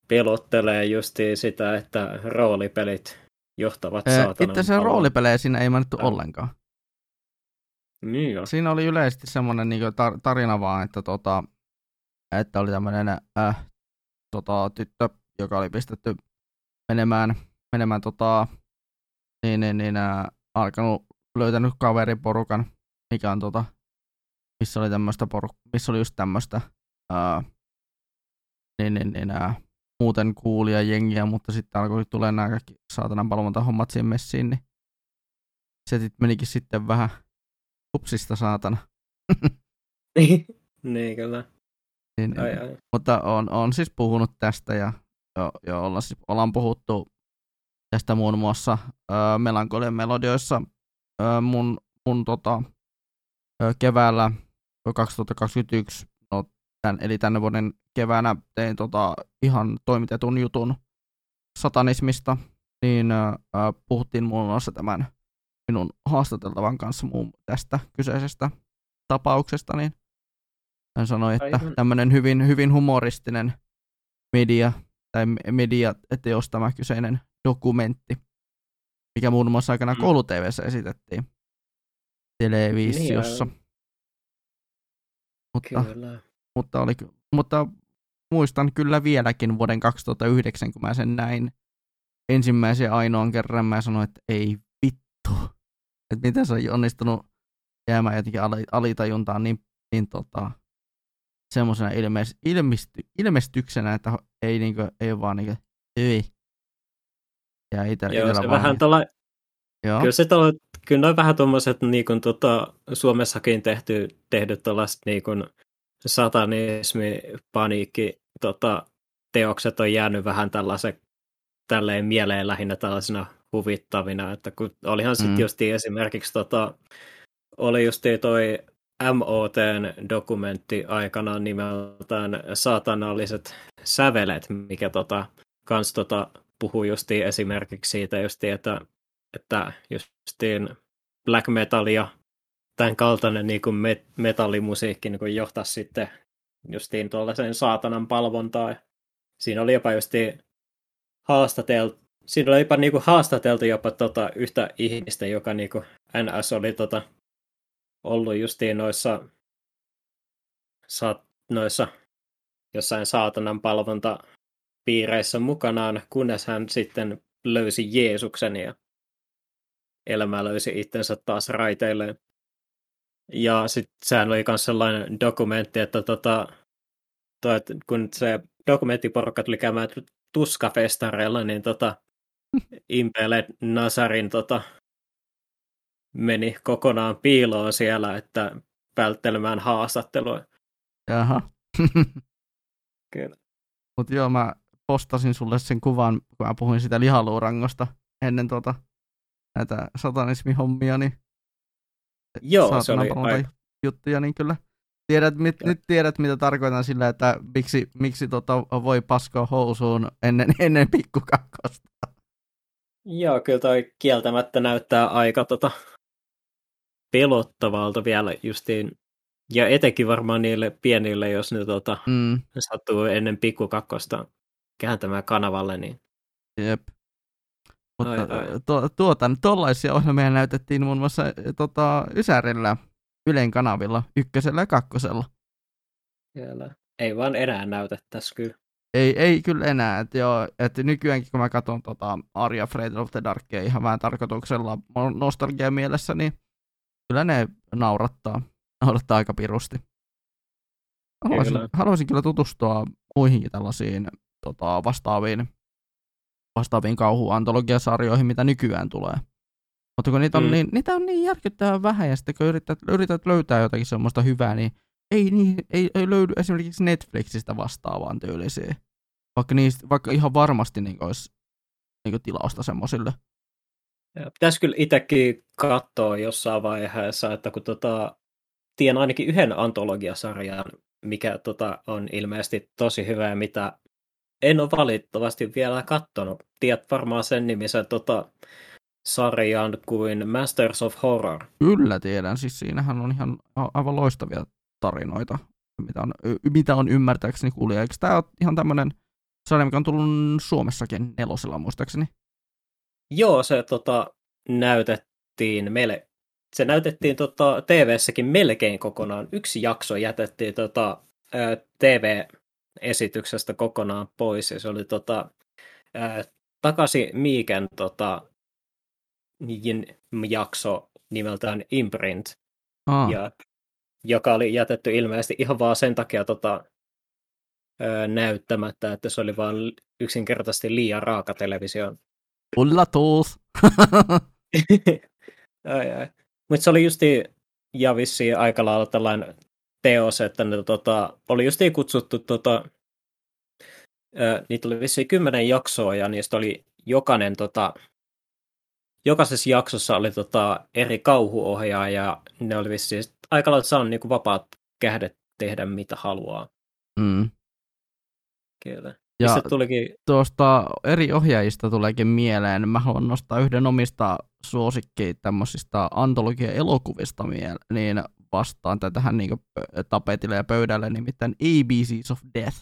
pelottelee justiin sitä, että roolipelit johtavat saatanan itse asiassa roolipelejä siinä ei mainittu Joo. ollenkaan. Niin joo. Siinä oli yleisesti semmoinen niin tar- tarina vaan, että, tota, että oli tämmöinen äh, tota, tyttö, joka oli pistetty menemään, menemään tota, niin, niin, niin äh, alkanut löytänyt kaveriporukan, mikä on tota, missä oli tämmöistä poruk- missä oli just tämmöistä äh, niin, niin, niin, äh, muuten kuulia jengiä, mutta sitten alkoi tulee nämä kaikki saatanan palvonta-hommat siihen messiin, niin se sit menikin sitten vähän hupsista saatana. niin kyllä. niin, Ai, niin. ai. Mutta on, on siis puhunut tästä ja jo, jo olla, siis, ollaan puhuttu tästä muun muassa ö, Melankolian melodioissa ö, mun, mun tota, keväällä 2021, no, tän, eli tänne vuoden keväänä tein tota, ihan toimitetun jutun satanismista, niin ö, puhuttiin muun muassa tämän minun haastateltavan kanssa muun tästä kyseisestä tapauksesta, niin hän sanoi, että tämmöinen hyvin, hyvin humoristinen media tai media teos tämä kyseinen dokumentti, mikä muun muassa aikana Mm. koulu esitettiin televisiossa. Niin, mutta, Kyllä. mutta, oli, mutta muistan kyllä vieläkin vuoden 2009, kun mä sen näin ensimmäisen ainoan kerran, mä sanoin, että ei vittu. Että miten se on onnistunut jäämään jotenkin ali- alitajuntaan niin, niin tota, semmoisena ilmeis, ilmisty, ilmestyksenä, että ei, niinku, ei vaan niinku, ei. Ja itä, Joo, se vähän tällä, joo, kyllä, se tällä, kyllä noin vähän tuommoiset niin kuin, tota, Suomessakin tehty, tehdyt tällaiset niin kuin, satanismi, paniikki, tota, teokset on jäänyt vähän tällaisen tälleen mieleen lähinnä tällaisina huvittavina, että kun olihan sitten Mm. just esimerkiksi tota, oli just toi MOTn dokumentti aikanaan nimeltään Saatanalliset sävelet, mikä tota, kans tota, puhuu justiin esimerkiksi siitä justiin, että, että justiin black metal ja tämän kaltainen niin kuin met- metallimusiikki niin kuin johtaisi sitten justiin tuollaiseen saatanan palvontaan. Siinä oli jopa justiin haastateltu, siinä oli jopa niin kuin haastateltu jopa tota yhtä ihmistä, joka niin kuin NS oli tota, ollut justiin noissa, saat, noissa jossain saatanan palvontapiireissä mukanaan, kunnes hän sitten löysi Jeesuksen ja elämä löysi itsensä taas raiteilleen. Ja sitten sehän oli myös sellainen dokumentti, että tota, toi, kun se dokumenttiporukka tuli käymään tuskafestareilla, niin tota, Impele Nasarin tota, meni kokonaan piiloon siellä, että välttelemään haastattelua. Jaha. Kyllä. Mutta joo, mä postasin sulle sen kuvan, kun mä puhuin sitä lihaluurangosta ennen tuota, näitä satanismihommia, niin Joo, se oli aika... juttuja, niin kyllä tiedät, mit, nyt tiedät, mitä tarkoitan sillä, että miksi, miksi tota voi paskoa housuun ennen, ennen pikkukakkosta. Joo, kyllä toi kieltämättä näyttää aika tota, pelottavalta vielä justiin, ja etenkin varmaan niille pienille, jos ne tota, mm. sattuu ennen pikkukakkosta kääntämään kanavalle, niin Jep. Mutta ai, ai. Tu, tuota, tuollaisia ohjelmia näytettiin muun muassa tota, Ysärillä, Ylen kanavilla, ykkösellä ja kakkosella. Siellä. Ei vaan enää näytä tässä kyllä. Ei, ei kyllä enää. Et joo, et nykyäänkin kun mä katson tota Arja Fred of the Darkia ihan vähän tarkoituksella nostalgia mielessä, niin kyllä ne naurattaa, naurattaa aika pirusti. Haluaisin kyllä. haluaisin kyllä tutustua muihinkin tällaisiin tota, vastaaviin, vastaaviin kauhuantologiasarjoihin, mitä nykyään tulee. Mutta kun niitä on, mm. niin, niitä on niin järkyttävän vähän, ja sitten kun yrität, yrität löytää jotakin semmoista hyvää, niin ei, niin, ei, ei löydy esimerkiksi Netflixistä vastaavaan tyylisiä. Vaikka, niistä, vaikka ihan varmasti niin olisi niin tilausta semmoisille. Pitäisi kyllä itsekin katsoa jossain vaiheessa, että kun tota, tiedän ainakin yhden antologiasarjan, mikä tota, on ilmeisesti tosi hyvä ja mitä en ole valitettavasti vielä katsonut. Tiedät varmaan sen nimisen tota, sarjan kuin Masters of Horror. Kyllä tiedän, siis siinähän on ihan aivan loistavia tarinoita, mitä on, mitä on ymmärtääkseni kuulija. Eikö tämä ole ihan tämmöinen sarja, mikä on tullut Suomessakin nelosella muistaakseni? Joo, se tota, näytettiin meille, se näytettiin tota, TV-säkin melkein kokonaan. Yksi jakso jätettiin tota, TV-esityksestä kokonaan pois, ja se oli tota, ää, takaisin Miiken tota, jakso nimeltään Imprint, ah. ja, joka oli jätetty ilmeisesti ihan vaan sen takia tota, ö, näyttämättä, että se oli vaan yksinkertaisesti liian raaka televisio. Ullatus! ai, ai. Mutta se oli justi ja vissiin aika lailla tällainen teos, että ne tota, oli justiin kutsuttu, tota, ö, niitä oli vissiin kymmenen jaksoa ja niistä oli jokainen tota, jokaisessa jaksossa oli tota eri kauhuohjaaja ja ne oli vissiin aika lailla saanut niin vapaat kähdet tehdä mitä haluaa. Mm. Kyllä. Ja tulikin... tuosta eri ohjaajista tuleekin mieleen. Mä haluan nostaa yhden omista suosikkiin tämmöisistä antologia-elokuvista miele- niin vastaan tai tähän niin tapetille ja pöydälle, nimittäin ABCs of Death.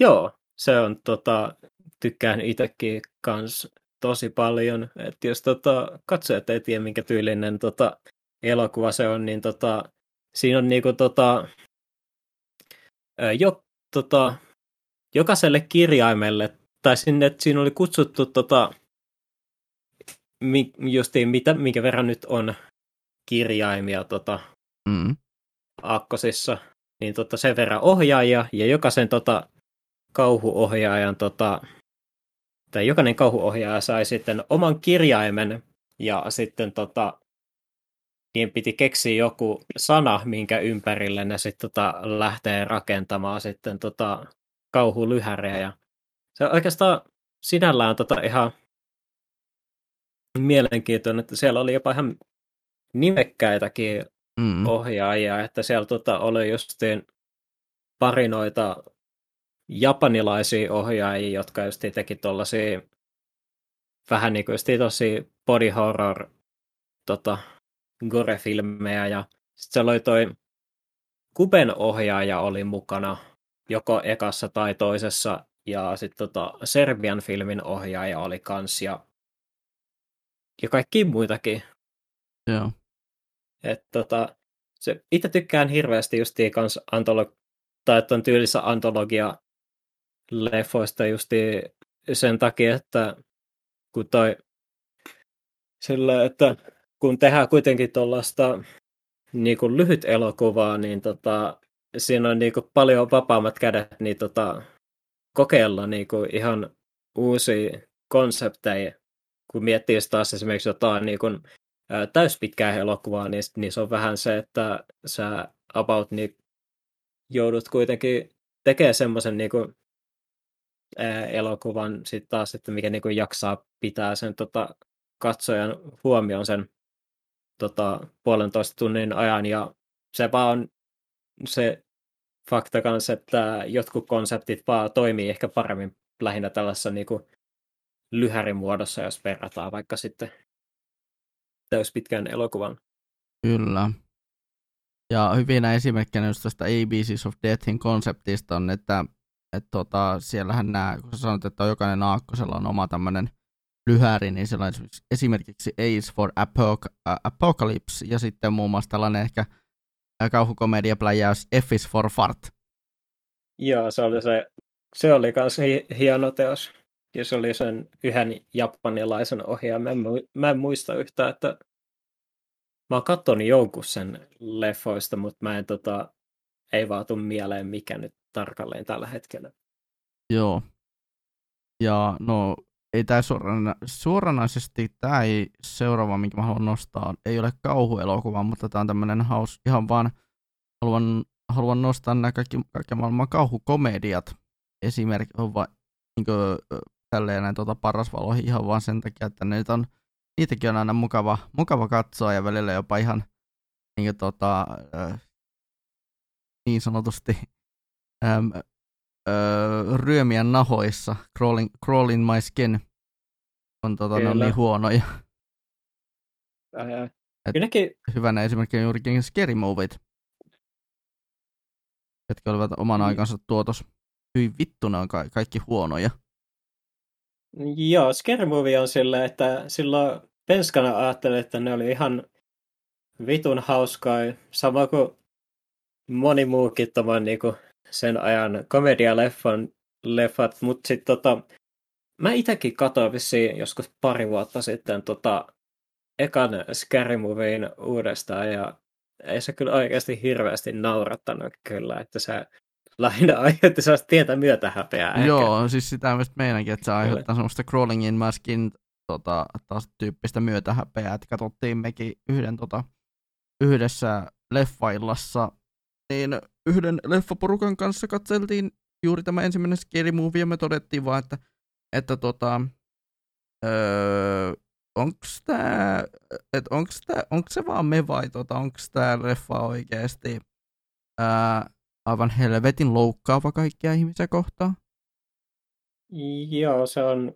Joo, se on tota, tykkään itsekin kans tosi paljon. että jos tota, katsojat ei tiedä, minkä tyylinen tota, elokuva se on, niin tota, siinä on niinku, tota, jo, tota, jokaiselle kirjaimelle, tai sinne, että siinä oli kutsuttu tota, justiin mitä, minkä verran nyt on kirjaimia tota, mm. akkosissa, niin tota, sen verran ohjaajia, ja jokaisen tota, kauhuohjaajan tota, tai jokainen kauhuohjaaja sai sitten oman kirjaimen ja sitten tota, niin piti keksiä joku sana, minkä ympärille ne sitten tota, lähtee rakentamaan sitten tota, kauhulyhärejä. Se oikeastaan sinällään tota, ihan mielenkiintoinen, että siellä oli jopa ihan nimekkäitäkin mm. ohjaajia, että siellä tota, oli justiin pari noita japanilaisia ohjaajia, jotka just teki tuollaisia vähän niin kuin tosi body horror tota, gore-filmejä ja sitten siellä oli toi Kuben ohjaaja oli mukana joko ekassa tai toisessa ja sitten tota, Serbian filmin ohjaaja oli kans ja, ja kaikki muitakin. Joo. Et, tota, se, itse tykkään hirveästi justiin kans antolo- tai on tyylissä antologia leffoista justi sen takia, että kun toi sillä, että kun tehdään kuitenkin tuollaista niin kuin lyhyt elokuvaa, niin tota, siinä on niinku paljon vapaammat kädet niin tota, kokeilla niinku ihan uusia konsepteja, kun miettii taas esimerkiksi jotain niinku, täyspitkää elokuvaa, niin, niin se on vähän se, että sä about niin joudut kuitenkin tekemään semmoisen niinku, elokuvan sitten taas, että mikä niinku jaksaa pitää sen tota, katsojan huomioon sen tota, puolentoista tunnin ajan, ja se vaan on se fakta kanssa, että jotkut konseptit vaan toimii ehkä paremmin lähinnä tällaisessa niin kuin lyhärimuodossa, jos verrataan vaikka sitten täyspitkän elokuvan. Kyllä. Ja hyvinä esimerkkinä just tästä ABCs of Deathin konseptista on, että, että tota, siellähän nämä, kun sä sanot, että jokainen aakkosella on oma tämmöinen lyhäri, niin siellä on esimerkiksi Ace for Apoc- Apocalypse ja sitten muun muassa tällainen ehkä kauhukomediapläjäys F is for Fart. Joo, se oli, se, se oli myös hieno teos. Ja se oli sen yhden japanilaisen ohjaajan. Mä, mä en muista yhtään, että mä oon katsonut jonkun sen leffoista, mutta mä en tota, ei vaan tuu mieleen, mikä nyt tarkalleen tällä hetkellä. Joo. Ja no, ei tämä suorana, suoranaisesti, tämä ei seuraava, minkä mä haluan nostaa, ei ole kauhuelokuva, mutta tämä on tämmöinen haus, ihan vaan haluan, haluan nostaa nämä kaikki, kaikki maailman kauhukomediat esimerkiksi, on va, niin kuin, tälleen näin tuota paras valo ihan vaan sen takia, että ne on, niitäkin on aina mukava, mukava katsoa ja välillä jopa ihan niin, kuin, tota, niin sanotusti äm, öö, ryömiä nahoissa, crawling, crawling my skin, on tota, ne on niin huonoja. Et Hyvänä esimerkkinä juurikin Scary Movit, jotka olivat oman mm. aikansa tuotos. Hyi vittu, ne on ka- kaikki huonoja. Joo, Scary Movie on sillä, että silloin penskana ajattelin, että ne oli ihan vitun hauskaa. Sama kuin moni muukin niin kuin sen ajan komedialeffan leffat, mutta sitten tota, mä itsekin katsoin vissiin joskus pari vuotta sitten tota, ekan Scary Moviein uudestaan ja ei se kyllä oikeasti hirveästi naurattanut kyllä, että se lähinnä aiheutti sellaista pientä myötähäpeää. Joo, ehkä. siis sitä myös meidänkin, että se aiheuttaa semmoista crawling in maskin tota, taas tyyppistä myötähäpeää, että katsottiin mekin yhden tota, yhdessä leffaillassa niin yhden leffaporukan kanssa katseltiin juuri tämä ensimmäinen scary movie, ja me todettiin vaan, että, että tota, öö, onks tää, et onks tää, onks se vaan me vai tota, onks tää leffa oikeesti ää, aivan helvetin loukkaava kaikkia ihmisiä kohtaan? Joo, se on,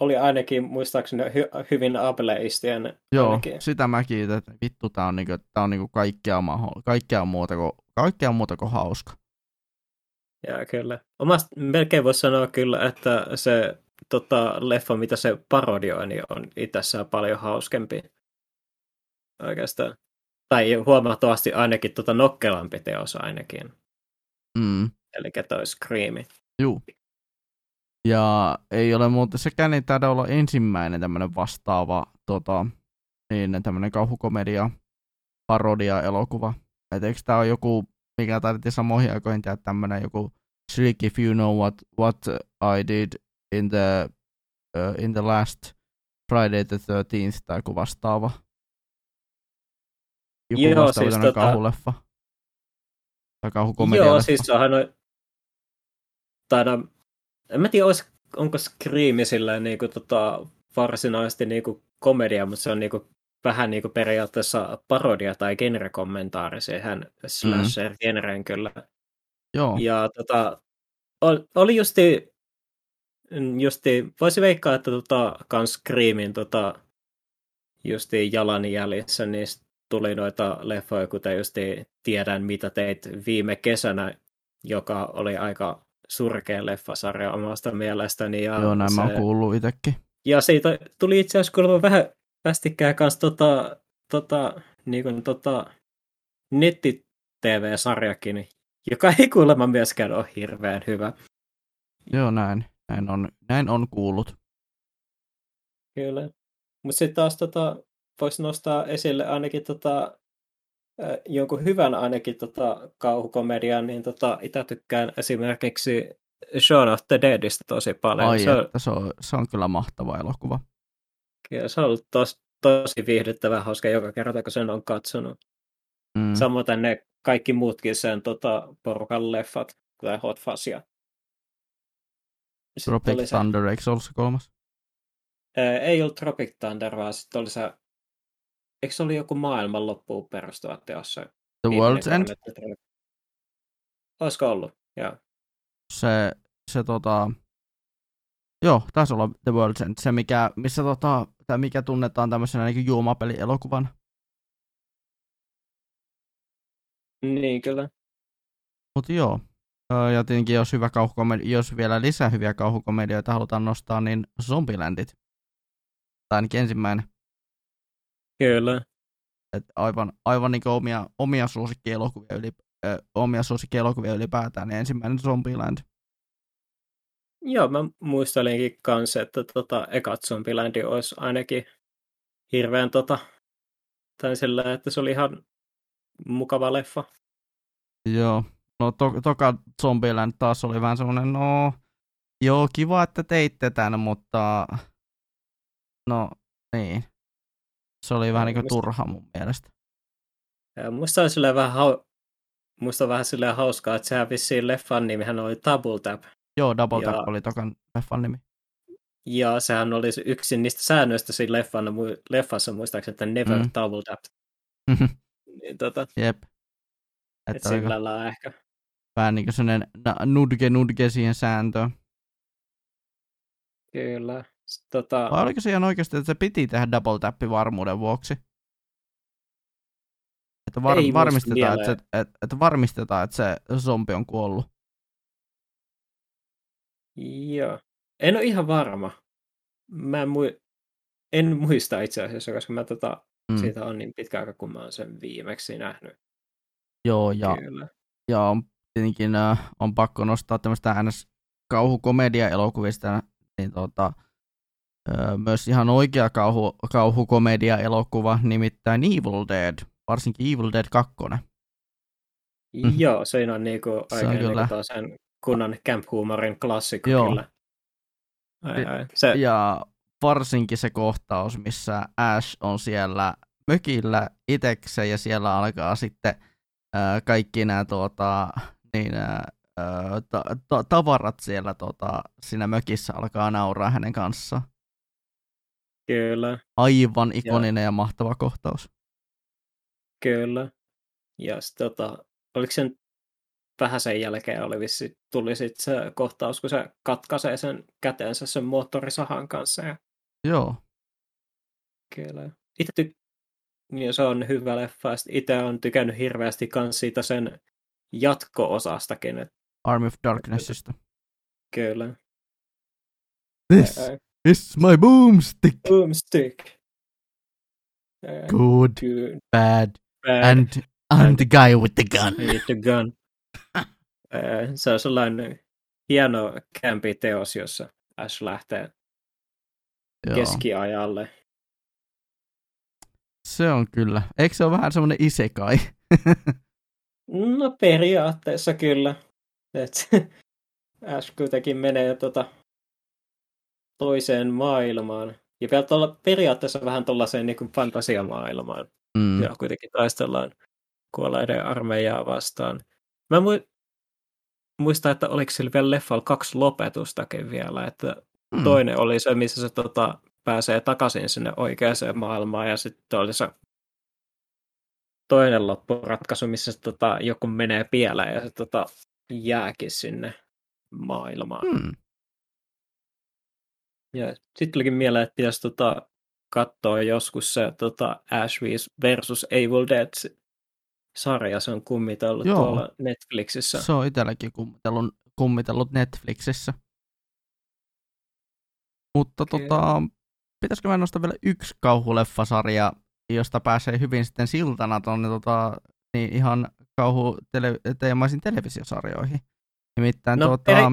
oli ainakin muistaakseni hy- hyvin ableistien. Joo, ainakin. sitä mäkin, että vittu tää on, niinku, tää on niinku kaikkea, maho- kaikkea muuta kuin kaikkea muuta kuin hauska. Ja kyllä. Omasta melkein voisi sanoa kyllä, että se tota, leffa, mitä se parodioi, niin on itsessään paljon hauskempi. Oikeastaan. Tai huomattavasti ainakin tota nokkelampi teos ainakin. Mm. Eli toi Screami. Juu. Ja ei ole muuten sekään ei taida olla ensimmäinen tämmöinen vastaava tota, niin, tämmöinen kauhukomedia parodia elokuva. Et eikö tämä ole joku, mikä taidettiin samoihin aikoihin tehdä tämmöinen joku Shriek if you know what, what I did in the, uh, in the last Friday the 13th tai joku vastaava. Joku Joo, vastaava siis tota... kauhuleffa. Tai Joo, siis onhan noin... Tai no, en mä tiedä, onko Scream silleen niin kuin, tota, varsinaisesti niin kuin komedia, mutta se on niin kuin vähän niin kuin periaatteessa parodia tai genrekommentaari siihen slasher-genreen kyllä. Joo. Ja tota, oli justi, justi voisi veikkaa, että tota, kans Screamin tota, justi jalanjäljissä, niin tuli noita leffoja, kuten justi Tiedän, mitä teit viime kesänä, joka oli aika surkea leffasarja omasta mielestäni. Ja Joo, näin se, mä oon kuullut itsekin. Ja siitä tuli itse asiassa vähän vastikään kanssa tota, tota, niin kuin, tota, netti-tv-sarjakin, joka ei kuulemma myöskään ole hirveän hyvä. Joo, näin. Näin on, näin on kuullut. Kyllä. Mutta sitten taas tota, voisi nostaa esille ainakin tota, jonkun hyvän ainakin tota, kauhukomedian, niin tota, itse tykkään esimerkiksi Shaun of the Deadistä tosi paljon. Ai se, on, että se on, se on kyllä mahtava elokuva. kyllä se on ollut tos, tosi viihdyttävä hauska joka kerta, kun sen on katsonut. Mm. Samoin ne kaikki muutkin sen tota, porukan leffat, kuten Hot Fuzz Tropic se, Thunder, eikö se ollut se kolmas? ei ollut Tropic Thunder, vaan sitten oli se, eikö se oli joku maailman loppuun perustuva teos The World's End? Olisiko ollut, joo. Se, se tota... Joo, taisi olla The World's End. Se, mikä, missä tota, tai mikä tunnetaan tämmöisenä niin juomapelielokuvan. Niin kyllä. Mutta joo. Ja tietenkin jos, hyvä kauhukomedi- jos vielä lisää hyviä kauhukomedioita halutaan nostaa, niin Zombielandit. Tai ainakin ensimmäinen. Kyllä. Et aivan, aivan niin omia, omia suosikkielokuvia, yli, ö, omia suosikkielokuvia ylipäätään, niin ensimmäinen Zombieland. Joo, mä muistelinkin kanssa, että tota, ekat Zombieland olisi ainakin hirveän tota, tai sillä, että se oli ihan mukava leffa. Joo. No to, toka Zombieland taas oli vähän semmoinen, no joo, kiva, että teitte tän, mutta no niin. Se oli vähän niin kuin musta- turha mun mielestä. Ja musta on silleen vähän, hau... musta on vähän silleen hauskaa, että sehän vissiin leffan nimihän oli Double Tap. Joo, Double Ja- Tap oli tokan leffan nimi. Ja sehän oli yksi niistä säännöistä siinä leffan, leffassa muistaakseni, että never Mm. double tap. Niin tota, Jep. et Että oliko sillä lailla ehkä. vähän niin kuin sellainen nudge nudge siihen sääntöön. Kyllä. Tota, Vai oliko se ihan oikeasti, että se piti tehdä double tappi varmuuden vuoksi? Että var- Ei varmistetaan, että, se, että, että varmistetaan, että se zombi on kuollut. joo. En ole ihan varma. Mä en, mui... en muista itse asiassa, koska mä tota, Mm. siitä on niin pitkä aika, kun mä oon sen viimeksi nähnyt. Joo, ja, Kyllä. ja on tietenkin äh, on pakko nostaa tämmöistä ns. kauhukomedia-elokuvista, niin tota, myös ihan oikea kauhu, kauhukomedia-elokuva, nimittäin Evil Dead, varsinkin Evil Dead 2. Mhm. Joo, se on niinku on oikein kyllä. niinku sen kunnon camp-huumorin klassikko Joo. kyllä. Ai, ai. Se, Ja varsinkin se kohtaus, missä Ash on siellä mökillä itekseen ja siellä alkaa sitten ää, kaikki nämä tuota, niin, ää, ta- ta- tavarat siellä tota, siinä mökissä alkaa nauraa hänen kanssaan. Kyllä, Aivan ikoninen ja mahtava kohtaus. kyllä. Ja sit, tota, oliko sen vähän sen jälkeen oli vissi, tuli sitten se kohtaus, kun se katkaisee sen käteensä sen moottorisahan kanssa. Ja Joo, kyllä. Itse ty- niin se on hyvä leffa. Itse on tykännyt hirveästi kans siitä sen jatko-osastakin. Army of Darknessista. kyllä. This Is my boomstick. Boomstick. Ai, Good, Good. bad, Bad. and I'm the guy with the gun. With the gun. Se on sellainen hieno kämpiteos, jossa Ash lähtee Joo. keskiajalle. Se on kyllä. Eikö se ole vähän semmoinen isekai? No periaatteessa kyllä. Et, Ash kuitenkin menee tota, toiseen maailmaan. Ja vielä tuolla, periaatteessa vähän tuollaiseen niin fantasiamaailmaan. mm. Ja kuitenkin taistellaan kuolleiden armeijaa vastaan. Mä mu- muistan, että oliko sillä vielä leffalla kaksi lopetustakin vielä. Että Mm. toinen oli se, missä se tota, pääsee takaisin sinne oikeaan maailmaan. Ja sitten oli se toinen loppuratkaisu, missä se, tota, joku menee pieleen ja se tota, jääkin sinne maailmaan. Mm. Ja sitten tulikin mieleen, että pitäisi tota, katsoa joskus se tota, Ash versus Evil Dead sarja. Se on kummitellut Joo. tuolla Netflixissä. Se on itselläkin kummitellut, kummitellut Netflixissä. Mutta Okei. tota, pitäisikö mä nostaa vielä yksi kauhuleffasarja, josta pääsee hyvin sitten siltana tuonne tota, niin ihan kauhuteemaisiin televisiosarjoihin. Nimittäin No, tota,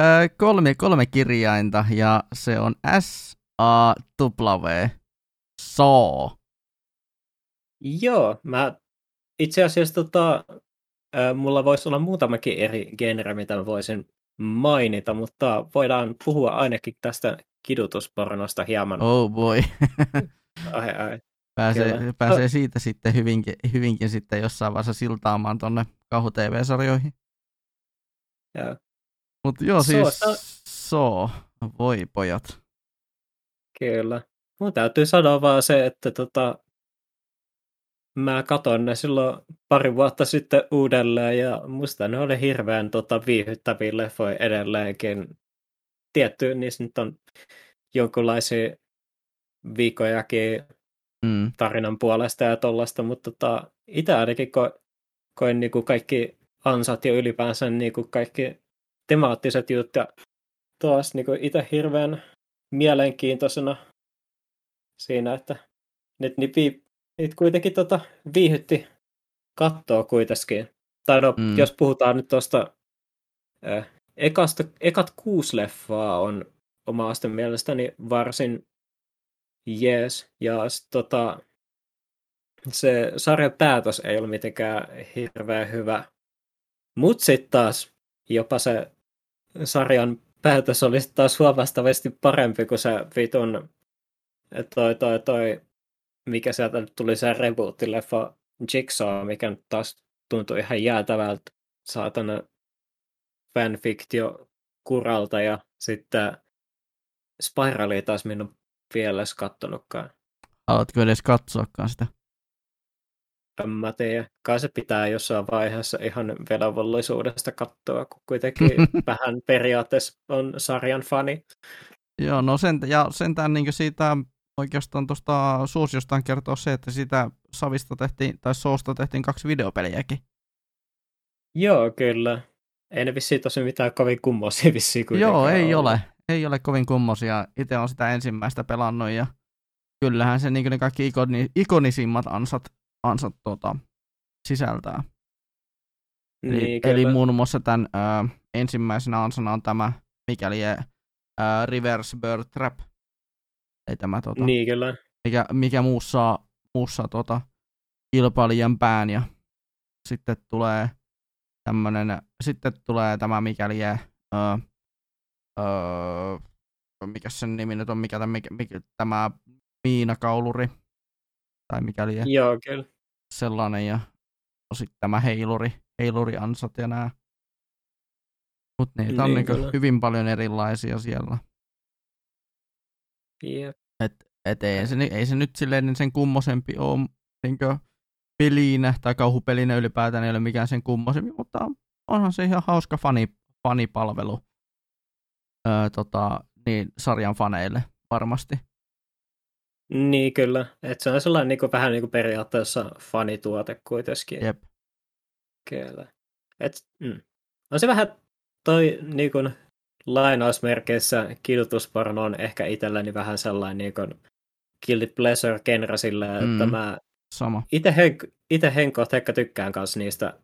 ö, kolme, kolme kirjainta ja se on S-A-W. Saw. Joo, mä itse asiassa tota, mulla voisi olla muutamakin eri genre, mitä mä voisin mainita, mutta voidaan puhua ainakin tästä kidutuspornosta hieman. Oh boy. Ai, ai. Pääsee, Kyllä. pääsee siitä sitten hyvinkin, hyvinkin sitten jossain vaiheessa siltaamaan tonne kauhu-tv-sarjoihin. Joo. Mutta joo, So, siis tää- so, voi pojat. Kyllä. Mun täytyy sanoa vaan se, että tota, mä katon ne silloin pari vuotta sitten uudelleen ja musta ne oli hirveän tota, viihyttäviä leffoja edelleenkin. Tietty, niissä nyt on jonkinlaisia viikojakin Mm. tarinan puolesta ja tollasta, mutta tota, itse ainakin ko, koin niinku kaikki ansat ja ylipäänsä niinku kaikki temaattiset jutut ja taas niinku itse hirveän mielenkiintoisena siinä, että nyt niitä, niitä kuitenkin tota viihytti kattoa kuitenkin. Tai no, Mm. jos puhutaan nyt tuosta ekasta, ekat kuusi leffaa on omasta mielestäni varsin jees. Ja sit, tota, se sarjan päätös ei ole mitenkään hirveän hyvä. Mutta sitten taas jopa se sarjan päätös olisi taas huomattavasti parempi kuin se vitun toi, toi, toi, mikä sieltä tuli se reboot-leffa Jigsaw, mikä nyt taas tuntui ihan jäätävältä saatana fanfiktio kuralta ja sitten Spiralia taas minun vielä edes kattonutkaan. Haluatko edes katsoakaan sitä? En mä tiedä. Kai se pitää jossain vaiheessa ihan velvollisuudesta katsoa, kun kuitenkin vähän periaatteessa on sarjan fani. Joo, no sen, ja sentään niin siitä oikeastaan tuosta suosiostaan kertoo se, että sitä Savista tehtiin, tai Soosta tehtiin kaksi videopeliäkin. Joo, kyllä. Ei ne vissiin tosi mitään kovin kummosia vissiin kuitenkaan Joo, ei ollut. ole. Ei ole kovin kummosia. Itse on sitä ensimmäistä pelannut ja kyllähän se niin ne kaikki ikoni, ikonisimmat ansat, ansat tota, sisältää. Eli, Niin, eli kyllä. muun muassa tämän ö, ensimmäisenä ansana on tämä, mikäli ö, Reverse Bird Trap. Ei tämä tota, Niin, kyllä. mikä, mikä muussa, muussa tota, kilpailijan pään ja sitten tulee tämmönen, sitten tulee tämä mikäli öö, öö, mikä sen nimi nyt on, mikä, tämä- mikä, mikä tämä miinakauluri, tai mikäli Joo, kyllä. sellainen, ja sitten tämä heiluri, heiluriansat ja nämä. Mutta niitä on Niin, niinku kyllä. hyvin paljon erilaisia siellä. Jep. Et, et ei, se, ei se nyt silleen niin sen kummosempi ole niinkö pelinä tai kauhupelinä ylipäätään ei ole mikään sen kummosempi, mutta onhan se ihan hauska fani, fanipalvelu öö, tota, niin, sarjan faneille varmasti. Niin, kyllä. Että se on sellainen niin kuin, vähän niin kuin periaatteessa fanituote kuitenkin. Jep. Kyllä. Et, mm. On se vähän toi niin kuin, lainausmerkeissä kidutusporno on ehkä itselläni vähän sellainen niin kuin, guilty pleasure genre sillä, että Mm. mä Sama. itse ite henkot ehkä tykkään kanssa niistä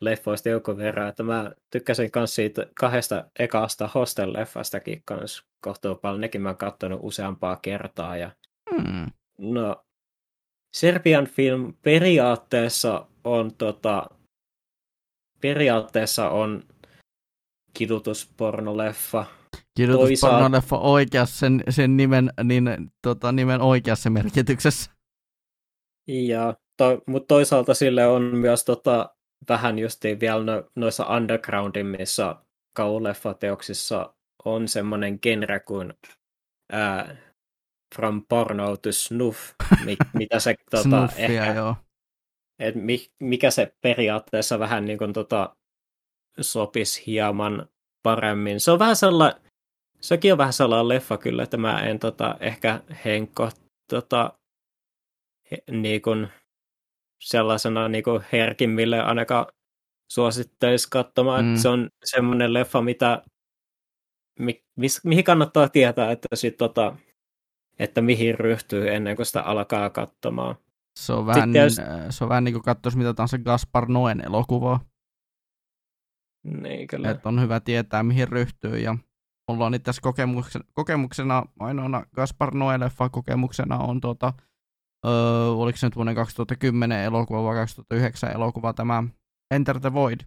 leffoista jonkun verran, että mä tykkäsin myös siitä kahdesta ekasta Hostel-leffastakin kanssa kohtuu paljon. Nekin mä oon katsonut useampaa kertaa ja Hmm. No, Serbian film periaatteessa on tota, periaatteessa on kidutuspornoleffa. Kidutuspornoleffa oikeassa sen, sen nimen, niin, tota, nimen oikeassa merkityksessä. Ja to, mutta toisaalta sille on myös tota, vähän justiin vielä no, noissa undergroundimmissa kauleffateoksissa on semmoinen genre kuin ää, From Porno to Snuff, mi, mitä se tota, Snuffia, ehkä, joo. et mi, mikä se periaatteessa vähän niin kuin tota, sopisi hieman paremmin. Se on vähän sellainen, sekin on vähän sellainen leffa kyllä, että mä en tota, ehkä henkko tota, he, niin kuin sellaisena niin kuin herkimmille ainakaan suosittelisi katsomaan. Mm. Se on semmoinen leffa, mitä, mi, mis, mihin kannattaa tietää, että, sit, tota, että mihin ryhtyy ennen kuin sitä alkaa katsomaan. Se on vähän, Sitten jos- äh, se on vähän niin kuin katsoisi mitä tahansa Gaspar Noen elokuvaa. Niin, kyllä. Että on hyvä tietää, mihin ryhtyy. Ja mulla on itse kokemuksena, kokemuksena ainoana Gaspar Noe-leffa kokemuksena on tuota öö, oliko se nyt vuoden 2010 elokuva vai 2009 elokuva tämä Enter the Void.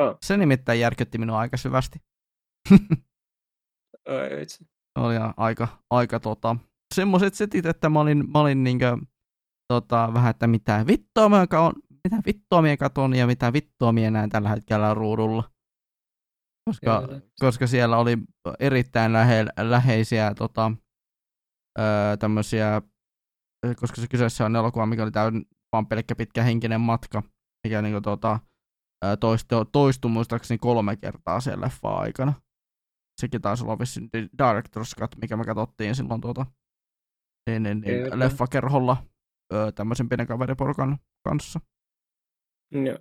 Oh. Se nimittäin järkytti minua aika syvästi. Oi, itse. Oli aika, aika tota, semmoiset setit, että mä olin, mä olin niinkö, tota, vähän, että mitä vittua mä on, mitä vittua minä katon ja mitä vittua minä näen tällä hetkellä ruudulla. Koska, Kyllä. koska siellä oli erittäin lähe, läheisiä tota, öö, tämmöisiä, koska se kyseessä on elokuva, mikä oli täysin vaan pelkkä pitkä henkinen matka, mikä niinku, tota, toistu, toistui muistaakseni kolme kertaa sen leffa aikana. Sekin taisi olla vissiin di- Director's Cut, mikä me katsottiin silloin tuota, niin, niin, niin, leffakerholla öö, tämmöisen pienen kaveriporukan kanssa. Joo.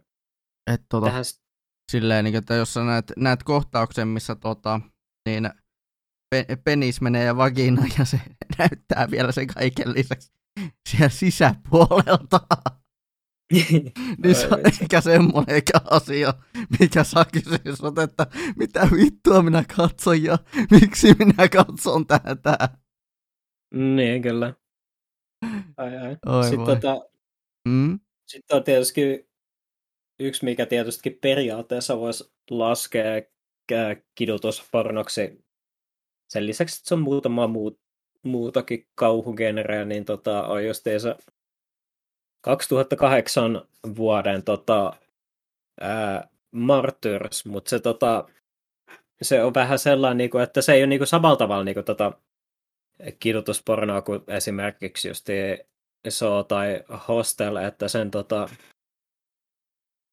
Et, tota, Tähän silleen, niin, että jos sä näet, näet kohtauksen, missä tota, niin pe- penis menee vagina ja se näyttää vielä sen kaiken lisäksi siellä sisäpuolelta. Niin se on ehkä semmoinen asia, mikä saa kysyä sut, että mitä vittua minä katson ja miksi minä katson tätä. Niin, kyllä. Ai, ai. Oi Sitten voi. tota, Mm? Sitten on tietysti yksi, mikä tietysti periaatteessa voisi laskea kidutuspornoksi. Sen lisäksi, että se on muutama muu, muutakin kauhugenreä, niin tota, on justiinsa 2008 vuoden tota, ää, Martyrs, mutta se, tota, se on vähän sellainen, niinku, että se ei ole niinku samalla tavalla niinku, tota, kidutuspornoa kuin esimerkiksi just So tai Hostel, että sen tota,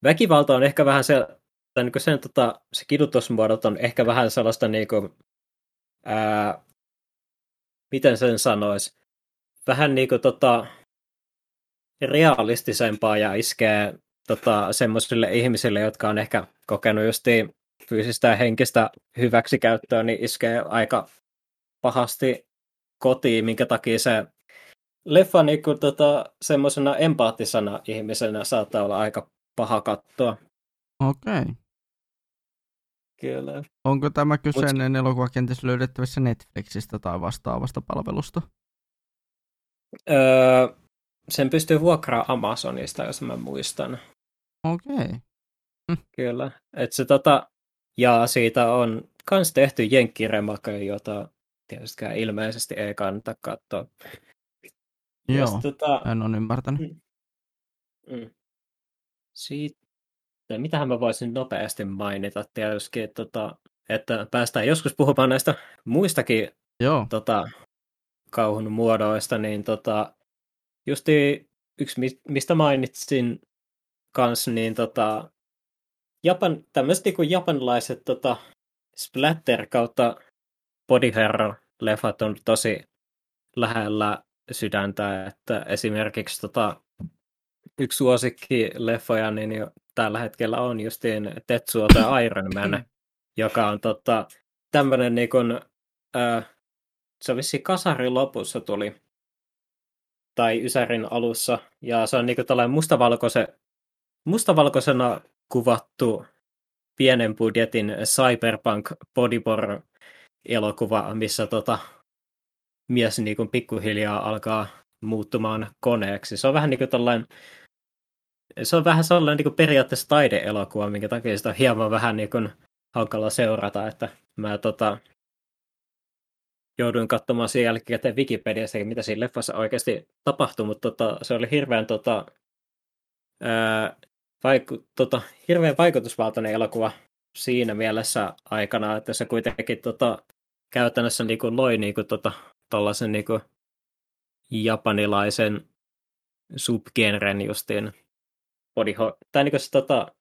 väkivalta on ehkä vähän se, tai niin sen, tota, se kidutusmuodot on ehkä vähän sellaista niinku, ää, miten sen sanois, vähän niinku tota, realistisempaa ja iskee tota, semmoisille ihmisille, jotka on ehkä kokenut justiin fyysistä ja henkistä hyväksikäyttöä, niin iskee aika pahasti kotiin, minkä takia se leffa niin kuin, tota, semmoisena empaattisena ihmisenä saattaa olla aika paha katsoa. Okei. Okay. Kyllä. Onko tämä kyseinen elokuva kenties löydettävissä Netflixistä tai vastaavasta palvelusta? Öö, sen pystyy vuokraa Amazonista, jos mä muistan. Okei. Okay. Kyllä. Et se, tota, ja siitä on kans tehty jenkkiremake, jota tietystikään ilmeisesti ei kannata katsoa. Joo, sit, tota, en ole ymmärtänyt. Mm. Sitten, mitähän mä voisin nopeasti mainita tietysti, että, tota, että päästään joskus puhumaan näistä muistakin Joo, tota, kauhun muodoista, niin tota, justi yksi, mi- mistä mainitsin kanssa, niin tota, Japan, tämmöiset niin kuin japanilaiset tota, splatter kautta body horror-leffat on tosi lähellä sydäntä, että esimerkiksi tota, yksi suosikki leffoja niin jo tällä hetkellä on justiin Tetsuo tai Iron Man, joka on tota, tämmöinen niin kuin, äh, se on vissiin kasarin lopussa tuli, tai Ysärin alussa, ja se on niin kuin tällainen mustavalkoise, mustavalkoisena kuvattu pienen budjetin cyberpunk bodyborn elokuva, missä tota, mies niin kuin pikkuhiljaa alkaa muuttumaan koneeksi. Se on vähän niin kuin tällainen se on vähän sellainen niin kuin periaatteessa taideelokuva, minkä takia sitä on hieman vähän niin kuin hankala seurata, että mä tota, jouduin katsomaan sen jälkikäteen Wikipediasta, mitä siinä leffassa oikeasti tapahtui, mutta tota, se oli hirveän, tota, ää, vaiku, tota, hirveän vaikutusvaltainen elokuva siinä mielessä aikana, että se kuitenkin tota, käytännössä niin kuin loi niin kuin, tota, tollasen niin kuin japanilaisen subgenren justiin body ho- tai niin kuin se, tota,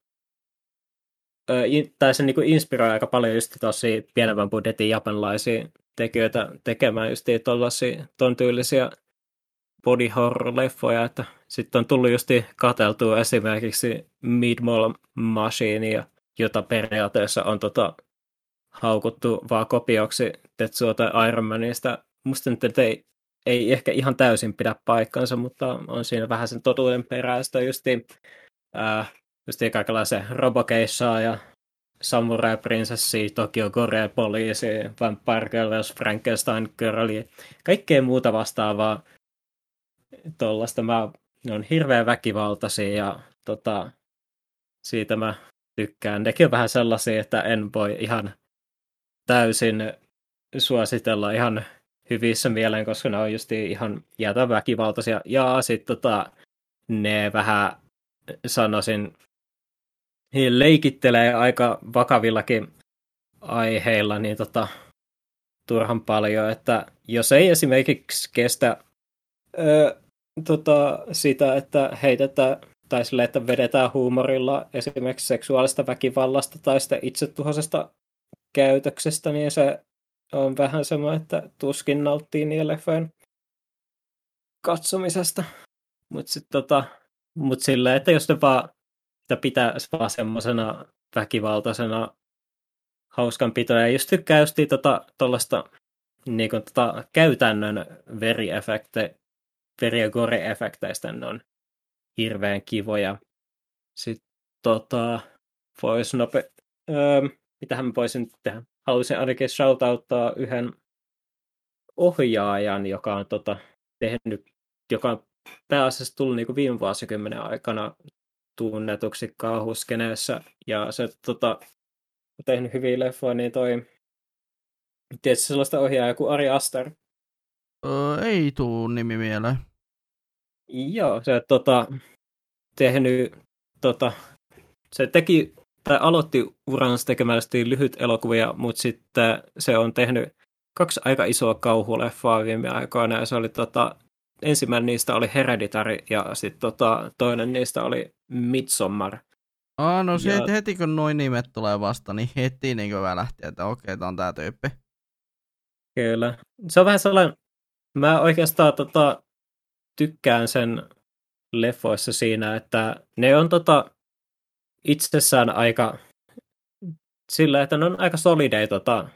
tai se niin inspiroi aika paljon just tosi pienemmän budjetin japanilaisia tekijöitä tekemään just tollasia, ton tyylisiä body horror-leffoja, että sitten on tullut just katseltua esimerkiksi Midmall Machine, jota periaatteessa on tota, haukuttu vaan kopioksi Tetsuo tai Iron Manista. Musta nyt ei, ei ehkä ihan täysin pidä paikkansa, mutta on siinä vähän sen totuuden peräistä justiin, äh, justiin kaikenlaisia robokeissaa ja Samurai Prinsessi, Tokyo Gore Poliisi, Vampire Girls, Frankenstein Girl, kaikkea muuta vastaavaa tuollaista. Mä, ne on hirveän väkivaltaisia ja tota, siitä mä tykkään. Nekin on vähän sellaisia, että en voi ihan täysin suositella ihan hyvissä mieleen, koska ne on just ihan jäätä väkivaltaisia. Ja sitten tota, ne vähän sanoisin, leikittelee aika vakavillakin aiheilla niin tota, turhan paljon, että jos ei esimerkiksi kestä ö, tota, sitä, että heitetään tai sille, että vedetään huumorilla esimerkiksi seksuaalista väkivallasta tai sitä itsetuhoisesta käytöksestä, niin se on vähän semmoinen, että tuskin nauttii niin katsomisesta. Mutta sitten tota, mut silleen, että jos ne vaan sitä pitää vaan semmoisena väkivaltaisena hauskanpitoa, ja just tykkää just tota, tollasta niin kuin, tota, käytännön veriefekte, veri- ja gore-efekteistä, ne on hirveän kivoja. Sitten tota, voisi nope... Öö, mitähän mä voisin tehdä? Haluaisin ainakin shoutouttaa yhden ohjaajan, joka on tota, tehnyt, joka on pääasiassa tullut niin viime vuosikymmenen aikana tunnetuksi kauhuskeneessä, ja se tota, on tehnyt hyviä leffoja, niin toi, tietysti sellaista ohjaajaa kuin Ari Aster. Öö, ei tuu nimi mieleen. Joo, se tota, tehnyt, tota, se teki, tai aloitti uransa tekemällä lyhyt elokuvia, mutta sitten se on tehnyt kaksi aika isoa kauhuleffaa viime aikoina, ja se oli tota, ensimmäinen niistä oli Hereditary, ja sitten tota, toinen niistä oli Midsommar. Ah, no se, ja... heti kun noin nimet tulee vasta, niin heti niin välähti, että okei, tämä on tämä tyyppi. Kyllä. Se on vähän sellainen, mä oikeastaan tota, tykkään sen leffoissa siinä, että ne on tota, itsessään aika sillä, että ne on aika solideja tota,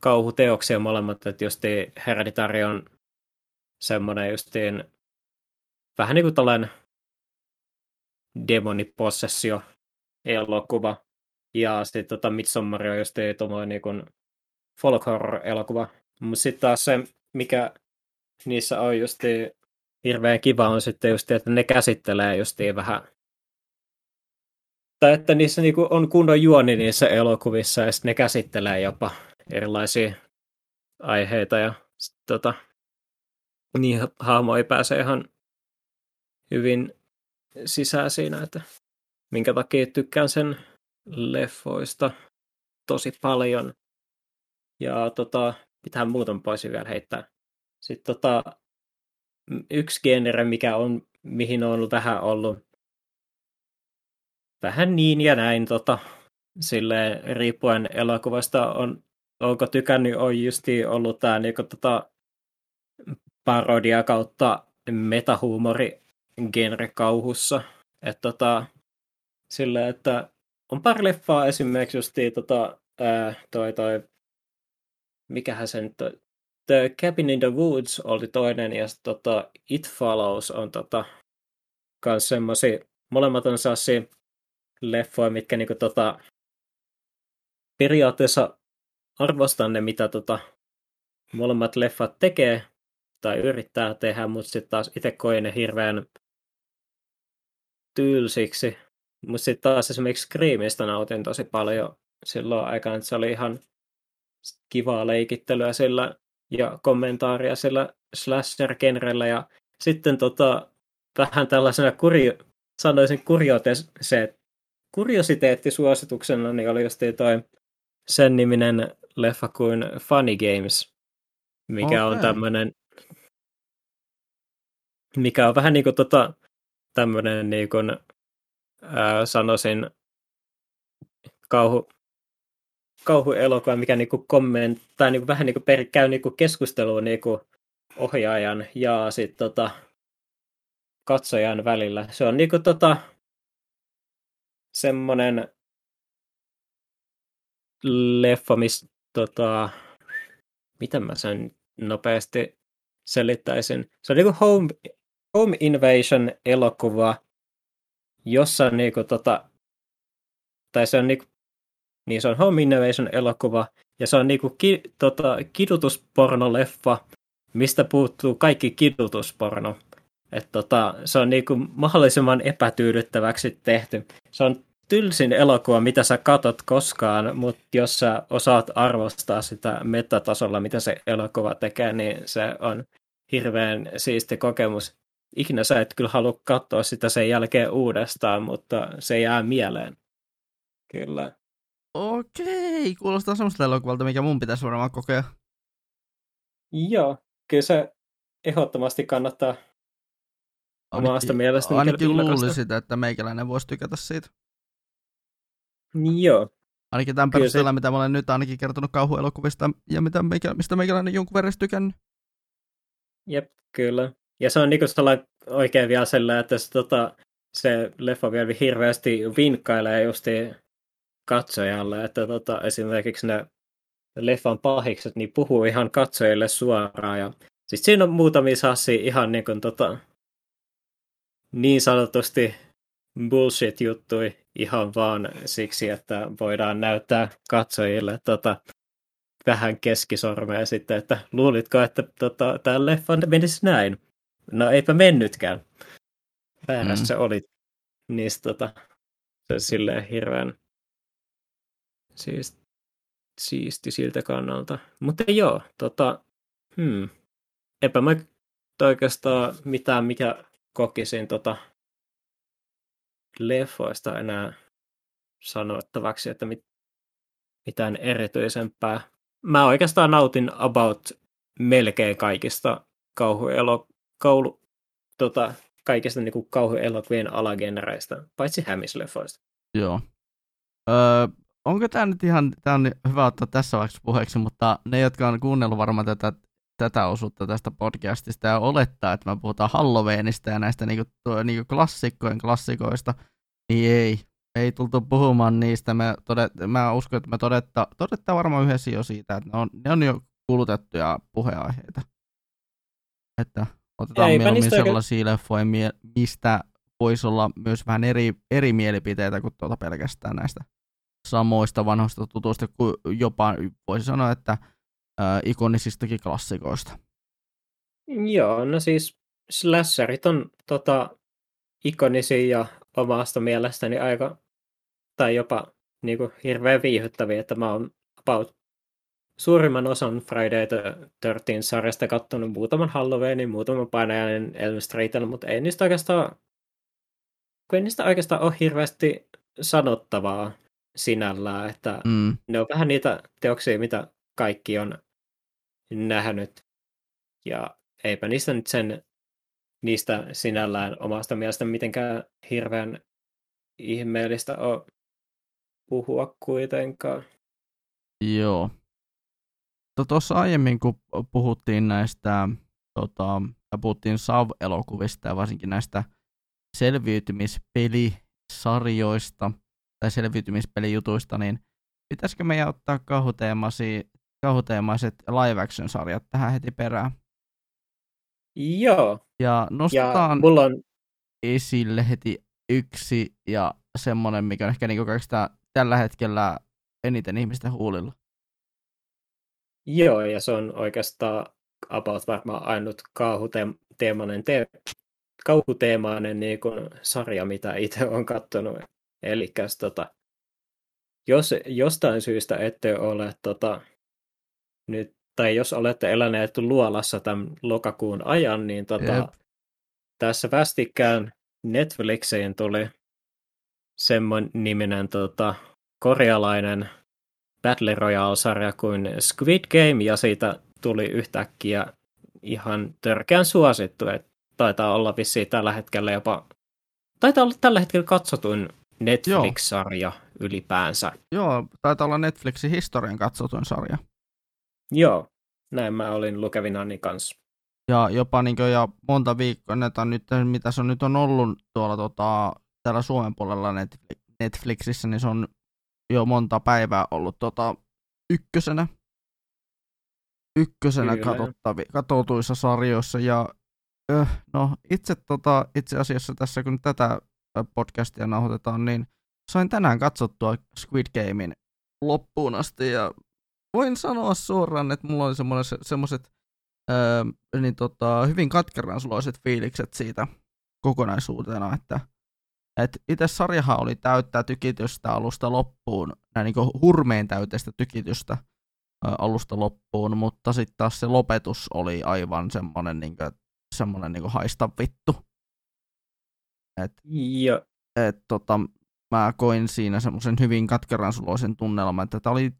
kauhuteoksia molemmat, että just Hereditary on semmoinen justiin vähän niin kuin tällainen demonipossessio elokuva. Ja sitten tota Midsommar on just tuommoinen niin folk horror elokuva. Mutta sitten taas se, mikä niissä on just hirveän kiva on sitten just, että ne käsittelee just vähän tai että niissä niinku on kunnon juoni niissä elokuvissa ja sitten ne käsittelee jopa erilaisia aiheita ja sit, tota, niin hahmo ei pääse ihan hyvin sisään siinä, että minkä takia tykkään sen leffoista tosi paljon. Ja tota, mitähän muuten voisin vielä heittää. Sitten tota, yksi genre, mikä on, mihin on vähän ollut vähän niin ja näin, tota, sille riippuen elokuvasta on, onko tykännyt, on justi ollut tämä niinku, tota, parodia kautta metahuumori genre kauhussa. Että tota, sille, että on pari leffaa esimerkiksi justi tota, ää, toi, toi, mikähän se nyt The Cabin in the Woods oli toinen ja tota, It Follows on tota, kans semmosia, molemmat on sellaisia leffoja, mitkä niinku tota, periaatteessa arvostan ne, mitä tota, molemmat leffat tekee tai yrittää tehdä, mutta sitten taas itse koen ne hirveän tylsiksi. Mutta sitten taas esimerkiksi Screamista nautin tosi paljon silloin aikaan, että se oli ihan kivaa leikittelyä sillä ja kommentaaria sillä slasher-genrellä ja sitten tota, vähän tällaisena kurio, sanoisin kuriote- kuriositeettisuosituksena niin oli just toi sen niminen leffa kuin Funny Games, mikä okay. on tämmöinen mikä on vähän niin kuin tota, tämmöinen niin kuin, ää, sanoisin kauhu, kauhuelokuva, mikä niinku komment, tai niinku vähän niinku per, käy niinku keskustelua niinku ohjaajan ja sit tota, katsojan välillä. Se on niinku tota, semmonen leffa, missä tota, miten mä sen nopeasti selittäisin. Se on niinku home, home invasion elokuva, jossa niinku tota, tai se on niinku niin se on Home Innovation elokuva, ja se on niinku ki, tota, kidutuspornoleffa, mistä puuttuu kaikki kidutusporno. Et tota, se on niinku mahdollisimman epätyydyttäväksi tehty. Se on tylsin elokuva, mitä sä katot koskaan, mutta jos sä osaat arvostaa sitä metatasolla, mitä se elokuva tekee, niin se on hirveän siisti kokemus. Ikinä sä et kyllä halua katsoa sitä sen jälkeen uudestaan, mutta se jää mieleen. Kyllä. Okei, kuulostaa semmoista elokuvalta, mikä mun pitäisi varmaan kokea. Joo, kyllä se ehdottomasti kannattaa omasta mielestä. Ainakin luulin sitä, että meikäläinen voisi tykätä siitä. Joo. Ainakin tämän perusteella, se... mitä mä olen nyt ainakin kertonut kauhuelokuvista ja mitä meikä, mistä meikäläinen jonkun verran tykännyt. Jep, kyllä. Ja se on niinku oikein vielä sellainen, että se, tota, se leffa vielä hirveästi vinkkailee justi katsojalle, että tota, esimerkiksi ne leffan pahikset niin puhuu ihan katsojille suoraan. Ja, siis siinä on muutamia sassi ihan niin, kuin, tota, niin sanotusti bullshit-juttui ihan vaan siksi, että voidaan näyttää katsojille tota, vähän keskisormea sitten, että luulitko, että tota, tämä leffa menisi näin? No eipä mennytkään. Väärässä mm. oli. Niistä tota, se silleen hirveän siis, siisti siltä kannalta. Mutta joo, tota, hmm. Epä mä oikeastaan mitään, mikä kokisin tota, leffoista enää sanottavaksi, että mit, mitään erityisempää. Mä oikeastaan nautin about melkein kaikista kauhuelo, kaulu, tota, kaikista niin kauhuelokuvien alagenereista, paitsi hämisleffoista. Joo. Öö, onko tämä nyt ihan, tämä on hyvä ottaa tässä vaiheessa puheeksi, mutta ne, jotka on kuunnellut varmaan tätä, tätä osuutta tästä podcastista ja olettaa, että me puhutaan Halloweenista ja näistä niinku, niinku klassikkojen klassikoista, niin ei. Ei tultu puhumaan niistä. Me todet, mä uskon, että me todetta, todetta varmaan yhdessä jo siitä, että ne on, ne on jo kulutettuja puheaiheita. Että otetaan Eipä mieluummin sellaisia oikein... leffoja, mistä voisi olla myös vähän eri, eri mielipiteitä kuin tuota pelkästään näistä samoista vanhoista tutuista, kuin jopa voisi sanoa, että äh, ikonisistakin klassikoista. Joo, no siis slasherit on tota, ikonisia ja omasta mielestäni aika, tai jopa niin kuin, hirveän viihyttäviä, että mä oon about suurimman osan Friday the 13 sarjasta kattonut muutaman Halloweenin, muutaman painajainen Elm Streetin, mutta ei niistä oikeastaan, kun ei niistä oikeastaan ole hirveästi sanottavaa sinällään, että mm. ne on vähän niitä teoksia, mitä kaikki on nähnyt. Ja eipä niistä nyt sen niistä sinällään omasta mielestä mitenkään hirveän ihmeellistä ole puhua kuitenkaan. Joo. Tuossa aiemmin, kun puhuttiin näistä, tota, puhuttiin Sav-elokuvista ja varsinkin näistä selviytymispelisarjoista tai selviytymispelijutuista, niin pitäisikö meidän ottaa kauhuteemaiset live action sarjat tähän heti perään? Joo. Ja nostetaan ja mulla on... esille heti yksi ja semmoinen, mikä on ehkä niinku kaikista tällä hetkellä eniten ihmisten huulilla. Joo, ja se on oikeastaan about varmaan ainut kauhuteemainen, te- kauhuteemainen niin kuin sarja, mitä itse olen katsonut. Eli tota, jos jostain syystä ette ole tota, nyt tai jos olette eläneet luolassa tämän lokakuun ajan, niin tota, tässä vastikään Netflixiin tuli semmoinen niminen tota, korealainen Battle Royale-sarja kuin Squid Game, ja siitä tuli yhtäkkiä ihan törkeän suosittu. Et taitaa olla vissiin tällä hetkellä jopa, taitaa olla tällä hetkellä katsotuin Netflix-sarja Joo. ylipäänsä. Joo, taitaa olla Netflixin historian katsotuin sarja. Joo, näin mä olin lukevinani kanssa. Ja jopa niin kuin, ja monta viikkoa, näitä on nyt, mitä se on nyt on ollut tuolla tota, täällä Suomen puolella Netflixissä, niin se on jo monta päivää ollut tota, ykkösenä, ykkösenä katsottavi, katsotuissa sarjoissa. Ja öh, no, itse, tota, itse asiassa tässä, kun tätä podcastia nauhoitetaan, niin sain tänään katsottua Squid Gamein loppuun asti ja voin sanoa suoraan, että mulla oli semmoiset öö, niin tota, hyvin katkeransuloiset fiilikset siitä kokonaisuutena, että et itse sarjahan oli täyttää tykitystä alusta loppuun, näin niin hurmeen täyteistä tykitystä alusta loppuun, mutta sitten taas se lopetus oli aivan semmoinen niin kuin, semmoinen niin haista vittu. Et, Joo. et, tota, mä koin siinä semmoisen hyvin katkeransuloisen tunnelman, että tämä oli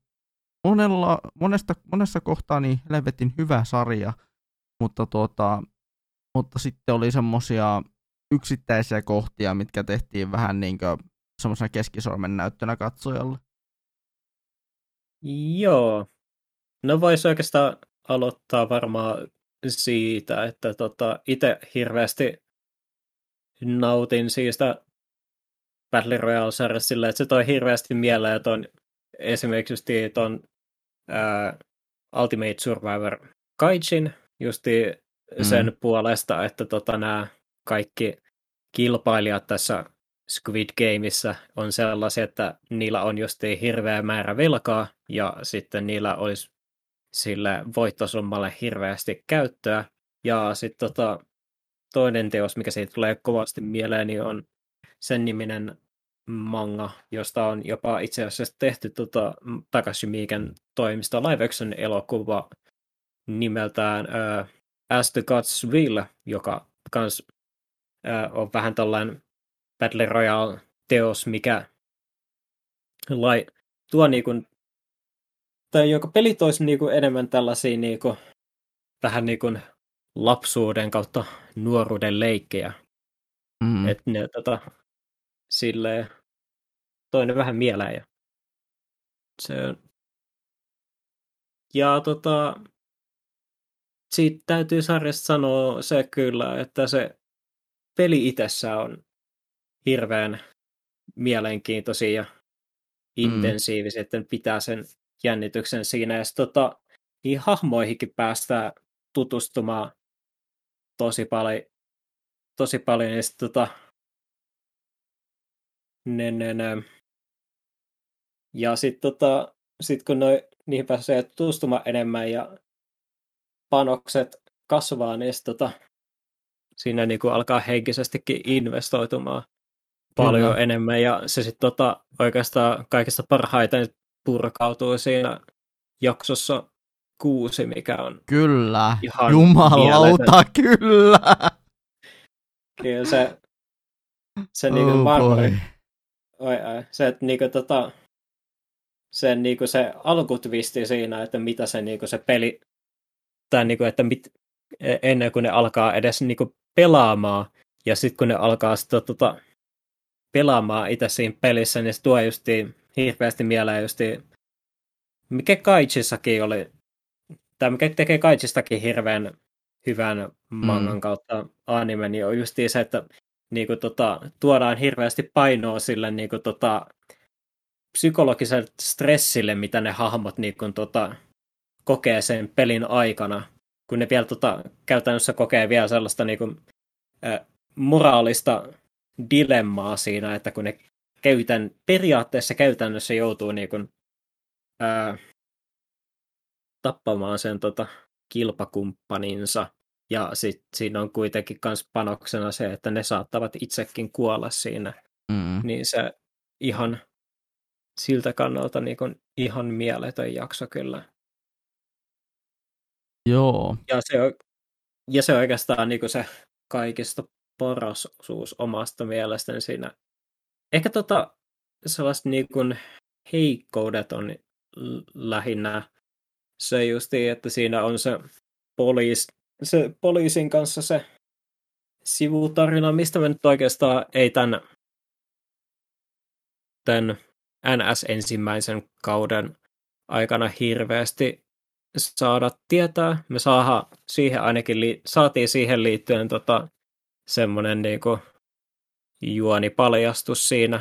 monella, monesta, monessa kohtaa niin helvetin hyvä sarja, mutta, tuota, mutta sitten oli semmoisia yksittäisiä kohtia, mitkä tehtiin vähän niin kuin semmoisena keskisormen näyttönä katsojalle. Joo. No voisi oikeastaan aloittaa varmaan siitä, että tota, itse hirveästi nautin siitä Battle Royale-sarjasta sillä, että se toi hirveästi mieleen ton, esimerkiksi ton ää, Ultimate Survivor Kaijin, justi sen mm. puolesta, että tota, nämä kaikki kilpailijat tässä Squid Gameissa on sellaisia, että niillä on justi hirveä määrä velkaa ja sitten niillä olisi sille voittosummalle hirveästi käyttöä. Ja sitten tota, toinen teos, mikä siitä tulee kovasti mieleen, niin on sen niminen manga, josta on jopa itse asiassa tehty tota, Takashi Miiken toimista live action elokuva nimeltään uh, As the Gods Will, joka kans uh, on vähän tällainen Battle Royale-teos, mikä lai, tuo niinku, tai joka peli toisi niinku enemmän tällaisia niinku, vähän niinku lapsuuden kautta nuoruuden leikkejä. Mm. Että ne tota, silleen toinen vähän mieleen. Ja se ja tota, siitä täytyy sarjasta sanoa se kyllä, että se peli itsessä on hirveän mielenkiintoisia ja intensiivisiä, mm. että pitää sen jännityksen siinä. Ja sitten tota, niin hahmoihinkin päästään tutustumaan tosi paljon. Tosi paljon ja sitten tota, ne, ne, ne. Ja sitten tota, sit kun noi, niihin pääsee tutustumaan enemmän ja panokset kasvaa, niin sit, tota, siinä niinku alkaa henkisestikin investoitumaan paljon Kyllä. enemmän. Ja se sitten tota, oikeastaan kaikista parhaiten purkautuu siinä jaksossa kuusi, mikä on Kyllä, ihan jumalauta, kyllä. Kyllä se, se niinku oh varmaan, oi, oi, se, että niinku tota, sen niinku se alkutvisti siinä, että mitä se niinku se peli, tai niinku, että mit, e, ennen kuin ne alkaa edes niinku pelaamaan, ja sitten kun ne alkaa sitä tota, pelaamaan itse siinä pelissä, niin se tuo justiin hirveästi mieleen justiin, mikä Kaichissakin oli, tai mikä tekee Kaichistakin hirveän hyvän mangan mm. kautta anime, niin on justiin se, että niin kuin, tota, tuodaan hirveästi painoa sille niin kuin, tota, psykologiselle stressille, mitä ne hahmot niin kuin, tota, kokee sen pelin aikana, kun ne vielä tota, käytännössä kokee vielä sellaista niin kuin, ä, moraalista dilemmaa siinä, että kun ne käytän, periaatteessa käytännössä joutuu niin kuin, ää, tappamaan sen tota, kilpakumppaninsa, ja sit siinä on kuitenkin myös panoksena se, että ne saattavat itsekin kuolla siinä. Mm. Niin se ihan siltä kannalta niin kuin ihan mieletön jakso kyllä. Joo. Ja se, on, ja se oikeastaan niin se kaikista paras osuus omasta mielestäni siinä. Ehkä tota, sellaiset niin heikkoudet on lähinnä se justi, että siinä on se poliis, se poliisin kanssa se sivutarina, mistä me nyt oikeastaan ei tämän, tämän NS-ensimmäisen kauden aikana hirveästi saada tietää. Me saada siihen ainakin, saatiin siihen liittyen tota, semmoinen niinku juonipaljastus siinä,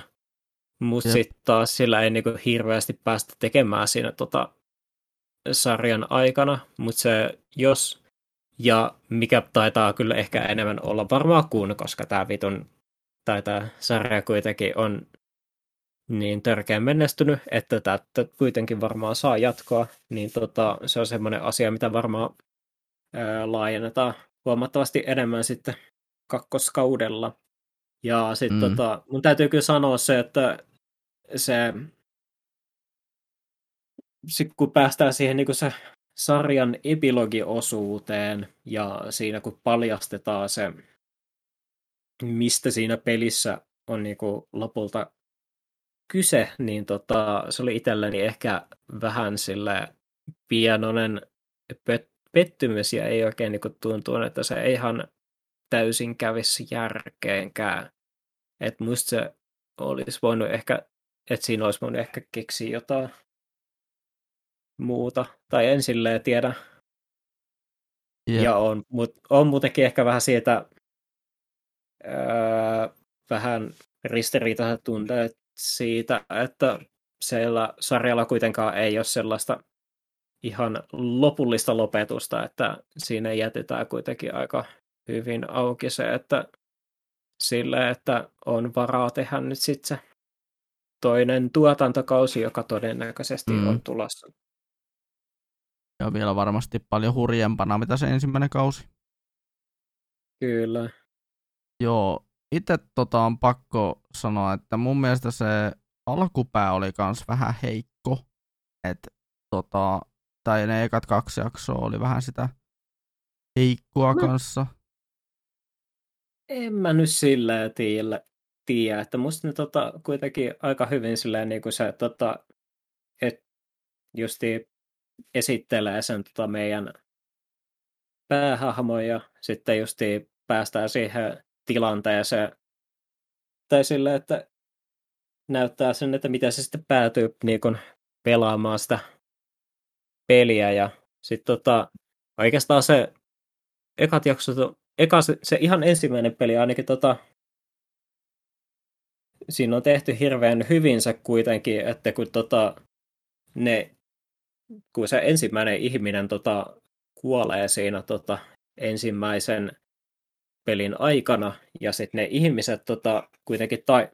mutta sitten taas sillä ei niinku hirveästi päästä tekemään siinä tota, sarjan aikana, mutta se jos ja mikä taitaa kyllä ehkä enemmän olla varmaan kuin, koska tämä vitun tai tämä sarja kuitenkin on niin törkeän menestynyt, että tämä kuitenkin varmaan saa jatkoa, niin tota, se on semmoinen asia, mitä varmaan ää, laajennetaan huomattavasti enemmän sitten kakkoskaudella. Ja sitten Mm. tota, mun täytyy kyllä sanoa se, että se, sit kun päästään siihen niin se sarjan epilogiosuuteen ja siinä kun paljastetaan se, mistä siinä pelissä on niin lopulta kyse, niin tota, se oli itselleni ehkä vähän sille pienoinen pet- pettymys ja ei oikein niin kuin tuntuu, että se ei ihan täysin kävisi järkeenkään. Että musta se olisi voinut ehkä, että siinä olisi voinut ehkä keksiä jotain muuta. Tai en silleen tiedä. Jep. Ja on, mut, on muutenkin ehkä vähän siitä öö, vähän ristiriitaiset tunteet siitä, että siellä sarjalla kuitenkaan ei ole sellaista ihan lopullista lopetusta, että siinä jätetään kuitenkin aika hyvin auki se, että sille, että on varaa tehdä nyt sitten se toinen tuotantokausi, joka todennäköisesti mm. on tulossa. Ja vielä varmasti paljon hurjempana, mitä se ensimmäinen kausi. Kyllä. Joo, itse tota on pakko sanoa, että mun mielestä se alkupää oli kans vähän heikko. Et, tota, tai ne ekat kaksi jaksoa oli vähän sitä heikkoa No. kanssa. En mä nyt silleen tiedä, tiedä että musta ne tota, kuitenkin aika hyvin silleen niin kuin se, tota, että justi esittelee sen tota, meidän päähahmon ja sitten justi päästään siihen tilanteeseen. Tai silleen, että näyttää sen, että miten se sitten päätyy niin kuin pelaamaan sitä peliä. Ja sitten tota, oikeastaan se ekat jaksot, eka se, se ihan ensimmäinen peli ainakin tota, siinä on tehty hirveän hyvin se kuitenkin, että kun tota, ne, kun se ensimmäinen ihminen tota, kuolee siinä tota, ensimmäisen pelin aikana, ja sitten ne ihmiset tota, kuitenkin ta-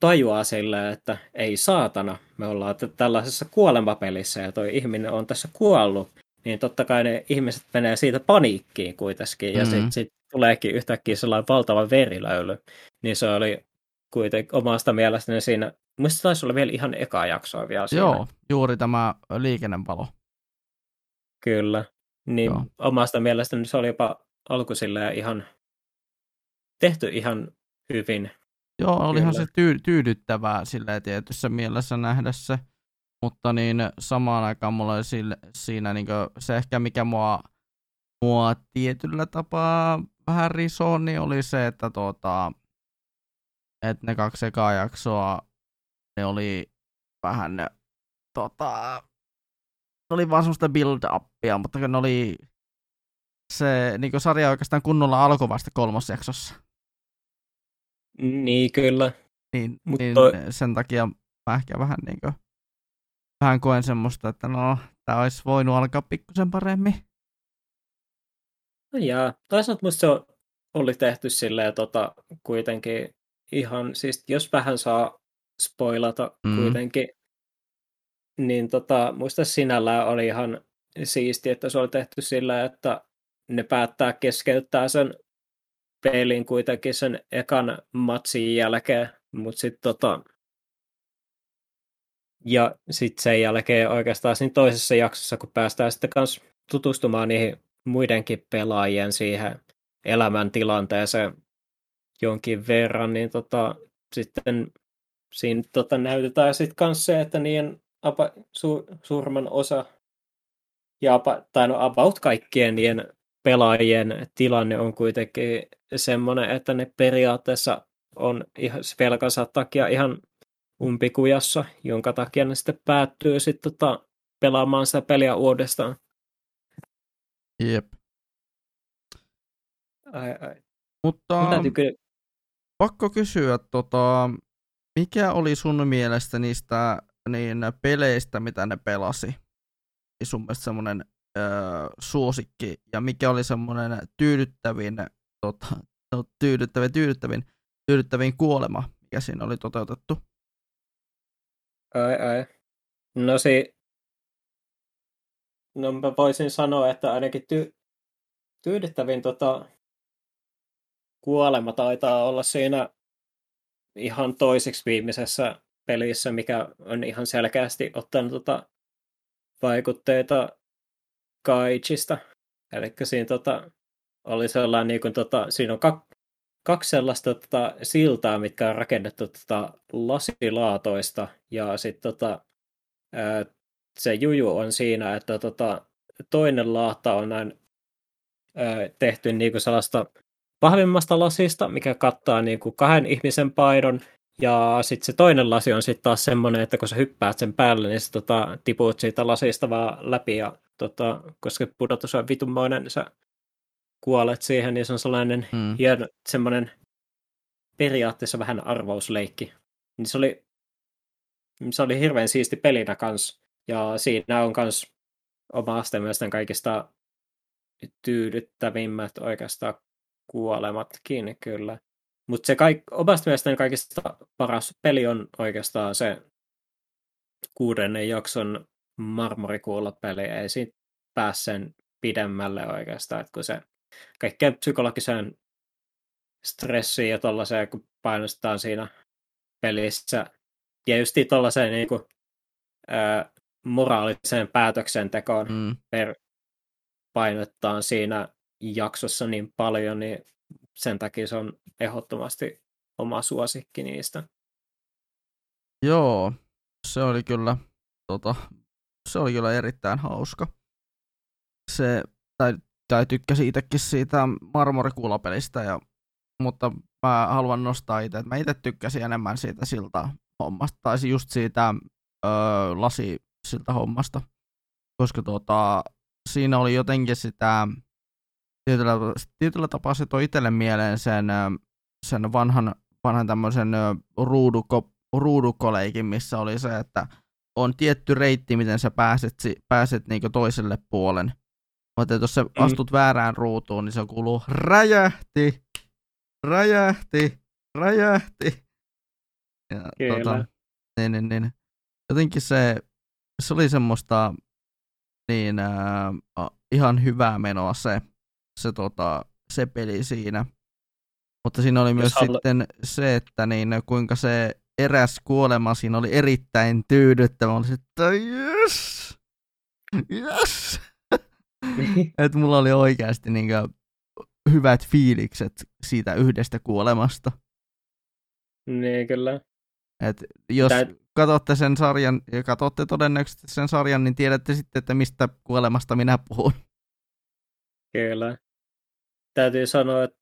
tajuaa silleen, että ei saatana, me ollaan t- tällaisessa kuolemapelissä, ja toi ihminen on tässä kuollut, niin totta kai ne ihmiset menee siitä paniikkiin kuitenkin, ja Mhm. sitten sit tuleekin yhtäkkiä sellainen valtava verilöyly. Niin se oli kuitenkin omasta mielestäni siinä, muista taisi olla vielä ihan eka jaksoa vielä siinä. Joo, juuri tämä liikennevalo. Kyllä. Niin Joo. Omasta mielestäni se oli jopa alku ihan tehty ihan hyvin. Joo, olihan Kyllä. se tyy- tyydyttävää silleen tietyssä mielessä nähdä se, mutta niin samaan aikaan mulla oli sille, siinä niin se ehkä mikä mua, mua tietyllä tapaa vähän risoo, niin oli se, että tuota, että ne kaksi ekaa jaksoa, ne oli vähän ne, tota, ne oli vaan semmoista build-upia, mutta ne oli se niin sarja oikeastaan kunnolla alkoi vasta kolmosjaksossa. Niin kyllä. Niin, Mut niin toi- sen takia mä ehkä vähän niin kuin, vähän koen semmoista, että no, tää olisi voinut alkaa pikkusen paremmin. No jaa. Toisaalta musta se on- oli tehty silleen tota, kuitenkin ihan, siis jos vähän saa spoilata Mm. mm. kuitenkin, niin tota, muista sinällään oli ihan siisti, että se oli tehty sillä, että ne päättää keskeyttää sen pelin kuitenkin sen ekan matsin jälkeen, mutta sitten tota, ja sitten sen jälkeen oikeastaan siinä toisessa jaksossa, kun päästään sitten kanssa tutustumaan niihin muidenkin pelaajien siihen elämäntilanteeseen jonkin verran, niin tota, sitten siinä tota, näytetään sitten kanssa se, että niiden apa, su, suurimman osa ja apa, tai no about kaikkien niiden pelaajien tilanne on kuitenkin semmoinen, että ne periaatteessa on ihan velkansa takia ihan umpikujassa, jonka takia ne sitten päättyy sitten tota, pelaamaan sitä peliä uudestaan. Jep. Ai, ai. Mutta kyllä pakko kysyä, tota, mikä oli sun mielestä niistä niin peleistä, mitä ne pelasi? Niin Sun mielestä semmoinen suosikki, ja mikä oli semmoinen tyydyttävin, tota, no, tyydyttävin, tyydyttävin, tyydyttävin kuolema, mikä siinä oli toteutettu? Ai, ai. No si... No mä voisin sanoa, että ainakin ty... tyydyttävin tota, kuolema taitaa olla siinä ihan toiseksi viimeisessä pelissä, mikä on ihan selkeästi ottanut tota, vaikutteita Kaichista. Eli siinä tota, oli sellainen, niin kuin, tota, siinä on kak, kaksi sellaista tota, siltaa, mitkä on rakennettu tota, lasilaatoista, ja sitten tota, se juju on siinä, että tota, toinen laata on näin ää, tehty niin kuin sellaista vahvimmasta lasista, mikä kattaa niin kuin kahden ihmisen paidon, ja sitten se toinen lasi on sitten taas semmoinen, että kun sä hyppäät sen päälle, niin sä tota, tiput siitä lasista vaan läpi, ja tota, koska pudotus on vitummoinen, niin sä kuolet siihen, niin se on sellainen mm. hieno, semmoinen periaatteessa vähän arvousleikki. Niin se oli, se oli hirveän siisti pelinä kans, ja siinä on kans omasta mielestäni kaikista tyydyttävimmät oikeastaan kuolematkin kyllä. Mutta se kaik, omasta mielestäni kaikista paras peli on oikeastaan se kuudennen jakson marmorikuulla-peli. Ei siitä pääse sen pidemmälle oikeastaan, että kun se kaikkeen psykologiseen stressiin ja tollaiseen, kun painostetaan siinä pelissä. Ja just tollaiseen niin kuin, ää, moraaliseen päätöksentekoon mm. per painottaa siinä jaksossa niin paljon, niin sen takia se on ehdottomasti oma suosikki niistä. Joo, se oli kyllä, tota, se oli kyllä erittäin hauska. Se, tai, tai tykkäsin itsekin siitä marmorikuulapelistä, ja, mutta mä haluan nostaa itse, että mä itse tykkäsin enemmän siitä siltä hommasta, tai just siitä öö, lasi siltä hommasta, koska tota, siinä oli jotenkin sitä tietyllä, tietyllä tapaa se toi itselle mieleen sen, sen vanhan, vanhan tämmöisen ruuduko, ruudukoleikin, missä oli se, että on tietty reitti, miten sä pääset, pääset niinku toiselle puolen. Mutta jos sä mm. astut mm. väärään ruutuun, niin se kuuluu räjähti, räjähti, räjähti. Ja, Kyllä. Tota, niin, niin, niin. Jotenkin se, se oli semmoista niin äh, ihan hyvää menoa se, se, tota, se peli siinä. Mutta siinä oli myös halu... sitten se, että niin, kuinka se eräs kuolema siinä oli erittäin tyydyttävä. Oli että yes! Yes! että mulla oli oikeasti niin kuin, hyvät fiilikset siitä yhdestä kuolemasta. Niin, kyllä. Et jos Tää... katsotte sen sarjan, ja katsotte todennäköisesti sen sarjan, niin tiedätte sitten, että mistä kuolemasta minä puhun. Kyllä täytyy sanoa, että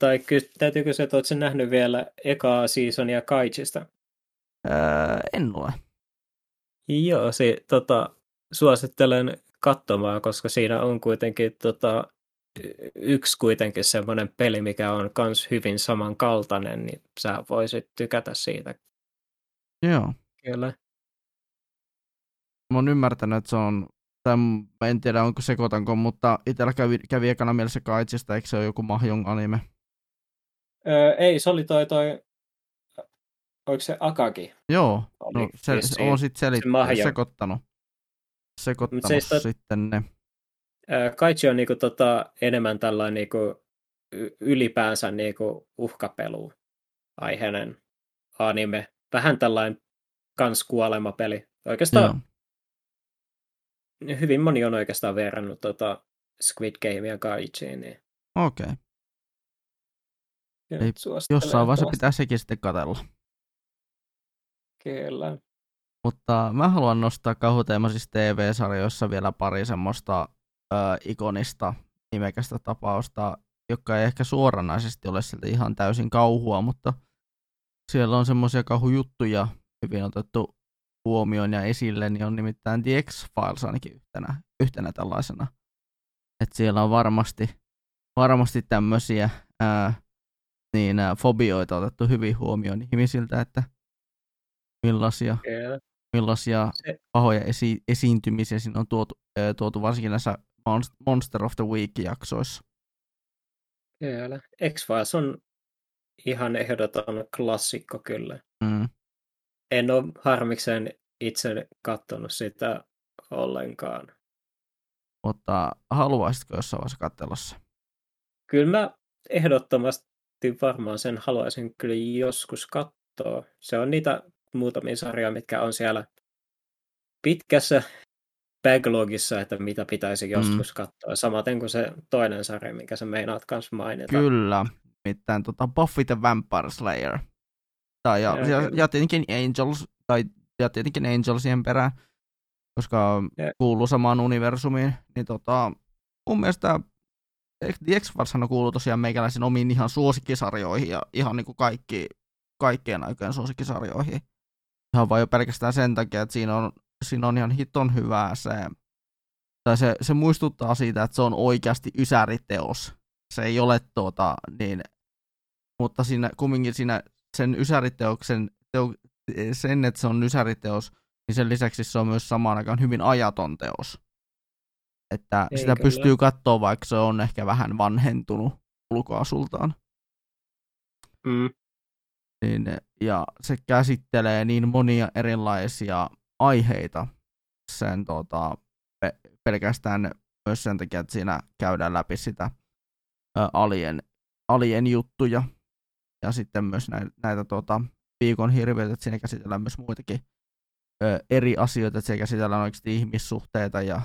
tai ky- täytyy kysyä, että oletko nähnyt vielä ekaa seasonia Kaichista? Öö, en ole. Joo, se, tota, suosittelen katsomaan, koska siinä on kuitenkin tota, yksi kuitenkin semmoinen peli, mikä on myös hyvin samankaltainen, niin sä voisit tykätä siitä. Joo. Kyllä. Mä oon ymmärtänyt, että se on tai en tiedä onko sekoitanko, mutta itsellä kävi, kävi ekana mielessä Kaitsista, eikö se ole joku Mahjong anime? Öö, ei, se oli toi, toi oliko se Akagi? Joo, no, se, se on sitten selit- se sekoittanut, sekoittanut se tot... sitten ne. Kaitsi on niinku tota, enemmän tällainen niinku, ylipäänsä niinku uhkapelu aiheinen anime. Vähän tällainen kans kuolemapeli. Oikeastaan Joo hyvin moni on oikeastaan verrannut tota Squid Gamea Kaichiin. Niin... Okei. Okay. Jossain vaiheessa pitää sekin sitten katella. Kyllä. Mutta mä haluan nostaa kauhuteemaisissa TV-sarjoissa vielä pari semmoista ö, ikonista nimekästä tapausta, joka ei ehkä suoranaisesti ole sieltä ihan täysin kauhua, mutta siellä on semmoisia kauhujuttuja hyvin otettu huomioon ja esille, niin on nimittäin The X-Files ainakin yhtenä, yhtenä tällaisena. Että siellä on varmasti, varmasti tämmöisiä ää, niin, ää, fobioita otettu hyvin huomioon ihmisiltä, että millaisia, yeah. millaisia pahoja esi- esiintymisiä siinä on tuotu, ää, tuotu varsinkin näissä Monster of the Week-jaksoissa. Kyllä. X-Files on ihan ehdoton klassikko kyllä. Mm en ole harmikseen itse katsonut sitä ollenkaan. Mutta haluaisitko jossain vaiheessa katsella se? Kyllä mä ehdottomasti varmaan sen haluaisin kyllä joskus katsoa. Se on niitä muutamia sarjoja, mitkä on siellä pitkässä backlogissa, että mitä pitäisi Mm. joskus katsoa. Samaten kuin se toinen sarja, mikä sä meinaat kanssa mainita. Kyllä, mitään tota Buffy the Vampire Slayer. Tai ja, ja, kyllä. ja, tietenkin Angels, tai ja tietenkin Angelsien perään, koska Ja- kuuluu samaan universumiin. Niin tota, mun mielestä The x files kuuluu tosiaan meikäläisen omiin ihan suosikkisarjoihin ja ihan niin kuin kaikki, kaikkien aikojen suosikkisarjoihin. Ihan vaan jo pelkästään sen takia, että siinä on, siinä on ihan hiton hyvää se, tai se, se muistuttaa siitä, että se on oikeasti ysäriteos. Se ei ole tuota, niin, mutta siinä kumminkin siinä sen ysäriteoksen, teo, sen, että se on ysäriteos, niin sen lisäksi se on myös samaan aikaan hyvin ajaton teos. Että Ei sitä kyllä. pystyy katsoa, vaikka se on ehkä vähän vanhentunut ulkoasultaan. Mm. Niin, ja se käsittelee niin monia erilaisia aiheita sen tota, pe- pelkästään myös sen takia, että siinä käydään läpi sitä ä, alien, alien juttuja ja sitten myös näitä, näitä tota, viikon hirviöitä, että siinä käsitellään myös muitakin ö, eri asioita, että siellä käsitellään oikeasti ihmissuhteita ja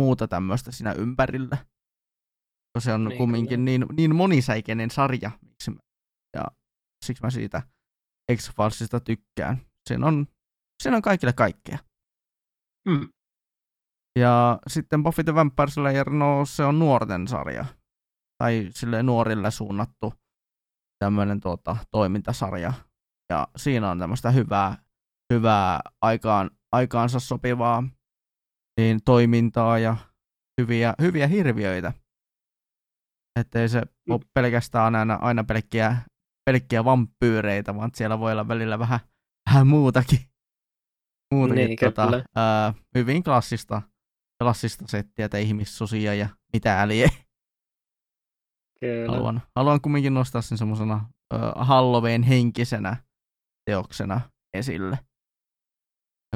muuta tämmöistä siinä ympärillä. Koska se on Niin, kumminkin niin, niin monisäikeinen sarja, miksi mä, ja siksi mä siitä X-Filesista tykkään. Siinä on, siinä on kaikille kaikkea. Mm. Ja sitten Buffy the Vampire Slayer, no se on nuorten sarja. Tai sille nuorille suunnattu tämmöinen tuota, toimintasarja. Ja siinä on tämmöistä hyvää, hyvää aikaan, aikaansa sopivaa niin toimintaa ja hyviä, hyviä hirviöitä. Että ei se ole pelkästään aina, aina pelkkiä, pelkkiä vampyyreitä, vaan siellä voi olla välillä vähän, vähän muutakin. muutakin Niin, tota, ää, hyvin klassista, klassista settiä, että ihmissusia ja mitä äliä. Kyllä. Haluan, haluan kumminkin nostaa sen semmoisena Halloween henkisenä teoksena esille.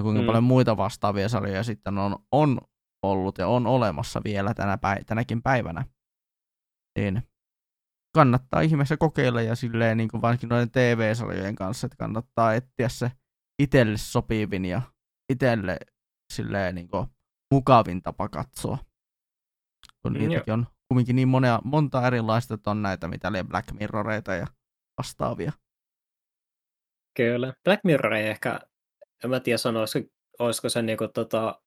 Ja kuinka Mm. paljon muita vastaavia sarjoja sitten on, on ollut ja on olemassa vielä tänä päi- tänäkin päivänä. Niin kannattaa ihmeessä kokeilla ja silleen niin kuin varsinkin noiden TV-sarjojen kanssa, että kannattaa etsiä se itselle sopivin ja itselle silleen niin kuin mukavin tapa katsoa. Kun Mm, niitäkin on kumminkin niin monia, monta erilaista, että on näitä mitä Black Mirroreita ja vastaavia. Kyllä. Black Mirror ei ehkä, en mä tiedä sanoa, olisiko, olisiko se niinku tota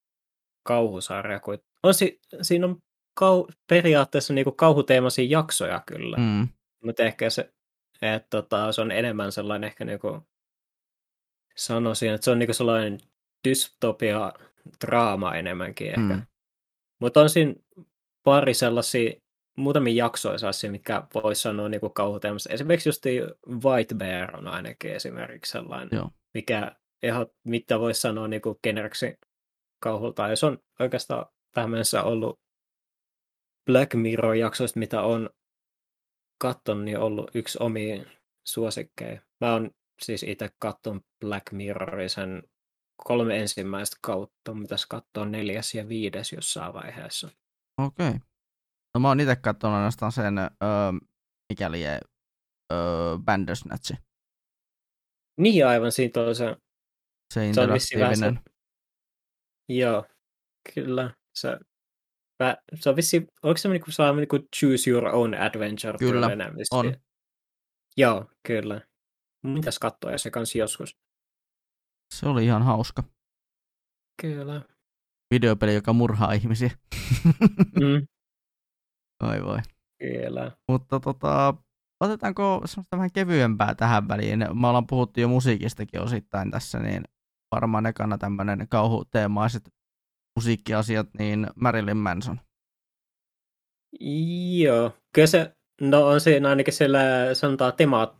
kauhusarja. Kun, on si, siinä on kau, periaatteessa niinku kauhuteemaisia jaksoja kyllä, mm. Mutta ehkä se, että tota, se on enemmän sellainen ehkä niinku, sanoisin, että se on niinku sellainen dystopia draama enemmänkin ehkä. Mm. Mutta on siinä pari sellaisia, muutamia jaksoja sellaisia, mitkä voisi sanoa niin kauhuteemasta. Esimerkiksi just White Bear on ainakin esimerkiksi sellainen, Joo. mikä ihan, mitä voisi sanoa niin kuin generiksi kauhulta. Ja se on oikeastaan tähän mennessä ollut Black Mirror-jaksoista, mitä on katsonut, niin ollut yksi omia suosikkeja. Mä oon siis itse katsonut Black Mirrorin sen kolme ensimmäistä kautta, mitäs katsoa neljäs ja viides jossain vaiheessa. Okei. Okay. No mä oon itse katsonut ainoastaan sen, öö, mikäli öö, Bandersnatchi. Niin aivan, siitä on se, Se se on vähän se, interaktiivinen. joo, kyllä, se, vä, se on vissiin, oliko se niinku sellainen niinku choose your own adventure Kyllä, on. Joo, kyllä. Mitäs katsoa se kanssa joskus? Se oli ihan hauska. Kyllä. Videopeli, joka murhaa ihmisiä. Mm, Oi voi. kyllä. Mutta tota, otetaanko semmoista vähän kevyempää tähän väliin? Me ollaan puhuttu jo musiikistakin osittain tässä, niin varmaan ekana tämmöinen kauhuteemaiset musiikkiasiat, niin Marilyn Manson. Joo, kyllä se, no on siinä ainakin sillä, sanotaan tema,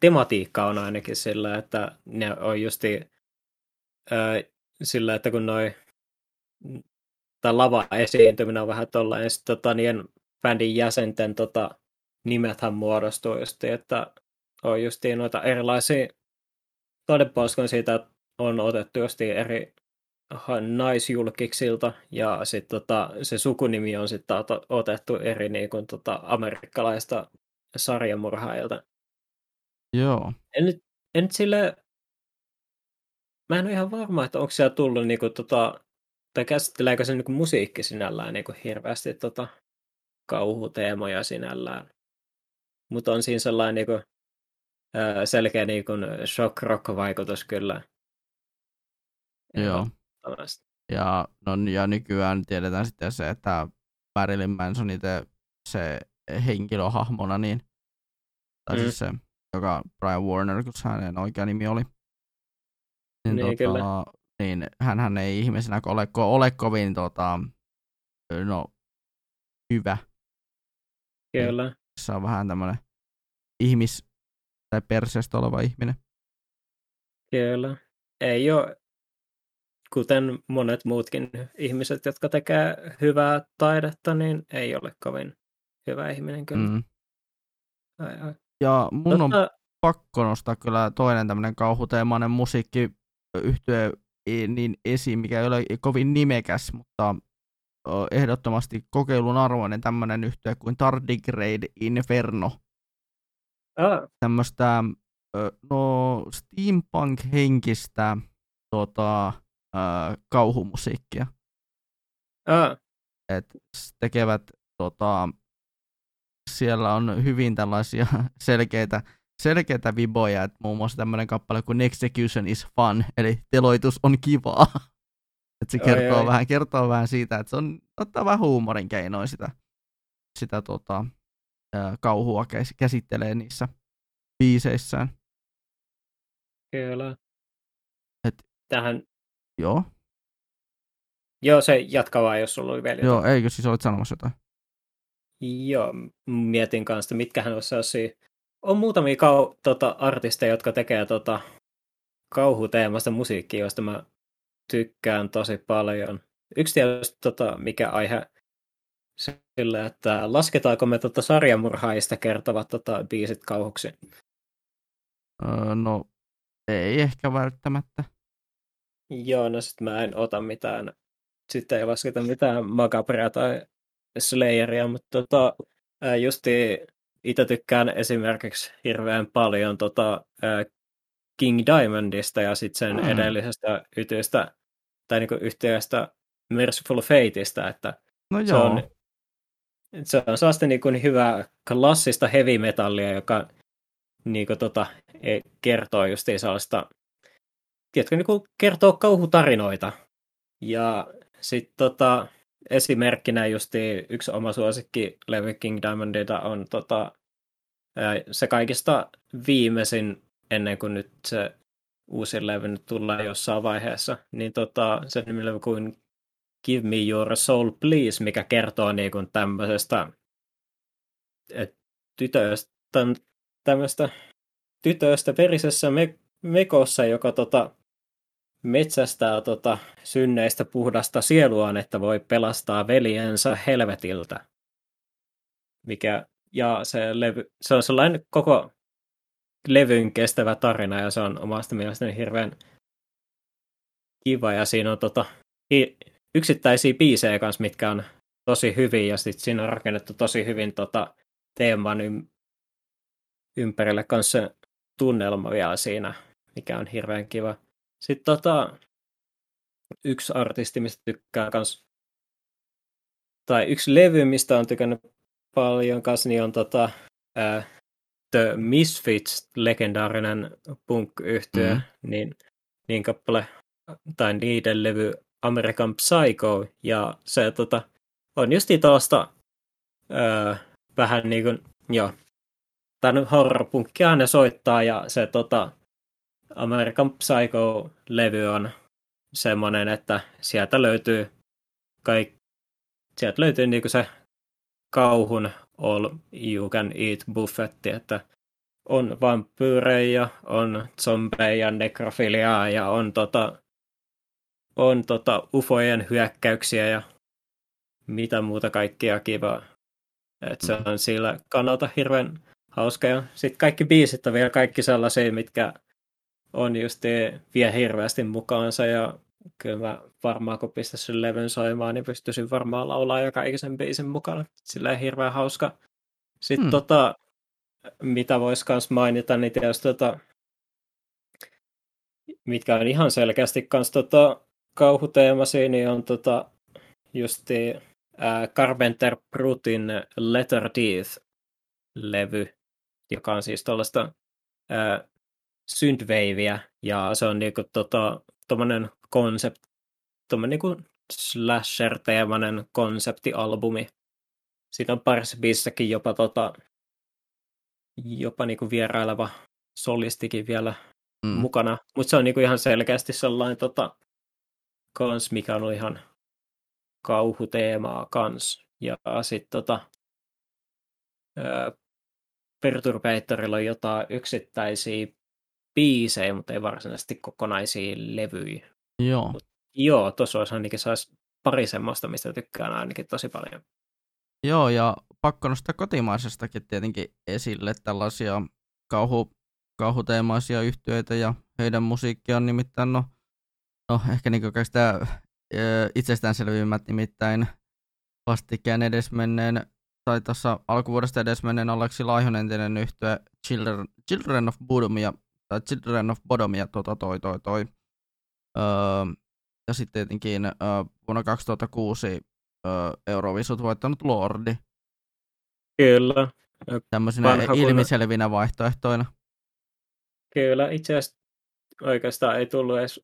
tematiikka on ainakin sillä, että ne on justi sillä, että kun noi tai lava esiintyminen on vähän tollainen, sitten tota, niiden bändin jäsenten tota, nimethän muodostuu justi, että on justi noita erilaisia taideposkoja siitä, että on otettu justi eri naisjulkiksilta, ja sitten tota, se sukunimi on sitten otettu eri niin kuin, tota, amerikkalaista sarjamurhaajilta. Joo. En nyt, en nyt sille... Mä en ole ihan varma, että onko siellä tullut niinku, tota, tai käsitteleekö se niinku, musiikki sinällään niinku, hirveästi tota, kauhuteemoja sinällään. Mutta on siinä sellainen niinku, selkeä niinku, shock rock-vaikutus kyllä. Joo. Ja, no, ja nykyään tiedetään sitten se, että Marilyn Manson itse se henkilöhahmona, niin, tai mm. siis se, joka Brian Warner, kun hänen oikea nimi oli. Niin, niin, tota, niin hän ei ihmisenä ole, ole kovin tota, no, hyvä. Kyllä. Niin, se on vähän tämmöinen ihmis- tai perseestä oleva ihminen. Kyllä. Ei ole kuten monet muutkin ihmiset, jotka tekee hyvää taidetta, niin ei ole kovin hyvä ihminen kyllä. Mm. Ai, ai. Ja mun Totta... on pakko nostaa kyllä toinen tämmöinen kauhuteemainen musiikki yhtye niin esiin, mikä ei ole kovin nimekäs, mutta ehdottomasti kokeilun arvoinen tämmöinen yhtye kuin Tardigrade Inferno. Ah. Tämmöistä no, steampunk-henkistä tota, äh, kauhumusiikkia. Ah. Et tekevät, tota, siellä on hyvin tällaisia selkeitä, selkeitä viboja, että muun muassa tämmöinen kappale kuin Execution is fun, eli teloitus on kivaa. Et se kertoo, oi, vähän, kertoo vähän siitä, että se on ottaa vähän huumorin keinoin sitä, sitä tota, kauhua käsittelee niissä biiseissään. Kyllä. Et, Tähän Joo. Joo, se jatkaa vaan, jos sulla oli vielä jotain. Joo, eikö siis olet sanomassa jotain? Joo, mietin kanssa, mitkähän olisi sellaisia... On muutamia kau- tota, artisteja, jotka tekee tota, kauhuteemasta musiikkia, josta mä tykkään tosi paljon. Yksi tietysti, tota, mikä aihe sille, että lasketaanko me tota sarjamurhaajista kertovat tota, biisit kauhuksi? Öö, no, ei ehkä välttämättä. Joo, no sit mä en ota mitään, sitten ei lasketa mitään Magabrea tai Slayeria, mutta tota, justi itse tykkään esimerkiksi hirveän paljon tota, King Diamondista ja sitten sen mm. edellisestä yhtiöstä, tai niinku yhtiöstä Merciful Fateista, että no se on, se on sellaista niinku hyvää klassista heavy metallia, joka niinku tota, e, kertoo justiin sellaista tiedätkö, niin kertoo kauhutarinoita. Ja sitten tota, esimerkkinä justi yksi oma suosikki Levy King Diamondita on tota, se kaikista viimeisin ennen kuin nyt se uusi levy nyt tulee jossain vaiheessa, niin tota, se nimellä kuin Give Me Your Soul Please, mikä kertoo niin kuin tämmöisestä tytöstä, tämmöistä tytöstä verisessä me, mekossa, joka tota, metsästää tota, synneistä puhdasta sieluaan, että voi pelastaa veljensä helvetiltä. Mikä, ja se, levy, se on sellainen koko levyn kestävä tarina, ja se on omasta mielestäni hirveän kiva, ja siinä on tota, yksittäisiä biisejä kanssa, mitkä on tosi hyvin, ja sitten siinä on rakennettu tosi hyvin tota, teeman ym- ympärille kanssa tunnelma vielä siinä, mikä on hirveän kiva. Sitten tota, yksi artisti, mistä tykkään kans, tai yksi levy, mistä on tykännyt paljon kanssa, niin on tota, uh, The Misfits, legendaarinen punk-yhtyö, mm. niin, niin kappale, tai niiden levy American Psycho, ja se tota, on just tuosta uh, vähän niin kuin, joo, tämä horror-punkkia ne soittaa, ja se tota, American Psycho-levy on semmoinen, että sieltä löytyy kaik... sieltä löytyy niinku se kauhun all you can eat buffetti, että on vampyyrejä, on zombeja, nekrofiliaa ja on, tota, on tota ufojen hyökkäyksiä ja mitä muuta kaikkia kivaa. Et se on sillä kannalta hirveän hauska. Ja sitten kaikki biisit on vielä kaikki sellaisia, mitkä on just vie hirveästi mukaansa ja kyllä mä varmaan kun pistäisin levyn soimaan, niin pystyisin varmaan laulaa joka ikisen biisin mukana. Sillä hirveän hauska. Sitten hmm. tota, mitä voisi myös mainita, niin tietysti tota, mitkä on ihan selkeästi kans tota, kauhuteemasi, niin on tota, justi Carpenter Brutin Letter Teeth-levy, joka on siis tuollaista synthwaveä, ja se on niinku tota, tommonen konsept, tommonen niinku slasher-teemainen konseptialbumi. Siinä on parissa biissäkin jopa, tota, jopa niinku vieraileva solistikin vielä mm. mukana, mutta se on niinku ihan selkeästi sellainen tota, kans, mikä on ihan kauhuteemaa kans. Ja sitten tota, Perturbatorilla on jotain yksittäisiä biisejä, mutta ei varsinaisesti kokonaisia levyjä. Joo. Mut, joo, tuossa olisi ainakin saisi pari semmoista, mistä tykkään ainakin tosi paljon. Joo, ja pakko nostaa kotimaisestakin tietenkin esille tällaisia kauhu, kauhuteemaisia yhtyeitä ja heidän musiikkiaan nimittäin, no, no ehkä niin sitä itsestäänselvimmät nimittäin vastikään edesmenneen tai tuossa alkuvuodesta edesmenneen Aleksi Laihon entinen yhtye Children, Children of Bodomia, tai Children of Bodomia tota toi toi toi. Öö, ja sitten tietenkin öö, vuonna 2006 öö, Eurovisut voittanut Lordi. Kyllä. Tämmöisenä ilmiselvinä vaihtoehtoina. Kyllä, itse asiassa oikeastaan ei tullut edes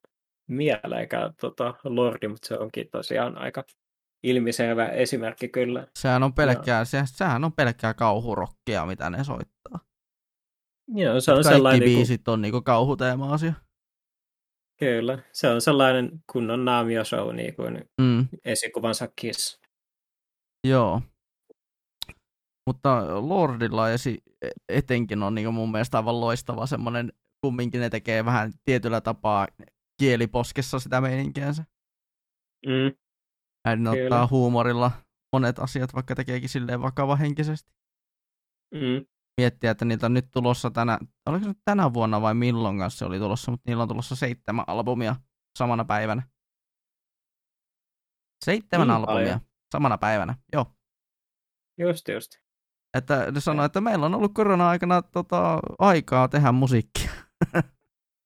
mieleenkään tota, Lordi, mutta se onkin tosiaan aika ilmiselvä esimerkki kyllä. Sehän on pelkkää, se, sehän on pelkkää kauhurokkia, mitä ne soittaa. Joo, se on Kaikki sellainen... Biisit on niinku kauhuteema-asia. Kyllä, se on sellainen kunnon naamio-show, niin kuin mm. esikuvansa Kiss. Joo. Mutta Lordilla esi- etenkin on niin mun mielestä aivan loistava semmoinen, kumminkin ne tekee vähän tietyllä tapaa kieliposkessa sitä meininkiänsä. Mm. Hän ottaa huumorilla monet asiat, vaikka tekeekin silleen vakavahenkisesti. Mm. Miettiä, että niitä on nyt tulossa tänä, oliko se nyt tänä vuonna vai milloin kanssa se oli tulossa, mutta niillä on tulossa seitsemän albumia samana päivänä. Seitsemän niin, albumia paljon. samana päivänä, joo. Just, just. Että ne sanoi, että meillä on ollut korona-aikana tota, aikaa tehdä musiikkia.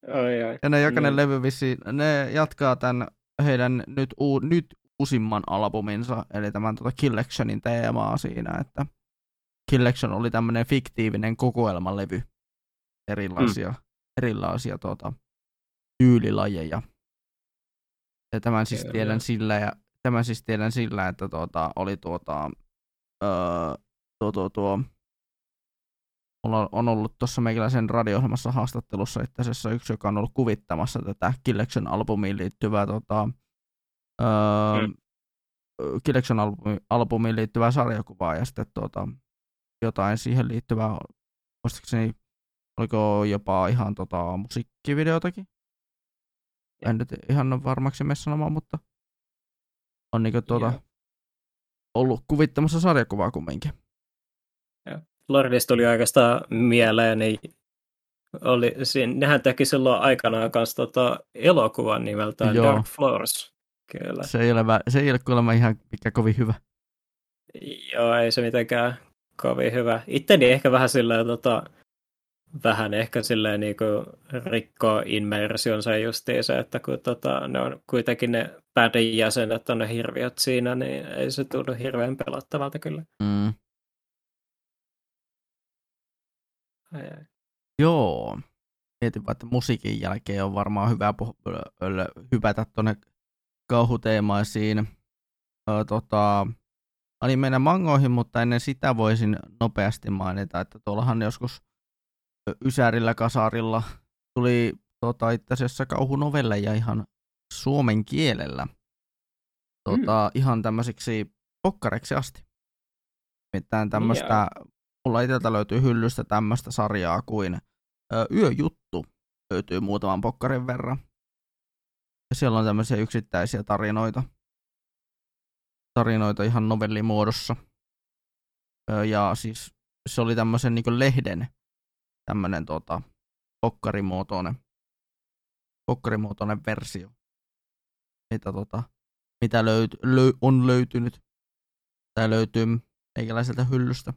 Oi, oi. Ja ne jokainen mm. levy vissi, ne jatkaa tämän heidän nyt, uu, nyt uusimman albuminsa, eli tämän tota Killectionin teemaa siinä, että Killection oli tämmöinen fiktiivinen kokoelmalevy, erilaisia, mm. erilaisia tota, tyylilajeja. Ja tämän siis tiedän sillä, ja tämän siis tiedän sillä, että tuota, oli tuota, öö, tuo, tuo, tuo, on ollut tuossa meikäläisen radio-ohjelmassa haastattelussa itse asiassa yksi, joka on ollut kuvittamassa tätä Killection-albumiin liittyvää tota, öö, mm. Killection-albumiin liittyvää sarjakuvaa ja sitten tuota, jotain siihen liittyvää, muistaakseni oliko jopa ihan tota, musiikkivideotakin. En nyt ihan varmaksi mene sanomaan, mutta on niinku tuota, ollut kuvittamassa sarjakuvaa kumminkin. Lordista tuli oikeastaan mieleen, niin oli, siinä, nehän teki silloin aikanaan kanssa tota, elokuvan nimeltään Joo. Dark Floors. Kyllä. Se ei ole, se ei ole kuulemma ihan mikä kovin hyvä. Joo, ei se mitenkään kovin hyvä. Itteni ehkä vähän silleen, tota, vähän ehkä silleen niin kuin rikkoo immersionsa justiin se, että kun tota, ne on kuitenkin ne bändin jäsenet on ne hirviöt siinä, niin ei se tunnu hirveän pelottavalta kyllä. Mm. Ai, ai. Joo. Mietin vaan, että musiikin jälkeen on varmaan hyvä puh- hypätä tuonne kauhuteemaisiin öö, tota, mennä mangoihin, mutta ennen sitä voisin nopeasti mainita, että tuollahan joskus Ysärillä kasarilla tuli tota, itse asiassa kauhunovelleja ihan suomen kielellä. Tota, mm. Ihan tämmöisiksi pokkareksi asti. Nimittäin tämmöistä yeah mulla itseltä löytyy hyllystä tämmöistä sarjaa kuin ö, Yöjuttu. Löytyy muutaman pokkarin verran. Ja siellä on tämmöisiä yksittäisiä tarinoita. Tarinoita ihan novellimuodossa. Ja siis se oli tämmöisen niin lehden tämmöinen tota, pokkarimuotoinen, pokkarimuotoinen versio. mitä, tota, mitä löyt, löy, on löytynyt tai löytyy meikäläiseltä hyllystä.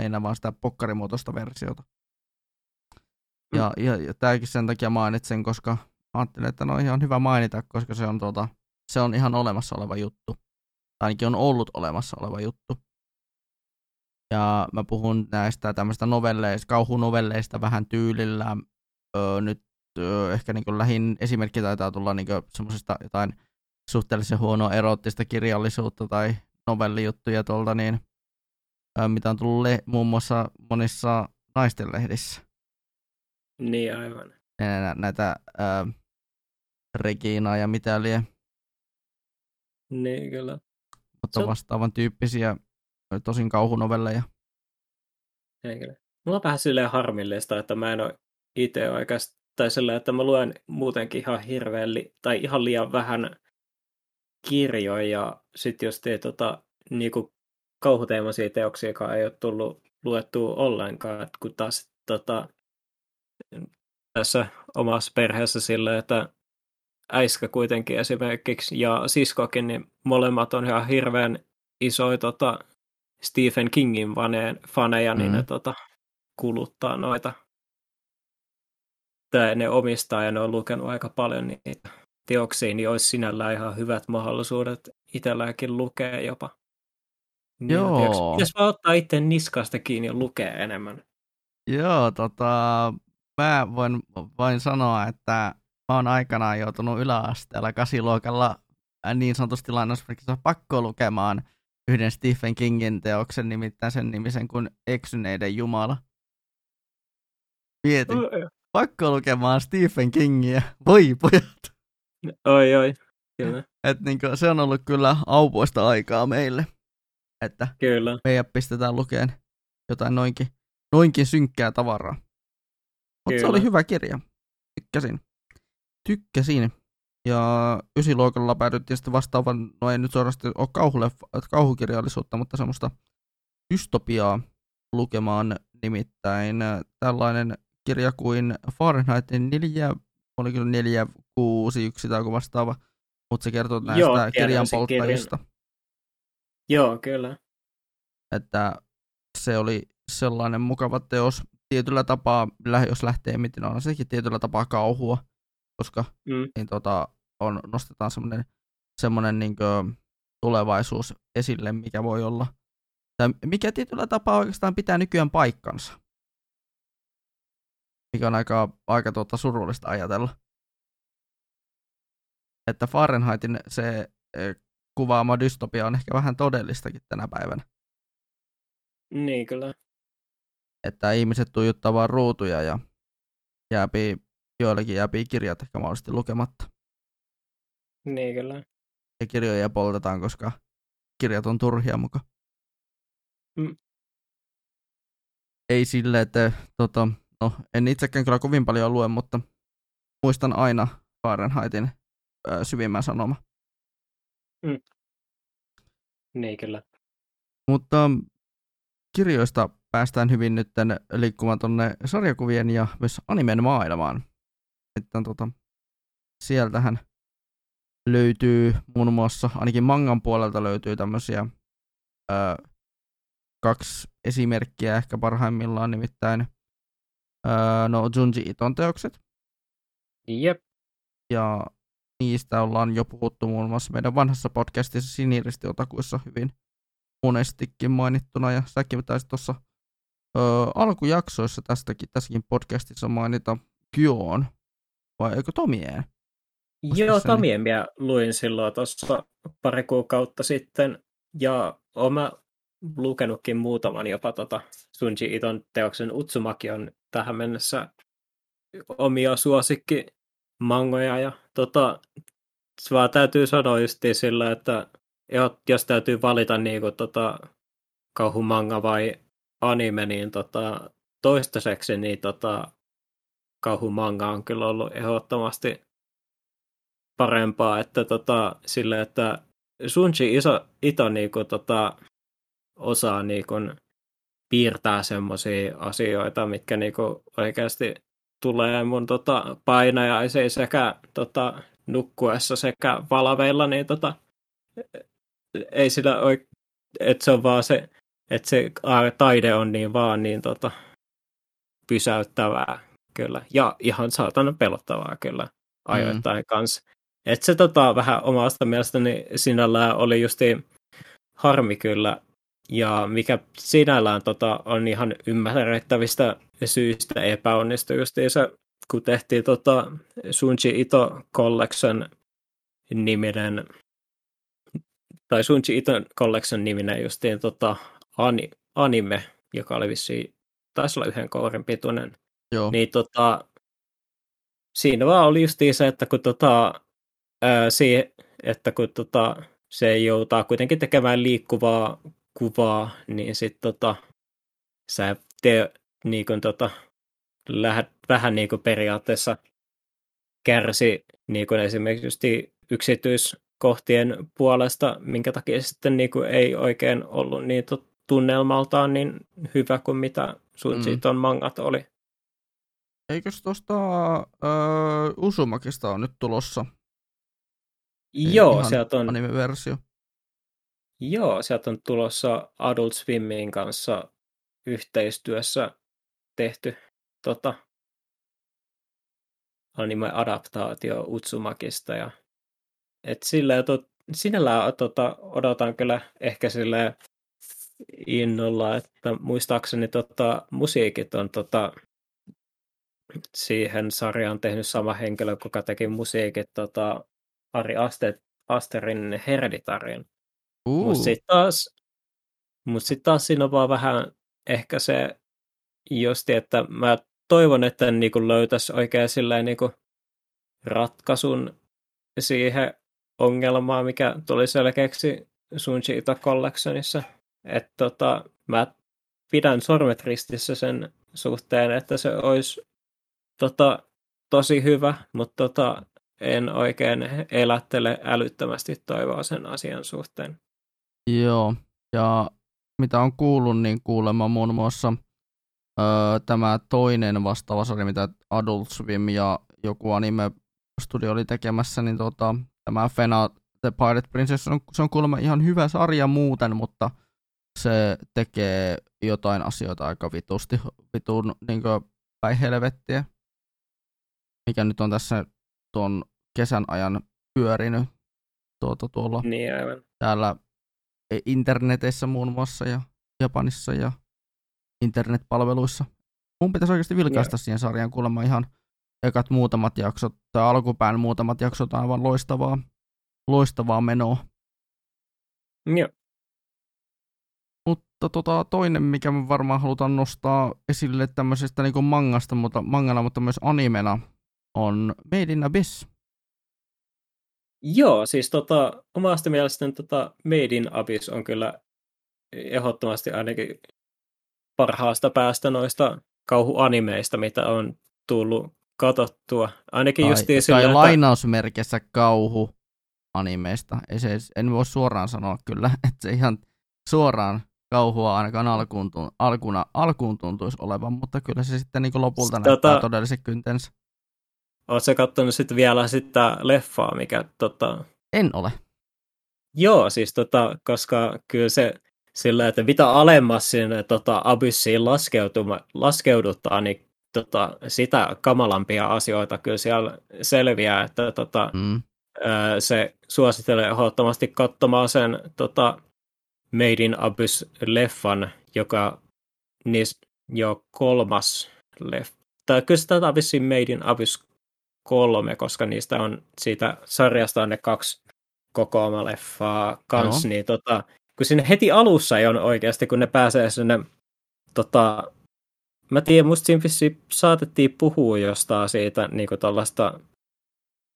Ei enää vaan sitä pokkarimuotoista versiota. Ja, mm. ja, ja tämäkin sen takia mainitsen, koska ajattelin, että no ihan hyvä mainita, koska se on, tota, se on ihan olemassa oleva juttu. Ainakin on ollut olemassa oleva juttu. Ja mä puhun näistä tämmöistä novelleista, kauhunovelleista vähän tyylillä. Öö, nyt öö, ehkä niin lähin esimerkki taitaa tulla niin semmoisesta jotain suhteellisen huonoa erottista kirjallisuutta tai novellijuttuja tuolta, niin öö, mitä on tullut le- muun muassa monissa naistenlehdissä. Niin, aivan. Nä- näitä öö, Reginaa ja mitä lie. Niin, kyllä. Mutta vastaavan tyyppisiä tosin kauhunovelleja. Ei kyllä. Mulla on vähän silleen harmillista, että mä en ole itse oikeastaan, tai silleen, että mä luen muutenkin ihan hirveän, li- tai ihan liian vähän kirjoja, ja sitten jos teet tota, niinku kauhuteemaisia teoksia, joka ei ole tullut luettua ollenkaan, että kun taas tota, tässä omassa perheessä silleen, että äiskä kuitenkin esimerkiksi ja siskokin, niin molemmat on ihan hirveän isoja tota, Stephen Kingin vaneen, faneja, niin mm. ne tota, kuluttaa noita. Tai ne omistaa ja ne on lukenut aika paljon niitä teoksia, niin olisi sinällään ihan hyvät mahdollisuudet itselläkin lukea jopa. Niin Joo. Jos vaan ottaa itse niskasta kiinni ja lukee enemmän. Joo, tota, mä voin vain sanoa, että mä oon aikanaan joutunut yläasteella kasiluokalla niin sanotusti lainausmerkissä pakko lukemaan yhden Stephen Kingin teoksen, nimittäin sen nimisen kuin Eksyneiden Jumala. Mietin. Pakko lukemaan Stephen Kingiä. Voi pojat. Oi, oi. Kyllä. Et niinku, se on ollut kyllä aupuista aikaa meille. Että kyllä. meidät pistetään lukeen jotain noinkin, noinkin synkkää tavaraa. Mutta se oli hyvä kirja. Tykkäsin. Tykkäsin. Ja ysiluokalla päädyttiin sitten vastaavan, no ei nyt suorasti ole kauhulle, kauhukirjallisuutta, mutta semmoista dystopiaa lukemaan, nimittäin tällainen kirja kuin Fahrenheit 4, oli kyllä 4, 6, 1 tai vastaava, mutta se kertoo näistä Joo, kirjan polttajista. Kirjan. Joo, kyllä. Että se oli sellainen mukava teos tietyllä tapaa, jos lähtee miten on sekin tietyllä tapaa kauhua, koska mm. niin tota, on, nostetaan semmoinen, semmoinen niin kuin, tulevaisuus esille, mikä voi olla, tai mikä tietyllä tapaa oikeastaan pitää nykyään paikkansa. Mikä on aika, aika tuota, surullista ajatella. Että Fahrenheitin se e, kuvaama dystopia on ehkä vähän todellistakin tänä päivänä. Niin, kyllä. Että ihmiset tuijuttaa vaan ruutuja ja jääpi joillekin jääpi kirjat ehkä mahdollisesti lukematta. Niin kyllä. Ja kirjoja poltetaan, koska kirjat on turhia muka. Mm. Ei sille, että tota, no, en itsekään kyllä kovin paljon lue, mutta muistan aina Fahrenheitin ö, syvimmän sanoma. Mm. Niin kyllä. Mutta kirjoista päästään hyvin nyt liikkumaan tuonne sarjakuvien ja myös animen maailmaan. Että tota, sieltähän löytyy muun muassa, ainakin mangan puolelta löytyy tämmöisiä ö, kaksi esimerkkiä ehkä parhaimmillaan, nimittäin ö, no Junji Iton teokset. Jep. Ja niistä ollaan jo puhuttu muun muassa meidän vanhassa podcastissa Siniristi-otakuissa hyvin monestikin mainittuna, ja säkin taisit tuossa alkujaksoissa tästäkin, tässäkin podcastissa mainita Kyoon, vai eikö Tomien? Joo, Tomien minä luin silloin tuossa pari kuukautta sitten, ja olen lukenutkin muutaman jopa tota Sunji Iton teoksen. Utsumaki on tähän mennessä omia suosikki mangoja, ja tota, vaan täytyy sanoa just sillä, että jos täytyy valita niin kuin, tota, kauhumanga vai anime, niin tota, toistaiseksi niin tota, kauhumanga on kyllä ollut ehdottomasti parempaa, että tota, sille, että Sunji iso, Ito niinku, tota, osaa niinku, piirtää semmoisia asioita, mitkä niinku, oikeasti tulee mun tota, painajaisiin sekä tota, nukkuessa sekä valaveilla, niin tota, ei sillä ole, että se on vaan se, että se taide on niin vaan niin tota, pysäyttävää kyllä. Ja ihan saatana pelottavaa kyllä ajoittain mm. kanssa. Että se tota, vähän omasta mielestäni sinällään oli justi harmi kyllä. Ja mikä sinällään tota, on ihan ymmärrettävistä syistä epäonnistui justiinsa, kun tehtiin tota Sunji Ito Collection niminen tai Sunji Ito Collection niminen justiin tota, ani, anime, joka oli vissiin, taisi olla yhden kourin pituinen. Joo. Niin tota, siinä vaan oli justiin se, että kun tota, ää, siihen, että kun tota, se joutaa kuitenkin tekemään liikkuvaa kuvaa, niin sitten tota, sä te, niin kun, tota, lähdet vähän niin kuin periaatteessa kärsi niin kuin esimerkiksi yksityiskohtien puolesta, minkä takia sitten niin kuin ei oikein ollut niin tunnelmaltaan niin hyvä kuin mitä sun mm. siitä on mangat oli. Eikös tuosta öö, Usumakista on nyt tulossa? Joo, Ihan sieltä on... Anime-versio. Joo, sieltä on tulossa Adult Swimmin kanssa yhteistyössä tehty tota, anime-adaptaatio Utsumakista. Ja, et sillä, to, sinällään tota, odotan kyllä ehkä sille innolla, että muistaakseni tota, musiikit on tota, siihen sarjaan tehnyt sama henkilö, joka teki musiikit tota, Ari Aster, Asterin Hereditarin. Uh. Mutta sitten taas, mut sit taas siinä on vaan vähän ehkä se justi, että mä toivon, että niin löytäisi oikein silleen niin ratkaisun siihen ongelmaan, mikä tuli selkeäksi Sunji Ito Collectionissa. Että tota, mä pidän sormet ristissä sen suhteen, että se olisi tota, tosi hyvä, mutta tota, en oikein elättele älyttömästi toivoa sen asian suhteen. Joo, ja mitä on kuullut, niin kuulemma muun muassa öö, tämä toinen vastaava sarja, mitä Adult Swim ja joku anime studio oli tekemässä, niin tota, tämä Fena The Pirate Princess on, se on kuulemma ihan hyvä sarja muuten, mutta se tekee jotain asioita aika vitusti, vitun niin päin helvettiä, mikä nyt on tässä tuon kesän ajan pyörinyt tuota, tuolla niin, aivan. täällä internetissä muun muassa ja Japanissa ja internetpalveluissa. Mun pitäisi oikeasti vilkaista siihen sarjaan kuulemma ihan ekat muutamat jaksot, tai alkupään muutamat jaksot aivan loistavaa, loistavaa menoa. Joo. Mutta tota, toinen, mikä me varmaan halutaan nostaa esille tämmöisestä niin mangasta, mutta, mangana, mutta myös animena, on Made in Abyss. Joo, siis tota, omasta mielestäni tota Made in Abyss on kyllä ehdottomasti ainakin parhaasta päästä noista kauhuanimeista, mitä on tullut katsottua. Ainakin just tai, sillä, tai lainausmerkissä kauhu animeista. Ei se, en voi suoraan sanoa kyllä, että se ihan suoraan kauhua ainakaan alkuun, alkuna, alkuun tuntuisi olevan, mutta kyllä se sitten niin lopulta tota, näyttää todelliset kyntensä. Oletko katsonut sitten vielä sitä leffaa, mikä tota... En ole. Joo, siis tota, koska kyllä se sillä, että mitä alemmas sinne tota, abyssiin laskeuduttaa, niin tota, sitä kamalampia asioita kyllä siellä selviää, että tota, mm. se suosittelee ehdottomasti katsomaan sen tota, Made in Abyss-leffan, joka niis jo kolmas leffa. Tai kyllä sitä vissiin Made in Abyss kolme, koska niistä on siitä sarjasta on ne kaksi kokoama-leffaa kans, no. niin tota, kun sinne heti alussa ei on oikeasti, kun ne pääsee sinne, tota, mä tiedän, musta siinä saatettiin puhua jostain siitä niin kuin tällaista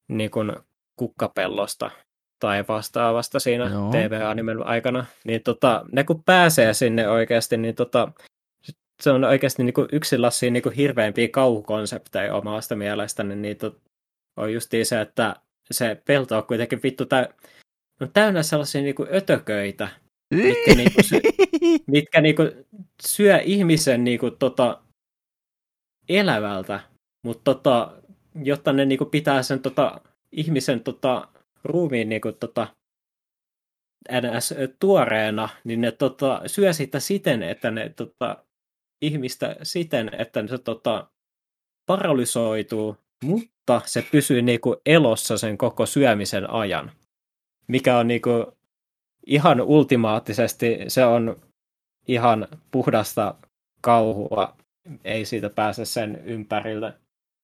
niin kuin kukkapellosta tai vastaavasta siinä Joo. TV-animen aikana, niin tota, ne kun pääsee sinne oikeasti, niin tota, se on oikeasti niin kuin yksi lassi niin kuin hirveämpiä kauhukonsepteja omasta mielestäni, niin to, on justiin se, että se pelto on kuitenkin vittu tä, on täynnä sellaisia niin kuin ötököitä, mitkä, niin kuin, sy, mitkä niin kuin, syö ihmisen niin kuin, tota, elävältä, mutta tota, jotta ne niin kuin, pitää sen tota, ihmisen tota, ruumiin niin kuin, tota, NS tuoreena, niin ne tota, syö sitä siten, että ne tota, ihmistä siten, että se tota, paralysoituu, mutta se pysyy niinku elossa sen koko syömisen ajan. Mikä on niinku ihan ultimaattisesti, se on ihan puhdasta kauhua, ei siitä pääse sen ympärille.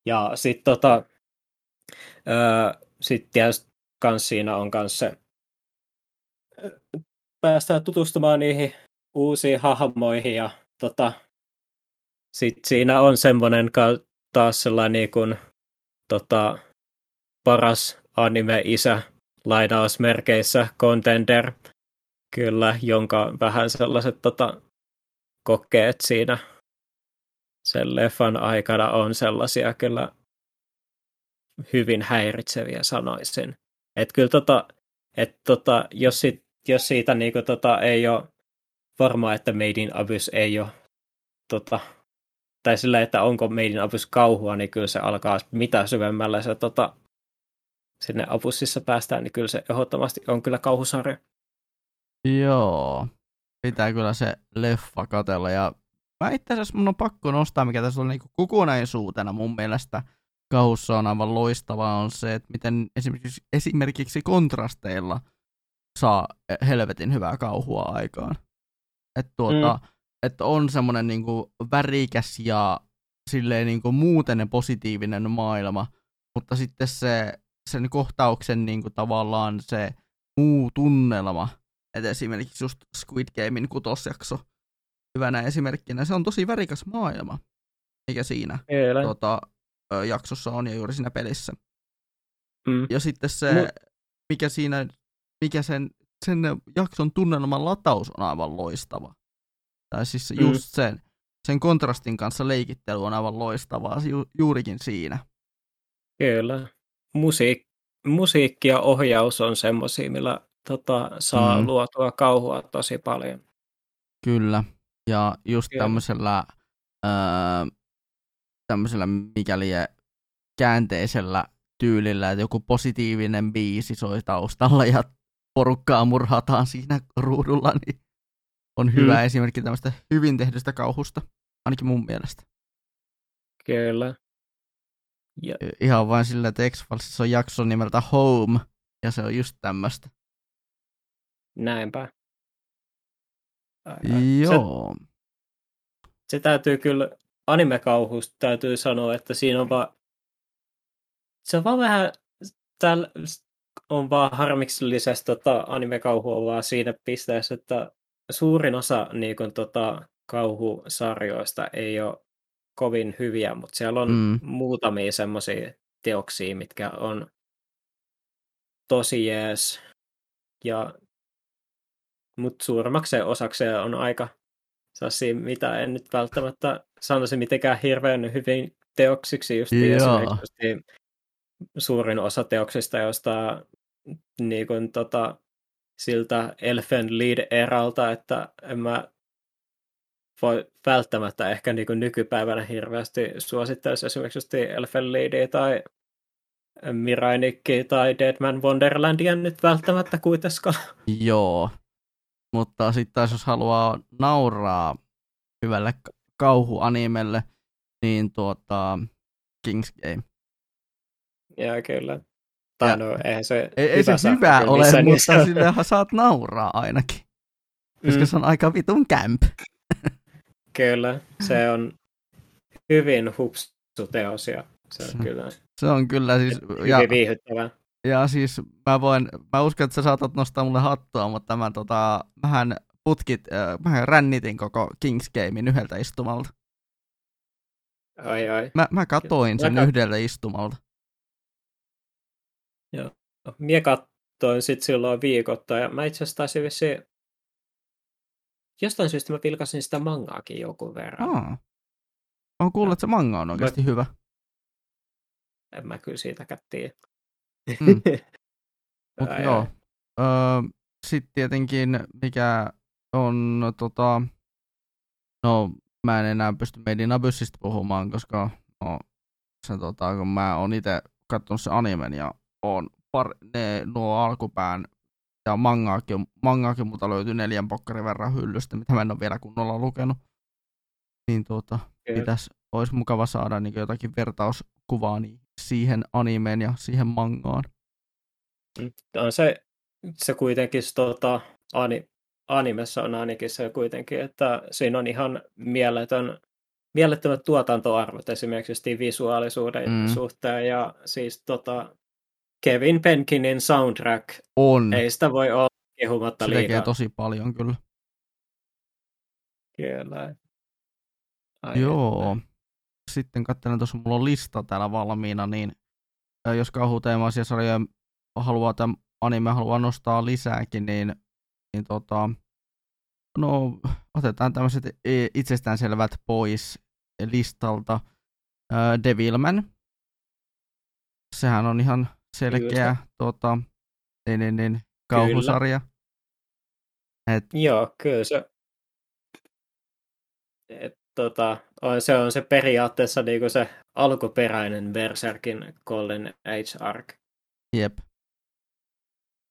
Ja sitten tota, öö, sit tietysti kans siinä on kans se, päästään tutustumaan niihin uusiin hahmoihin ja tota, sitten siinä on semmoinen taas sellainen niin kuin, tota, paras anime-isä lainausmerkeissä contender, kyllä, jonka vähän sellaiset tota, kokeet siinä sen leffan aikana on sellaisia kyllä hyvin häiritseviä sanoisin. Että kyllä tota, et tota, jos, sit, jos siitä niinku tota, ei ole varmaa, että Made in Abyss ei ole tota, tai sillä, että onko meidän apus kauhua, niin kyllä se alkaa mitä syvemmällä se tota, sinne apussissa päästään, niin kyllä se ehdottomasti on kyllä kauhusarja. Joo, pitää kyllä se leffa katella ja mä itse asiassa mun on pakko nostaa, mikä tässä on niin kokonaisuutena mun mielestä kauhussa on aivan loistavaa, on se, että miten esimerkiksi, esimerkiksi kontrasteilla saa helvetin hyvää kauhua aikaan. Että tuota, mm että on semmoinen niin värikäs ja silleen niin kuin muuten positiivinen maailma, mutta sitten se sen kohtauksen niin kuin tavallaan se muu tunnelma, että esimerkiksi just Squid Gamein kutosjakso hyvänä esimerkkinä, se on tosi värikäs maailma, mikä siinä tuota, jaksossa on ja juuri siinä pelissä. Mm. Ja sitten se, mikä siinä, mikä sen, sen jakson tunnelman lataus on aivan loistava. Tai siis mm. just sen, sen kontrastin kanssa leikittely on aivan loistavaa ju, juurikin siinä. Kyllä. Musiik, musiikki ja ohjaus on semmoisia, millä tota, saa mm. luotua kauhua tosi paljon. Kyllä. Ja just Kyllä. tämmöisellä, öö, tämmöisellä mikäli käänteisellä tyylillä, että joku positiivinen biisi soi taustalla ja porukkaa murhataan siinä ruudulla, niin on hyvä mm. esimerkki tämmöistä hyvin tehdystä kauhusta, ainakin mun mielestä. Kyllä. Ja. Ihan vain sillä, että x on jakso nimeltä Home, ja se on just tämmöistä. Näinpä. Joo. Se, se täytyy kyllä, animekauhusta täytyy sanoa, että siinä on vaan, se on vaan vähän, täällä on vaan harmiksellisesti tota, animekauhua vaan siinä pisteessä, että suurin osa niin kuin, tota, kauhusarjoista ei ole kovin hyviä, mutta siellä on mm. muutamia semmoisia teoksia, mitkä on tosi jees. Ja, mutta suurimmakseen osakseen on aika sellaisia, mitä en nyt välttämättä sanoisi mitenkään hirveän hyvin teoksiksi. Just esimerkiksi suurin osa teoksista, joista niin kuin, tota, siltä Elfen Lead-eralta, että en mä voi välttämättä ehkä niin kuin nykypäivänä hirveästi suosittelisi esimerkiksi Elfen Leadia tai Mirainikki tai Deadman Wonderlandia nyt välttämättä kuitenkaan. Joo, mutta sitten taas jos haluaa nauraa hyvälle kauhuanimelle, niin tuota King's Game. Joo, kyllä. Tai ja, no, eihän se ei, ei se hyvä ole, mutta niissä... sillehän saat nauraa ainakin. Koska mm. se on aika vitun camp. kyllä, se on hyvin hupsu teos ja se on kyllä... Se on kyllä siis... Hyvin ja, viihyttävää. Ja siis mä voin, mä uskon, että sä saatat nostaa mulle hattua, mutta mä tota, mähän putkit, äh, mähän rännitin koko Kings Gamein yhdeltä istumalta. Ai ai. Mä, mä katoin sen Aika... yhdeltä istumalta. Joo. Mie katsoin sitten silloin viikotta ja mä itse asiassa taisin vissiin... Jostain syystä mä pilkasin sitä mangaakin joku verran. Aa. Olen kuullut, että se manga on oikeasti mä... hyvä. En mä kyllä siitä tiedä. Mm. Mutta joo. Öö, Sitten tietenkin, mikä on tota... No, mä en enää pysty meidän Abyssista puhumaan, koska no, se, tota, kun mä oon itse katsonut se animen ja on par, ne, nuo alkupään ja mangaakin, mangaakin mutta löytyy neljän pokkarin verran hyllystä, mitä mä en ole vielä kunnolla lukenut. Niin tuota, pitäisi, olisi mukava saada niin jotakin vertauskuvaa niin siihen animeen ja siihen mangaan. On se, se kuitenkin tota, ani, animessa on ainakin se kuitenkin, että siinä on ihan mieletön, mielettömät tuotantoarvot esimerkiksi visuaalisuuden mm. suhteen ja siis tota, Kevin Penkinin soundtrack. On. Ei sitä voi olla kehumatta Se liikaa. tekee tosi paljon kyllä. Kyllä. Ai Joo. Että. Sitten katselen tuossa, mulla on lista täällä valmiina, niin jos kauhuteemaisia sarjoja haluaa tämän anime haluaa nostaa lisääkin, niin, niin tota, no, otetaan tämmöiset e, itsestäänselvät pois listalta. Devilman. Sehän on ihan selkeä tota, niin, niin, niin, kauhusarja. Et... Joo, kyllä se. Et, tota, on, se on se periaatteessa niinku se alkuperäinen Berserkin Colin H. Ark. Jep.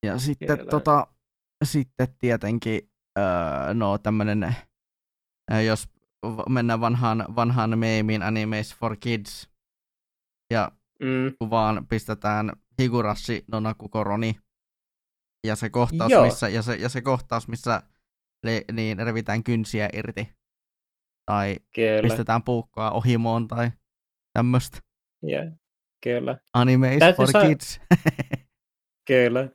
Ja sitten, tota, sitten tietenkin öö, no tämmönen, jos mennään vanhaan, vanhaan meemiin Animes for Kids, ja mm. kun vaan pistetään Higurashi Nonakukoroni, ja se kohtaus, Joo. missä, ja se, ja se kohtaus, missä le, niin revitään kynsiä irti, tai Kyllä. pistetään puukkoa ohimoon, tai tämmöistä. Yeah. Kyllä. Animes Täytyy for sa- kids. kyllä.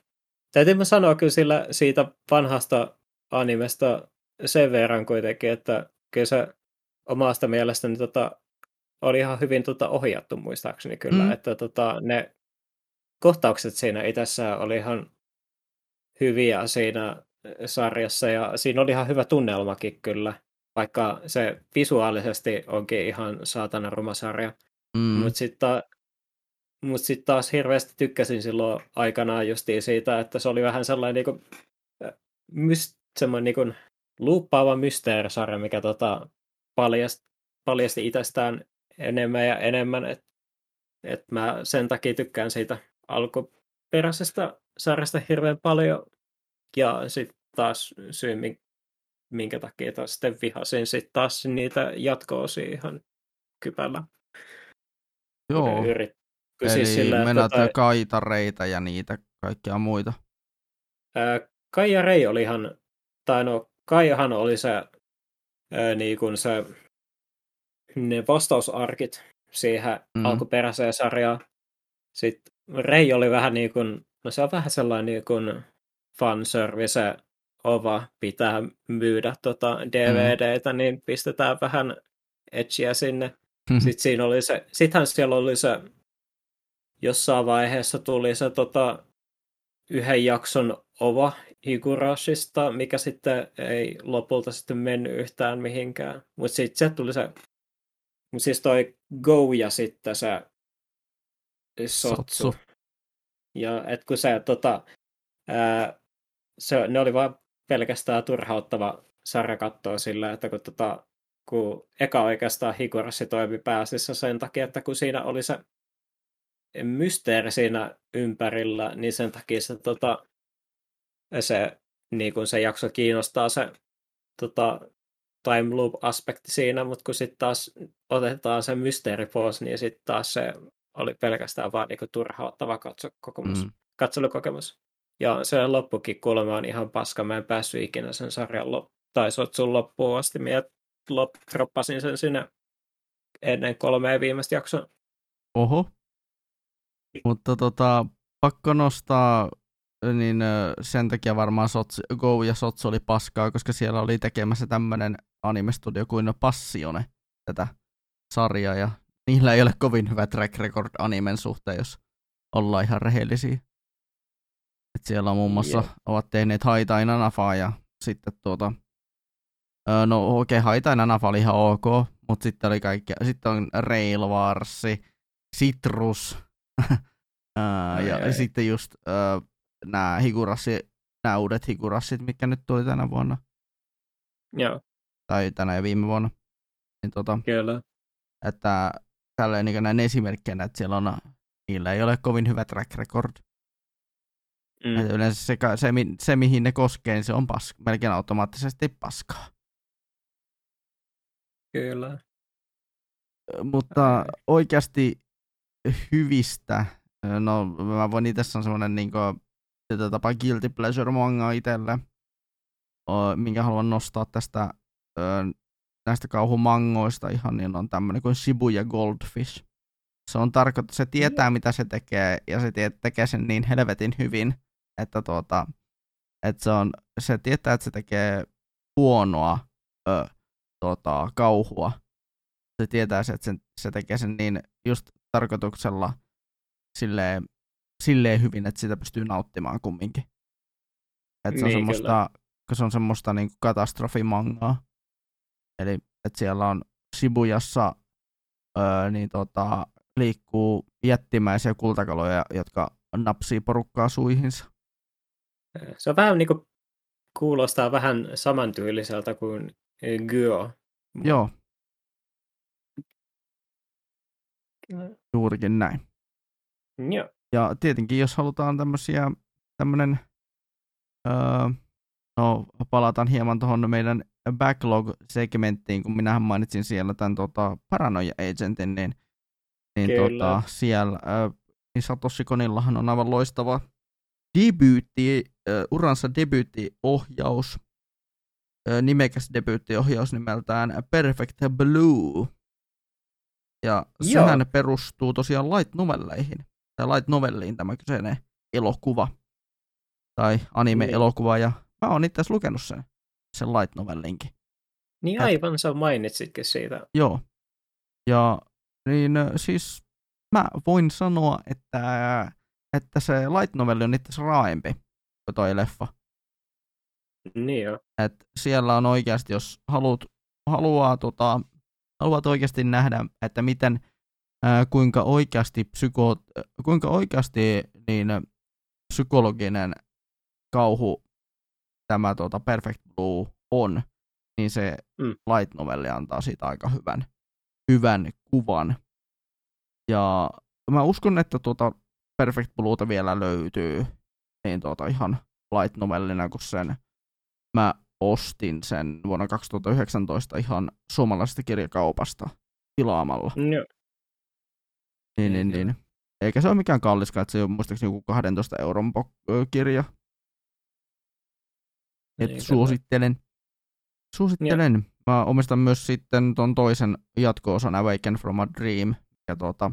Täytyy mä sanoa kyllä sillä, siitä vanhasta animesta sen verran kuitenkin, että kyllä se omasta mielestäni tota, oli ihan hyvin tota, ohjattu muistaakseni kyllä, mm. että tota, ne kohtaukset siinä itessä oli ihan hyviä siinä sarjassa ja siinä oli ihan hyvä tunnelmakin kyllä, vaikka se visuaalisesti onkin ihan saatana ruma sarja. Mm. Mutta sitten mut sit taas hirveästi tykkäsin silloin aikanaan justiin siitä, että se oli vähän sellainen niinku, myst, semmoinen niinku, luuppaava mysteerisarja, mikä tota, paljasti, paljasti itsestään enemmän ja enemmän, että et mä sen takia tykkään siitä alkuperäisestä sarjasta hirveän paljon. Ja sitten taas syy, minkä takia taas sitten vihasin sitten taas niitä jatko ihan kypällä. Joo. Yrit... Eli siis sillä, mennään tota... kaitareita ja niitä kaikkia muita. Ää, Kaija Rei oli ihan, tai no Kaijahan oli se, ää, niin kuin se ne vastausarkit siihen mm. alkuperäiseen sarjaan. Sitten Rei oli vähän niin kuin, no se on vähän sellainen niin kuin fanservice ova, pitää myydä tota DVDtä, mm. niin pistetään vähän etchiä sinne. Mm. Sitten siinä oli se, sittenhän siellä oli se, jossain vaiheessa tuli se tota, yhden jakson ova Higurashista, mikä sitten ei lopulta sitten mennyt yhtään mihinkään. Mutta sitten se tuli se Siis toi Go ja sitten se Sotsu. Sotsu. Ja et kun se, tota, ää, se, ne oli vaan pelkästään turhauttava sarja katsoa sillä, että kun, tota, kun eka oikeastaan Higurashi toimi pääsissä sen takia, että kun siinä oli se mysteeri siinä ympärillä, niin sen takia se, tota, se, niin kun se jakso kiinnostaa se tota, time loop-aspekti siinä, mutta kun sitten taas otetaan se mysteeri pois, niin sitten taas se oli pelkästään vaan niinku turhauttava katsokokemus, mm. katselukokemus. Ja se loppukin kuulemma on ihan paska. Mä en päässyt ikinä sen sarjan lop- tai sun loppuun asti. Mä lop- droppasin sen sinne ennen kolmea viimeistä jaksoa. Oho. Mutta tota, pakko nostaa niin sen takia varmaan Sots, Go ja Sots oli paskaa, koska siellä oli tekemässä tämmöinen animestudio kuin Passione tätä sarjaa, ja niillä ei ole kovin hyvä track record animen suhteen, jos ollaan ihan rehellisiä. Et siellä on muun muassa, yeah. ovat tehneet Haitain Anafaa ja sitten tuota, no okei, okay, Haitain Anafa oli ihan ok, mutta sitten oli kaikkea, sitten on Rail Wars, Citrus, ja ai, ai. sitten just uh, nämä higurassi, nämä uudet higurassit, mitkä nyt tuli tänä vuonna. Joo. Tai tänä ja viime vuonna. Niin tota, Kyllä. Että tälleen niin näin esimerkkinä, että siellä on, niillä ei ole kovin hyvä track record. Mm. Että yleensä se, se, se, mihin ne koskee, niin se on pas, melkein automaattisesti paskaa. Kyllä. Mutta oikeasti hyvistä, no mä voin itse sanoa semmoinen niin kuin, tapa guilty pleasure manga itselle, minkä haluan nostaa tästä näistä kauhumangoista ihan, niin on tämmöinen kuin Shibuya Goldfish. Se on tarkoitus, se tietää mitä se tekee ja se tekee sen niin helvetin hyvin, että, tuota, että se, on, se tietää, että se tekee huonoa ö, tota, kauhua. Se tietää, että se, se tekee sen niin just tarkoituksella silleen, silleen hyvin, että sitä pystyy nauttimaan kumminkin. Että se on niin, semmoista, se on semmoista niin katastrofimangaa. Eli että siellä on Sibujassa öö, niin tota, liikkuu jättimäisiä kultakaloja, jotka napsii porukkaa suihinsa. Se on vähän niin kuin, kuulostaa vähän samantyyliseltä kuin Gyo. Joo. Juurikin näin. Joo. Ja tietenkin, jos halutaan tämmöisiä, tämmöinen, öö, no palataan hieman tuohon meidän backlog-segmenttiin, kun minähän mainitsin siellä tämän tota, Paranoia Agentin, niin, niin tota, siellä äh, niin Satoshi Konillahan on aivan loistava debyytti, äh, uransa debyyttiohjaus, äh, nimekäs debyyttiohjaus nimeltään Perfect Blue. Ja Joo. sehän perustuu tosiaan light novelleihin, tai light novelliin tämä kyseinen elokuva, tai anime-elokuva, ja mä oon itse asiassa lukenut sen sen light novellinkin. Niin aivan, Et, sä mainitsitkin siitä. Joo. Ja niin siis mä voin sanoa, että, että se light novelli on itse raaempi kuin toi leffa. Niin jo. Et siellä on oikeasti, jos haluat, haluaa, tota, haluat oikeasti nähdä, että miten, ää, kuinka oikeasti, psyko, kuinka oikeasti niin, psykologinen kauhu tämä tuota Perfect Blue on, niin se mm. light novelli antaa siitä aika hyvän, hyvän kuvan. Ja mä uskon, että tuota Perfect Blueta vielä löytyy niin tuota ihan light novellina, kun sen mä ostin sen vuonna 2019 ihan suomalaisesta kirjakaupasta tilaamalla. Mm, Niin, niin, niin. Eikä se ole mikään kalliskaan, että se on muistaakseni joku 12 euron kirja. Et niin, suosittelen. Suosittelen. Ja. Mä omistan myös sitten ton toisen jatko-osan Awaken from a Dream, ja tuota,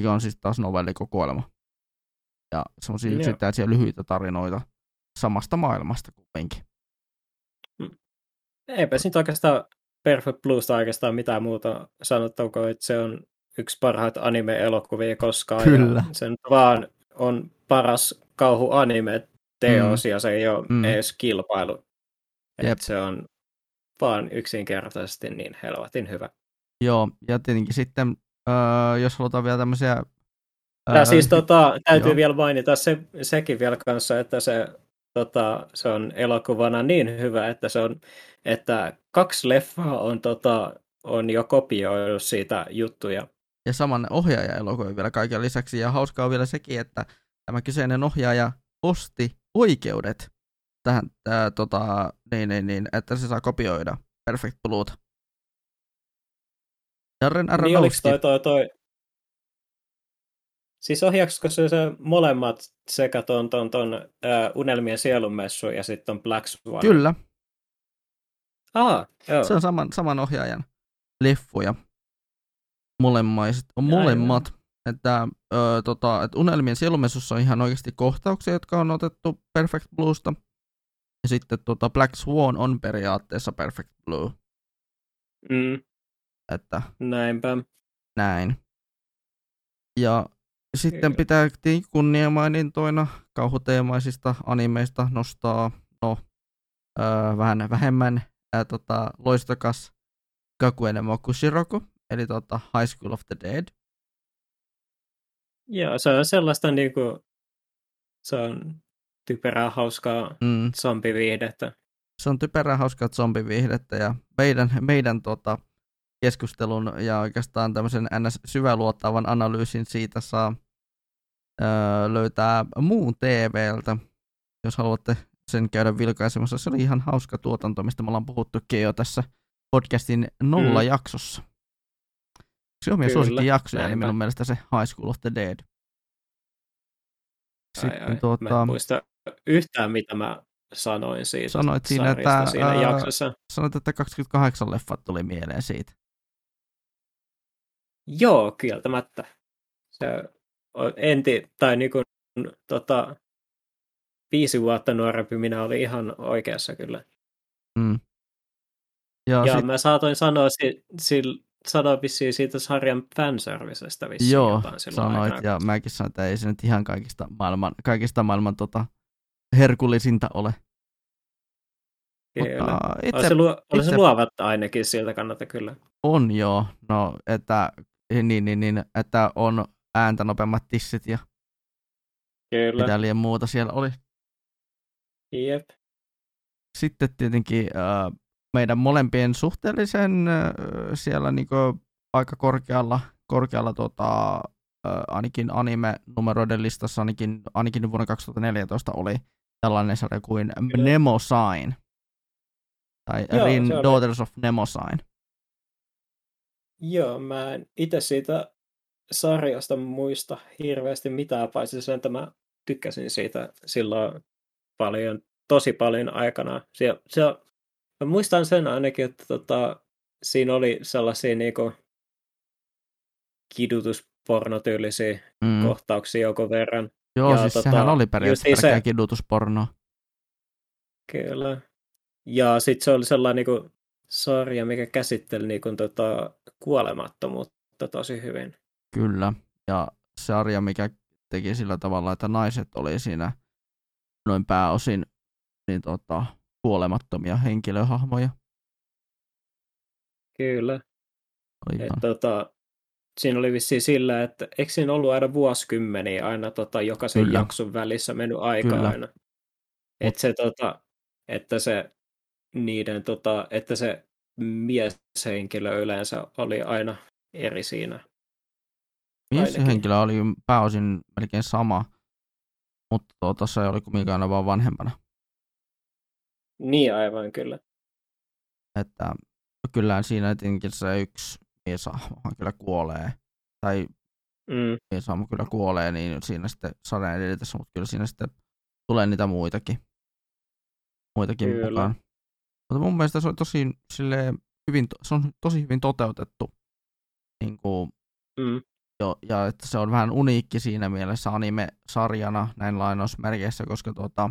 mikä on siis taas novellikokoelma. Ja semmoisia yksittäisiä lyhyitä tarinoita samasta maailmasta kuitenkin. Hmm. Eipä siitä oikeastaan Perfect Bluesta oikeastaan mitään muuta sanottavaa, että se on yksi parhaita anime-elokuvia koskaan. Kyllä. Ja sen vaan on paras kauhu-anime teos mm. ja se ei ole mm. edes kilpailu. Et se on vaan yksinkertaisesti niin helvetin hyvä. Joo, ja tietenkin sitten, äh, jos halutaan vielä tämmöisiä... Äh, siis tota, täytyy joo. vielä mainita se, sekin vielä kanssa, että se, tota, se on elokuvana niin hyvä, että se on, että kaksi leffaa on, tota, on jo kopioinut siitä juttuja. Ja saman ohjaaja elokuva vielä kaiken lisäksi, ja hauskaa on vielä sekin, että tämä kyseinen ohjaaja osti oikeudet tähän, tää, tota, niin, niin, niin, että se saa kopioida Perfect Bluet. Darren Aronofsky. Niin toi, toi, toi. Siis ohjaaksiko se, se molemmat sekä ton, ton, ton uh, Unelmien sielunmessu ja sitten Black Swan? Kyllä. Ah, joo. Se on saman, saman ohjaajan leffoja. Molemmaiset, on molemmat että, ö, tota, että Unelmien sielumessussa on ihan oikeasti kohtauksia, jotka on otettu Perfect Bluesta. Ja sitten tota, Black Swan on periaatteessa Perfect Blue. Mm. Että, Näinpä. Näin. Ja sitten pitää kunniamainintoina kauhuteemaisista animeista nostaa no, ö, vähän vähemmän ää, tota, loistokas Kakuen Mokushiroku, eli tota, High School of the Dead. Joo, se on sellaista niin kuin, se on typerää, hauskaa mm. zombiviihdettä. Se on typerää, hauskaa zombiviihdettä ja meidän, meidän tota, keskustelun ja oikeastaan tämmöisen ns. syväluottavan analyysin siitä saa öö, löytää muun TVltä, jos haluatte sen käydä vilkaisemassa. Se oli ihan hauska tuotanto, mistä me ollaan puhuttukin jo tässä podcastin nolla mm. On suosikki jaksoja, eli minun mielestä se High School of the Dead. Sitten, ai, ai. Tuota, mä en muista yhtään, mitä mä sanoin siitä Sanoit siinä, että, siinä ää, jaksossa. Sanoit, että 28 leffat tuli mieleen siitä. Joo, kieltämättä. Se enti, tai niin kuin, tota, viisi vuotta nuorempi minä oli ihan oikeassa kyllä. Mm. Ja, ja sit... mä saatoin sanoa, si, si, sanoa vissiin siitä sarjan fanservicestä vissiin Joo, jotain sanoit, aikana. ja mäkin sanoin, että ei se nyt ihan kaikista maailman, kaikista maailman tota, herkullisinta ole. Kyllä. Mutta itse, se, luo, itse, se luovatta ainakin siltä kannalta kyllä. On joo, no että, niin, niin, niin, että on ääntä nopeammat tissit ja kyllä. mitä liian muuta siellä oli. Jep. Sitten tietenkin äh, meidän molempien suhteellisen siellä niin aika korkealla, korkealla tota, ainakin anime-numeroiden listassa, ainakin, ainakin vuonna 2014 oli tällainen sarja kuin Kyllä. Nemo Sign. Tai Joo, Rin Daughters of Nemo Sign. Joo, mä en itse siitä sarjasta muista hirveästi mitään, paitsi sen, että mä tykkäsin siitä silloin paljon, tosi paljon aikana. Se, se, mä muistan sen ainakin, että tota, siinä oli sellaisia niinku kidutuspornotyylisiä mm. kohtauksia joku verran. Joo, ja siis tota, sehän oli periaatteessa se... kidutusporno. Kyllä. Ja sitten se oli sellainen niinku sarja, mikä käsitteli niinku tota kuolemattomuutta tosi hyvin. Kyllä. Ja sarja, mikä teki sillä tavalla, että naiset oli siinä noin pääosin niin tota, kuolemattomia henkilöhahmoja. Kyllä. Et, tota, siinä oli vissiin sillä, että eikö siinä ollut aina vuosikymmeniä aina tota, jokaisen Kyllä. jakson välissä mennyt aika Kyllä. aina. Et se, tota, että se niiden, tota, että se mieshenkilö yleensä oli aina eri siinä. Mieshenkilö oli pääosin melkein sama, mutta tuota, se oli kumminkin aina vaan vanhempana. Niin, aivan kyllä. Että kyllä siinä tietenkin se yksi mieshahmohan kyllä kuolee. Tai mm. mieshahmo kyllä kuolee, niin siinä sitten sarjan edetessä, mutta kyllä siinä sitten tulee niitä muitakin. Muitakin kyllä. mukaan. Mutta mun mielestä se on tosi, silleen, hyvin, se on tosi hyvin toteutettu. Niin kuin, mm. jo, ja että se on vähän uniikki siinä mielessä anime-sarjana näin lainausmerkeissä, koska tuota,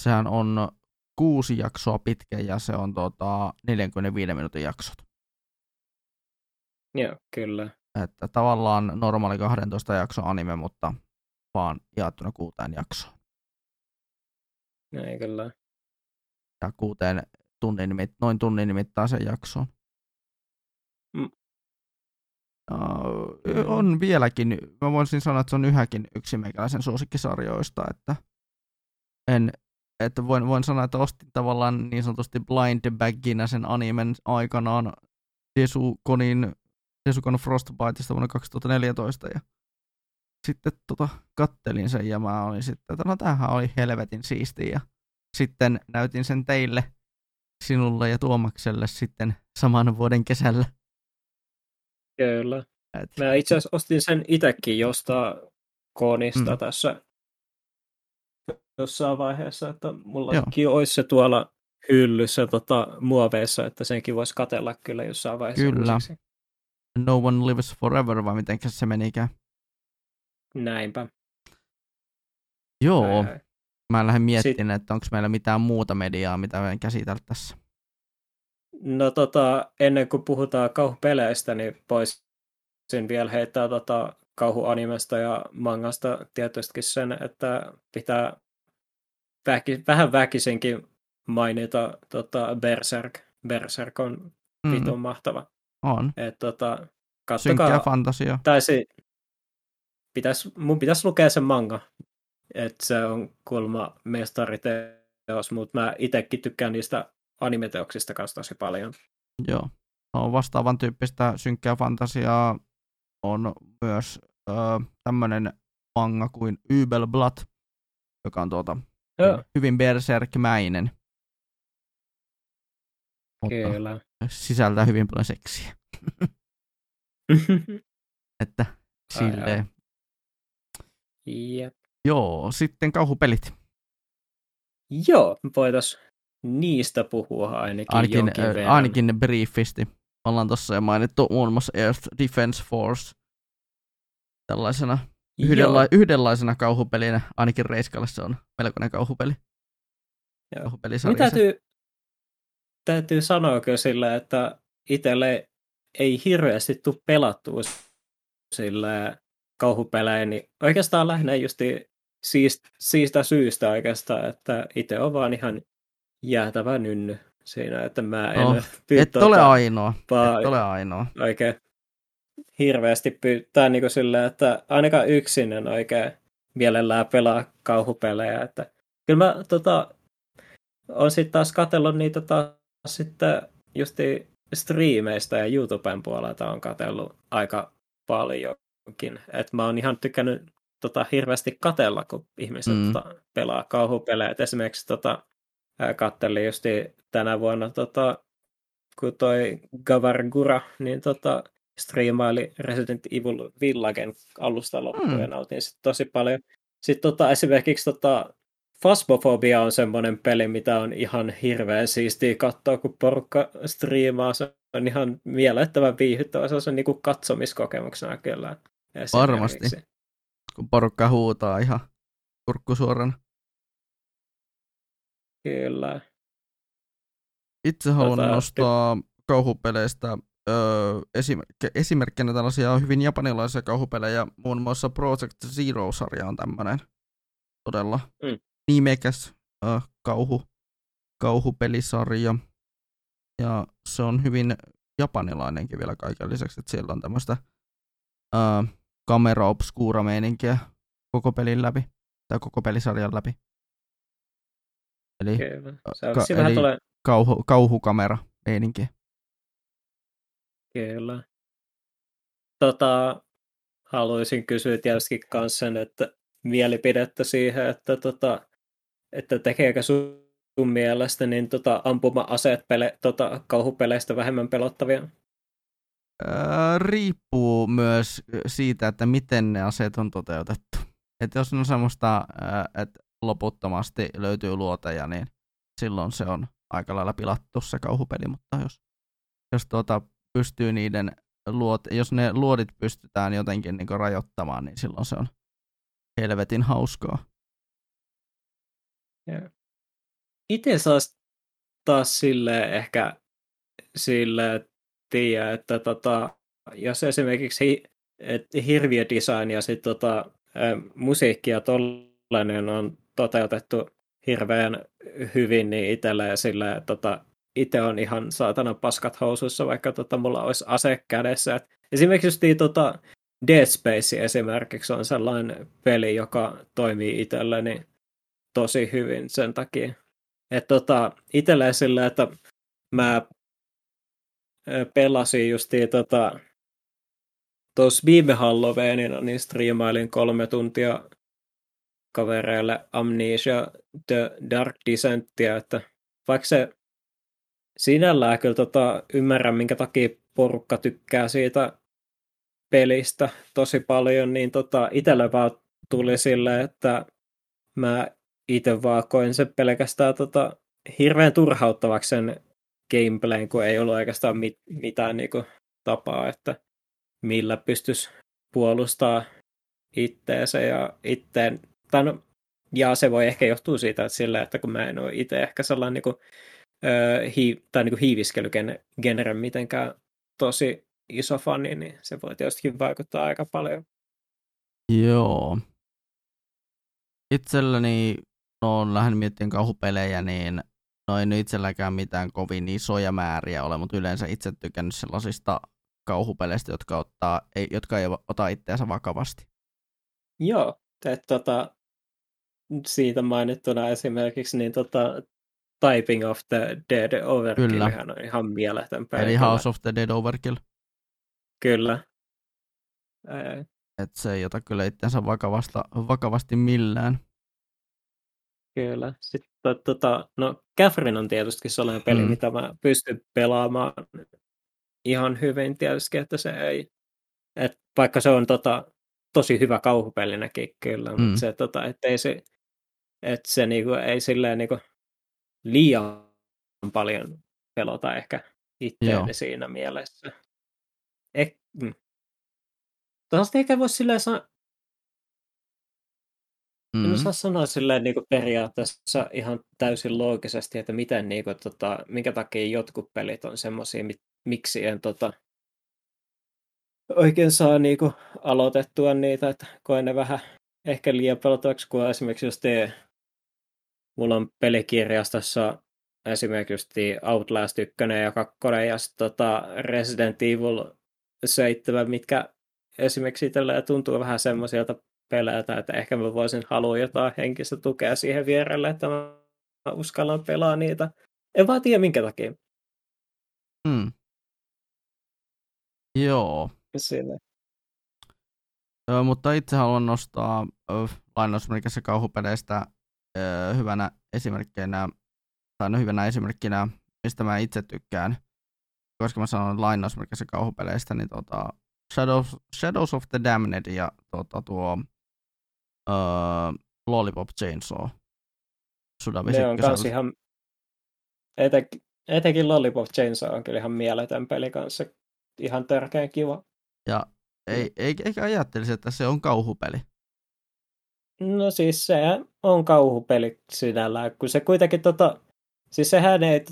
sehän on kuusi jaksoa pitkä ja se on tuota, 45 minuutin jaksot. Joo, kyllä. Että tavallaan normaali 12 jakso anime, mutta vaan jaettuna kuuteen jaksoon. Näin kyllä. Ja kuuteen tunnin, noin tunnin mittaisen jaksoon. Mm. Uh, on vieläkin, mä voisin sanoa, että se on yhäkin yksi meikäläisen suosikkisarjoista, että en, että voin, voin sanoa, että ostin tavallaan niin sanotusti blind bagginä sen animen aikanaan Desukonin, Desukon Frostbiteista vuonna 2014 ja sitten tota, kattelin sen ja mä olin sitten, että no tämähän oli helvetin siistiä ja sitten näytin sen teille, sinulle ja Tuomakselle sitten saman vuoden kesällä. Kyllä. Et... Mä itse asiassa ostin sen itsekin jostain koonista mm. tässä jossain vaiheessa, että mullakin olisi se tuolla hyllyssä tota, muoveissa, että senkin voisi katella kyllä jossain vaiheessa. Kyllä. Uusiksi. No one lives forever, vai miten se menikään? Näinpä. Joo. Ää, Mä lähden miettimään, että onko meillä mitään muuta mediaa, mitä me käsitellä tässä. No tota, ennen kuin puhutaan kauhupeleistä, niin voisin vielä heittää tota kauhuanimesta ja mangasta tietystikin sen, että pitää väki, vähän väkisinkin mainita tota Berserk. Berserk on mm. vitun mahtava. On. Et, tota, kattokaa, Synkkä fantasia. Taisi, pitäis, mun pitäisi lukea sen manga, että se on kulma mestariteos, mutta mä itsekin tykkään niistä animeteoksista kanssa tosi paljon. Joo. No, vastaavan tyyppistä synkkää fantasiaa on myös öö, tämmöinen manga kuin Übelblatt, joka on tuota Joo, hyvin berserkmäinen, kyllä. sisältää hyvin paljon seksiä. Että silleen. Jep. Joo, sitten kauhupelit. Joo, voitais niistä puhua ainakin, Ainakin, jonkin verran. ainakin briefisti. Ollaan tuossa jo mainittu muun muassa Earth Defense Force tällaisena yhdenla- yhdenlaisena kauhupelinä. Ainakin Reiskalle se on melkoinen kauhupeli. Joo. Kauhupelisarja. Täytyy, täytyy sanoa kyllä sillä, että itselle ei hirveästi tule pelattua sillä kauhupelejä, niin oikeastaan lähinnä just siist, siitä syystä oikeastaan, että itse on vaan ihan jäätävä nynny siinä, että mä en Oh, Et ole ainoa. Et ole ainoa. oikein hirveästi pyytää niin silleen, että ainakaan yksin en oikein mielellään pelaa kauhupelejä. Että kyllä mä tota, on sitten taas katsellut niitä taas sitten justi striimeistä ja YouTuben puolelta on katsellut aika paljonkin. Et mä oon ihan tykännyt tota, hirveästi katella, kun ihmiset Mm. tota, pelaa kauhupelejä. Et esimerkiksi tota, ää, kattelin justi tänä vuonna tota, kun toi Gavargura, niin tota, striimaili Resident Evil Villagen alusta loppuun Mm. ja nautin sit tosi paljon. Sitten tota, esimerkiksi tota, Phasmophobia on semmoinen peli, mitä on ihan hirveän siistiä katsoa, kun porukka striimaa. Se on ihan miellyttävän viihyttävä. Se on niinku katsomiskokemuksena kyllä. Varmasti. Kun porukka huutaa ihan kurkku suorana. Kyllä. Itse haluan Tota, nostaa kauhupeleistä öö, esimerk- esimerkkinä tällaisia hyvin japanilaisia kauhupelejä. Muun muassa Project Zero-sarja on tämmöinen todella Mm. nimekäs öö, kauhu, kauhupelisarja. Ja se on hyvin japanilainenkin vielä kaiken lisäksi, että siellä on tämmöistä öö, kamera obscura meininkiä koko pelin läpi, tai koko pelisarjan läpi. Eli Kyllä. Se Ka- eli- tulee, kauhu, kauhukamera meininkiä. Kyllä. Tota, haluaisin kysyä tietysti sen, että mielipidettä siihen, että, tota, että tekeekö sun, mielestä niin tota, ampuma-aseet pele, tota, kauhupeleistä vähemmän pelottavia? Öö, riippuu myös siitä, että miten ne aseet on toteutettu. Et jos on semmoista, öö, että loputtomasti löytyy luoteja, niin silloin se on aika lailla pilattu se kauhupeli, mutta jos, jos tuota pystyy niiden luot, jos ne luodit pystytään jotenkin niin rajoittamaan, niin silloin se on helvetin hauskaa. Itse saas taas sille ehkä sille tiedä, että tota, jos esimerkiksi hi, et hirviödesign ja sit tota, ä, musiikki ja tollainen on toteutettu hirveän hyvin, niin itselle sille, tota, itse on ihan saatana paskat housuissa, vaikka tota, mulla olisi ase kädessä. Et esimerkiksi just niin, tota, Dead Space esimerkiksi on sellainen peli, joka toimii itselleni tosi hyvin sen takia. Että tota, itselleen silleen, että mä pelasin justiin tota, tuossa viime Halloweenina, niin striimailin kolme tuntia kavereille Amnesia The Dark Descentia, että vaikka se sinällään kyllä tota, ymmärrän, minkä takia porukka tykkää siitä pelistä tosi paljon, niin tota, itselle vaan tuli silleen, että mä itse vaan koin sen pelkästään tota, hirveän turhauttavaksi sen gameplayn, kun ei ollut oikeastaan mit, mitään niinku, tapaa, että millä pystyisi puolustaa itteensä ja itteen, tai no, ja se voi ehkä johtua siitä, että sillä, että kun mä en ole itse ehkä sellainen niinku, ö, hi, tai niinku hiiviskelygenre mitenkään tosi iso fani, niin se voi tietysti vaikuttaa aika paljon. Joo. Itselläni, no on lähden miettimään kauhupelejä, niin no ei nyt itselläkään mitään kovin isoja määriä ole, mutta yleensä itse tykännyt sellaisista kauhupeleistä, jotka, ottaa, ei, jotka ei ota itseänsä vakavasti. Joo, että tota, siitä mainittuna esimerkiksi niin tota, Typing of the Dead Overkill Kyllä. on ihan mieletön peli. Eli. House of the Dead Overkill. Kyllä. Ää, et se ei ota kyllä itsensä vakavasta, vakavasti millään. Kyllä. Sitten tota, no Catherine on tietysti sellainen peli, mm. mitä mä pystyn pelaamaan ihan hyvin tietysti, että se ei, et vaikka se on tota, tosi hyvä kauhupelinäkin kyllä, mm. mutta se, tota, että ei se, että se niinku, ei silleen niinku liian paljon pelota ehkä itseäni siinä mielessä. Eh, mm. Toivottavasti eikä voi silleen saa, Mm. En osaa sanoa silleen niin kuin periaatteessa ihan täysin loogisesti, että miten, niin kuin, tota, minkä takia jotkut pelit on semmoisia, miksi en tota, oikein saa niin kuin, aloitettua niitä, että koen ne vähän ehkä liian pelottavaksi, kun esimerkiksi jos tee, mulla on pelikirjastossa esimerkiksi Outlast 1 ja 2 ja tota Resident Evil 7, mitkä esimerkiksi itsellä tuntuu vähän semmoisilta peleiltä, että ehkä mä voisin halua jotain henkistä tukea siihen vierelle, että mä uskallan pelaa niitä. En vaan tiedä minkä takia. Hmm. Joo. Sille. Ö, mutta itse haluan nostaa lainausmerkissä kauhupeleistä hyvänä esimerkkinä, tai no hyvänä esimerkkinä, mistä mä itse tykkään, koska mä sanon lainausmerkissä kauhupeleistä, niin tota, Shadows, Shadows of the Damned ja tota, tuo uh, Lollipop Chainsaw. Ne on kans ihan, etenkin, etenkin Lollipop Chainsaw on kyllä ihan mieletön peli kanssa. Ihan tärkeä kiva. Ja ei, ei, eikä ajattelisi, että se on kauhupeli. No siis se on kauhupeli sinällään, kun se kuitenkin tota, siis sehän ei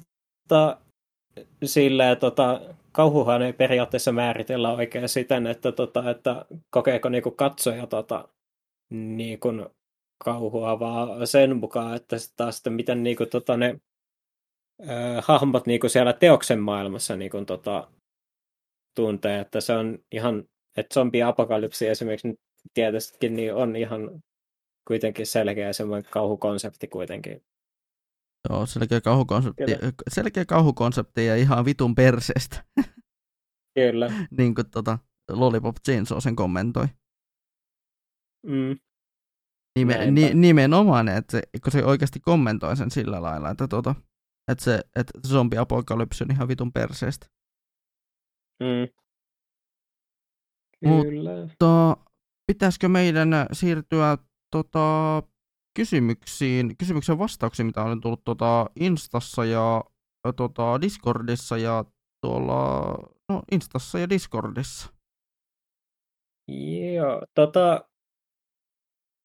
tota, silleen tota, kauhuhan ei periaatteessa määritellä oikein siten, että, tota, että kokeeko niinku katsoja tota, niin kuin kauhua, vaan sen mukaan, että taas sitten miten niin kuin, tota, ne äh, hahmot niin kuin siellä teoksen maailmassa niin kuin, tota, tuntee, että se on ihan, että zombi-apokalypsi esimerkiksi tietystikin niin on ihan kuitenkin selkeä semmoinen kauhukonsepti kuitenkin. Joo, selkeä kauhukonsepti, selkeä kauhukonsepti ja ihan vitun perseestä. Kyllä. niin kuin tota, Lollipop Chainsaw sen kommentoi. Mm. Nime, ni, nimenomaan, että se, kun se oikeasti kommentoi sen sillä lailla, että, tuota, että se että zombiapokalypsi on ihan vitun perseestä. Mm. Kyllä. Mutta pitäisikö meidän siirtyä tota, kysymyksiin, kysymyksen vastauksiin, mitä on tullut tota, Instassa ja tota, Discordissa ja tuolla, no Instassa ja Discordissa. Joo, tota,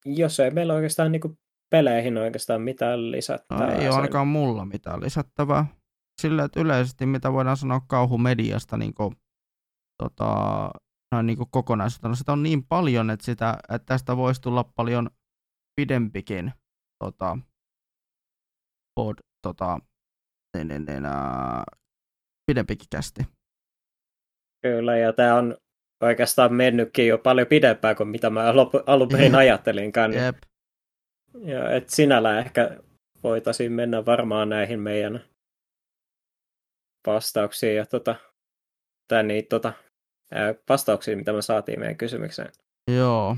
jos ei meillä oikeastaan niin peleihin oikeastaan mitään lisättävää. No, ei ole ainakaan mulla mitään lisättävää. Sillä, että yleisesti mitä voidaan sanoa kauhumediasta niin kuin, tota, noin niin kuin kokonaisuutena, sitä on niin paljon, että, sitä, että tästä voisi tulla paljon pidempikin tota, pod, tota, niin, niin, niin, uh, pidempikin kästi. Kyllä, ja tämä on oikeastaan mennytkin jo paljon pidempään kuin mitä mä alun perin ajattelinkaan. Jep. Ja, et sinällä ehkä voitaisiin mennä varmaan näihin meidän vastauksiin ja tota, tai niin, tota, ää, vastauksiin, mitä me saatiin meidän kysymykseen. Joo.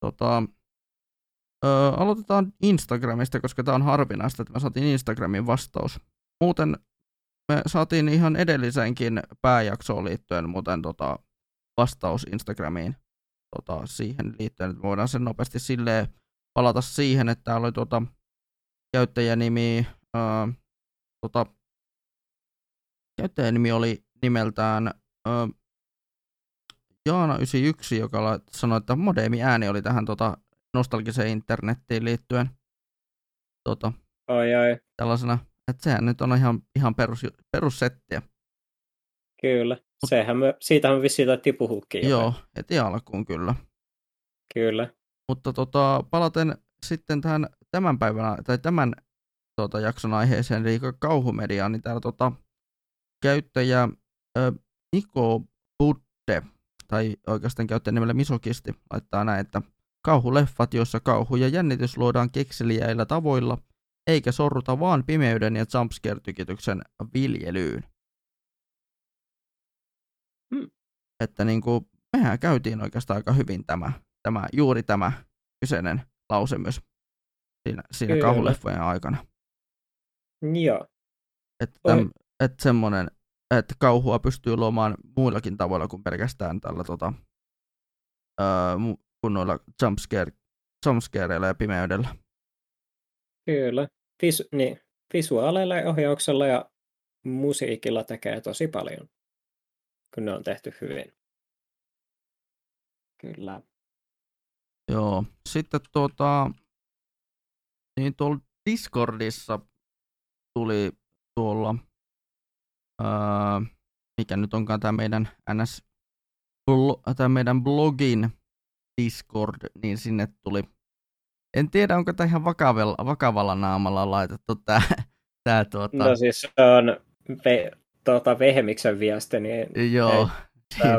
Tota, ö, aloitetaan Instagramista, koska tämä on harvinaista, että me saatiin Instagramin vastaus. Muuten me saatiin ihan edellisenkin pääjaksoon liittyen muuten tota, vastaus Instagramiin tota, siihen liittyen. Että voidaan sen nopeasti silleen palata siihen, että täällä oli tuota, käyttäjänimi, ää, tota, käyttäjänimi oli nimeltään ää, Jaana91, joka sanoi, että modemi ääni oli tähän tota, nostalgiseen internettiin liittyen tota, ai, ai. tällaisena, että sehän nyt on ihan, ihan perus, perussettiä. Kyllä. Sehän me, siitähän me vissiin taidettiin puhukin. Joo, heti alkuun kyllä. Kyllä. Mutta tota, palaten sitten tähän tämän päivän, tai tämän tota, jakson aiheeseen, eli kauhumediaan, niin täällä tota, käyttäjä ö, Niko Budde, tai oikeastaan käyttäjä nimellä Misokisti, laittaa näin, että kauhuleffat, joissa kauhu ja jännitys luodaan kekseliäillä tavoilla, eikä sorruta vaan pimeyden ja jumpscare-tykityksen viljelyyn. Hmm. Että niin kuin mehän käytiin oikeastaan aika hyvin tämä, tämä juuri tämä kyseinen lause myös siinä, siinä kauhuleffojen aikana. Joo. Että et semmoinen, että kauhua pystyy luomaan muillakin tavoilla kuin pelkästään tällä tota, öö, kunnoilla jumpscare, jumpscareilla ja pimeydellä. Kyllä. Vis, niin, visuaaleilla ja ohjauksella ja musiikilla tekee tosi paljon, kun ne on tehty hyvin. Kyllä. Joo. Sitten tuota, niin tuolla Discordissa tuli tuolla, ää, mikä nyt onkaan tämä meidän NS, tämä meidän blogin Discord, niin sinne tuli, en tiedä onko tämä ihan vakavalla, vakavalla naamalla laitettu tämä, tämä tuota... No siis se on ve, tuota, Vehemiksen viesti, niin Joo, ei,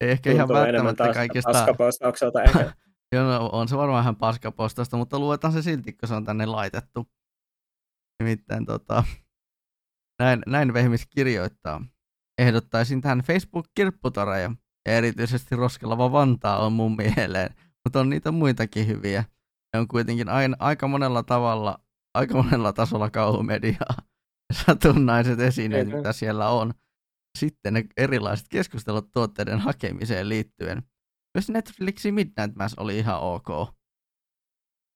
ehkä ihan välttämättä kaikista... Paskapostaukselta ehkä. Joo, no, on se varmaan vähän paskapostausta, mutta luetaan se silti, kun se on tänne laitettu. Nimittäin tota, näin, näin Vehmis kirjoittaa. Ehdottaisin tähän Facebook-kirpputoreja ja erityisesti Roskelava Vantaa on mun mieleen, mutta on niitä muitakin hyviä. Ne on kuitenkin aina, aika monella tavalla, aika monella tasolla kauhumediaa. Satunnaiset esineet, mitä siellä on. Sitten ne erilaiset keskustelut tuotteiden hakemiseen liittyen. Myös Netflixin Midnight Mass oli ihan ok.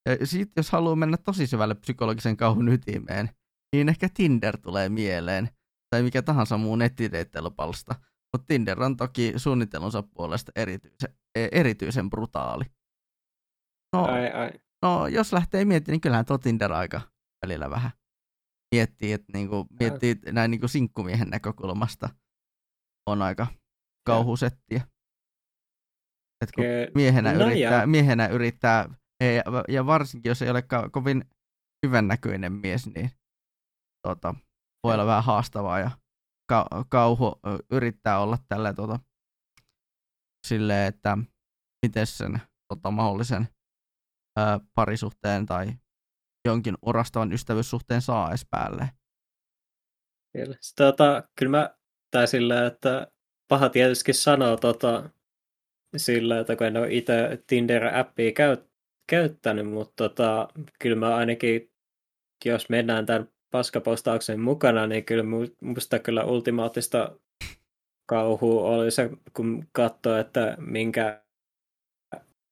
Ja sitten jos haluaa mennä tosi syvälle psykologisen kauhun ytimeen, niin ehkä Tinder tulee mieleen, tai mikä tahansa muu nettideittelypalsta. Mutta Tinder on toki suunnittelunsa puolesta erityisen, e, erityisen brutaali. No, ai, ai. no, jos lähtee miettimään, niin kyllähän tuo Tinder aika välillä vähän miettii, että niinku, miettii näin niinku sinkkumiehen näkökulmasta on aika kauhusettiä. Et kun miehenä, no yrittää, miehenä yrittää, ja varsinkin jos ei ole kovin hyvän näköinen mies, niin tota, voi olla vähän haastavaa ja ka- kauhu yrittää olla tällä tota, silleen, että miten sen tota, mahdollisen ää, parisuhteen tai jonkin orastavan ystävyyssuhteen saa edes päälle. Kyllä. Tota, kyllä mä, tai sillä, että paha tietysti sanoo tota, sillä, että kun en ole itse Tinder-appia käyt, käyttänyt, mutta tota, kyllä mä ainakin, jos mennään tämän paskapostauksen mukana, niin kyllä musta kyllä ultimaattista kauhua oli se, kun katsoo, että minkä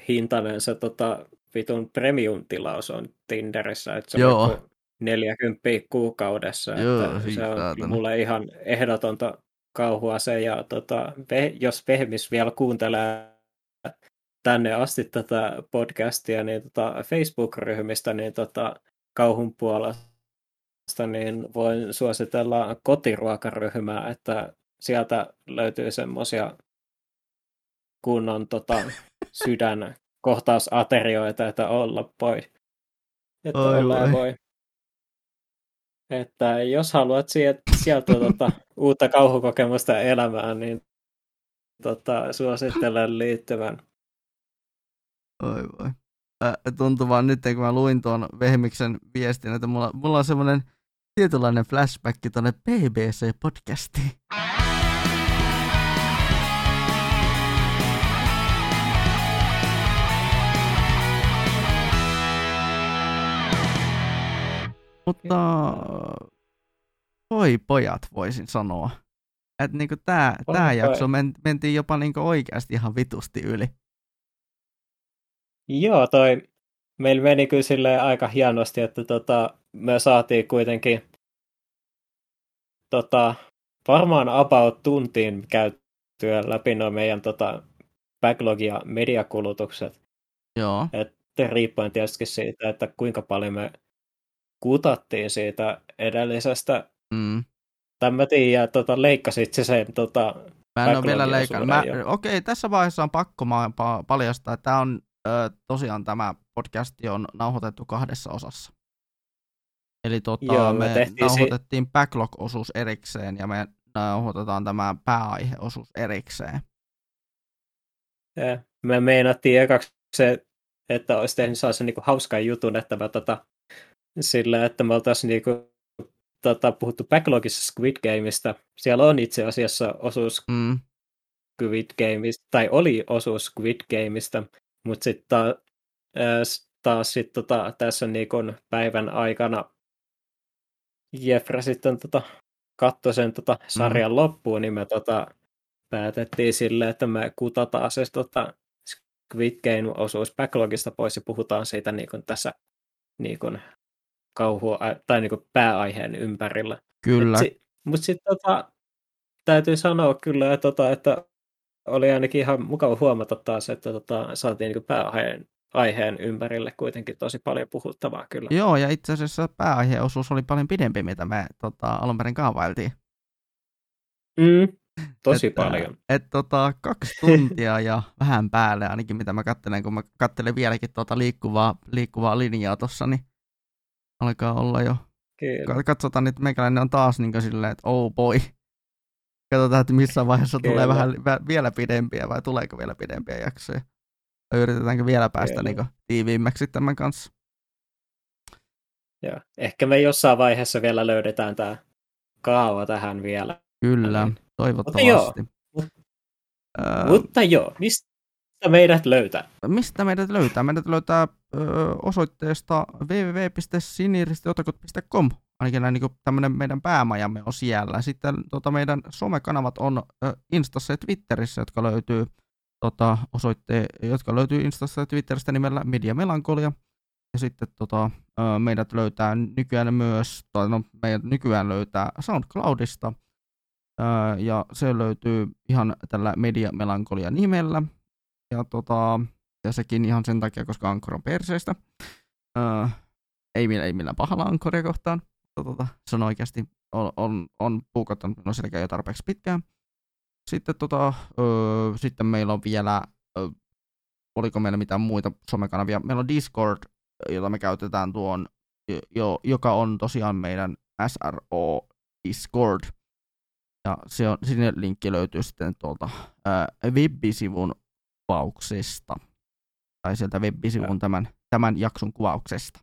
hintainen se tota, vitun premium-tilaus on Tinderissä, että se Joo. on 40 kuukaudessa. Joo, että se on mulle ihan ehdotonta kauhua se, ja tota, jos Vehmis vielä kuuntelee tänne asti tätä podcastia niin tota Facebook-ryhmistä, niin tota, kauhun puolesta niin voin suositella kotiruokaryhmää, että sieltä löytyy semmoisia kunnon tota, sydän kohtausaterioita, että olla pois. Että Oi olla voi. Että jos haluat sieltä, sieltä tota, uutta kauhukokemusta elämään, niin tota, suosittelen liittyvän. Oi voi. Tuntuu vaan nyt, kun mä luin tuon Vehmiksen viestin, että mulla, mulla on semmoinen tietynlainen flashback tuonne BBC-podcastiin. Mutta voi pojat, voisin sanoa. Että niinku tää, tää jakso men, mentiin jopa niinku oikeasti ihan vitusti yli. Joo, toi meillä meni kyllä aika hienosti, että tota, me saatiin kuitenkin tota, varmaan about tuntiin käyttyä läpi noin meidän tota, backlog- ja mediakulutukset. Joo. Et riippuen tietysti siitä, että kuinka paljon me kutattiin siitä edellisestä. Mm. Tämän mä tiedän, tota, leikkasit se sen tota, Mä en ole vielä leikannut. Okei, tässä vaiheessa on pakko paljastaa, että tämä on ö, tosiaan tämä podcast on nauhoitettu kahdessa osassa. Eli tota, Joo, me, me nauhoitettiin si- backlog-osuus erikseen ja me nauhoitetaan tämä pääaiheosuus erikseen. Ja, me meinattiin ekaksi se, että olisi tehnyt sellaisen niin hauskan jutun, että me tota, sillä, että me oltaisiin niinku, tota, puhuttu backlogissa Squid Gameista. Siellä on itse asiassa osuus mm. Squid Gameista, tai oli osuus Squid Gameista, mutta sitten taas, taas sit tota, tässä niin päivän aikana Jeffra sitten tota, katsoi sen tota, sarjan mm. loppuun, niin me tota, päätettiin sille, että me kutataan se tota, Squid Game-osuus backlogista pois ja puhutaan siitä niin kuin tässä niin kuin, kauhua, tai niin kuin pääaiheen ympärillä. Kyllä. Si, mutta sitten tota, täytyy sanoa kyllä, että, tota, että oli ainakin ihan mukava huomata taas, että tota, saatiin niin pääaiheen aiheen ympärille kuitenkin tosi paljon puhuttavaa kyllä. Joo, ja itse asiassa pääaiheosuus oli paljon pidempi, mitä me tota, alun perin kaavailtiin. Mm, tosi et, paljon. Et, tota, kaksi tuntia ja vähän päälle ainakin, mitä mä katselen, kun mä katselen vieläkin tuota liikkuvaa, liikkuvaa linjaa tuossa, niin alkaa olla jo. Kyllä. Katsotaan, että meikäläinen on taas niin silleen, että oh boy. Katsotaan, että missä vaiheessa Kyllä. tulee vähän vielä pidempiä vai tuleeko vielä pidempiä jaksoja. Yritetäänkö vielä päästä niin tiiviimmäksi tämän kanssa? Joo. Ehkä me jossain vaiheessa vielä löydetään tämä kaava tähän vielä. Kyllä, toivottavasti. Mutta joo, uh, mutta joo mistä meidät löytää? Mistä meidät löytää? Meidät löytää osoitteesta www.siniristiotakot.com. Ainakin näin, niin tämmöinen meidän päämajamme on siellä. Sitten tota, meidän somekanavat on ö, Instassa ja Twitterissä, jotka löytyy tota, osoitteen, jotka löytyy Instassa ja Twitteristä nimellä Media Melankolia. Ja sitten tota, meidät löytää nykyään myös, tai no meidät nykyään löytää SoundCloudista, ja se löytyy ihan tällä Media Melankolia nimellä. Ja, tota, ja sekin ihan sen takia, koska Ankkor on perseestä. ei, millään, ei millään pahalla Ankkoria kohtaan. Tota, se on oikeasti, on, on, on puukottanut selkeä jo tarpeeksi pitkään. Sitten, tota, ö, sitten meillä on vielä, ö, oliko meillä mitään muita somekanavia, meillä on Discord, jota me käytetään tuon, jo, joka on tosiaan meidän SRO Discord. Ja se on, sinne linkki löytyy sitten tuolta web-sivun kuvauksesta. Tai sieltä web-sivun tämän, tämän jakson kuvauksesta.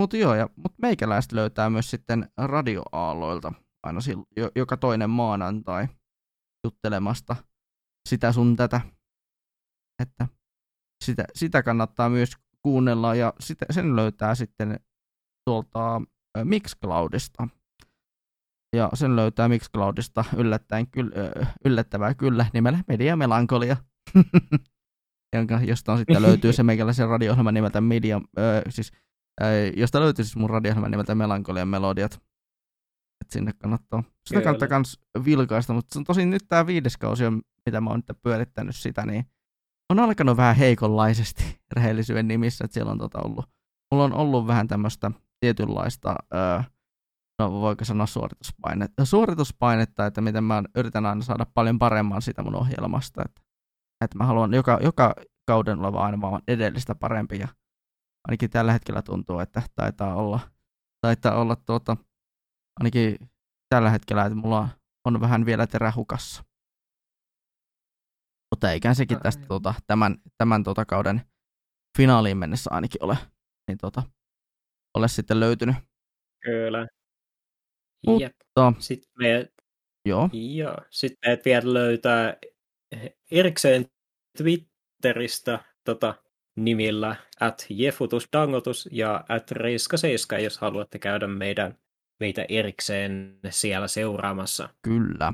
Mutta joo, ja, mut meikäläiset löytää myös sitten radioaaloilta aina sil, jo, joka toinen maanantai juttelemasta sitä sun tätä. Että sitä, sitä kannattaa myös kuunnella ja sitä, sen löytää sitten tuolta Mixcloudista. Ja sen löytää Mixcloudista yllättäen, kyl, yllättävää kyllä nimellä Media Melankolia. jonka, josta sitten löytyy se meikäläisen radio nimeltä Media, äh, siis, äh, josta löytyy siis mun radio nimeltä Melankolian melodiat. Et sinne kannattaa. Sitä kannattaa kans vilkaista, mutta se on tosin nyt tämä viides kausi, mitä mä oon nyt pyörittänyt sitä, niin on alkanut vähän heikonlaisesti rehellisyyden nimissä, että siellä on tota ollut, mulla on ollut vähän tämmöistä tietynlaista, öö, no voiko sanoa suorituspainetta, suorituspainetta, että miten mä yritän aina saada paljon paremman sitä mun ohjelmasta, että, että mä haluan joka, joka kauden olla aina vaan edellistä parempi ja ainakin tällä hetkellä tuntuu, että taitaa olla, taitaa olla tuota, ainakin tällä hetkellä, että mulla on vähän vielä terähukassa. Mutta eikä sekin tästä tuota, tämän, tämän tuota kauden finaaliin mennessä ainakin ole, niin tuota, ole sitten löytynyt. Kyllä. Mutta, sitten me, joo. joo. Sitten meidät vielä löytää erikseen Twitteristä tota, nimillä at jefutusdangotus ja at reiska7, jos haluatte käydä meidän, meitä erikseen siellä seuraamassa. Kyllä.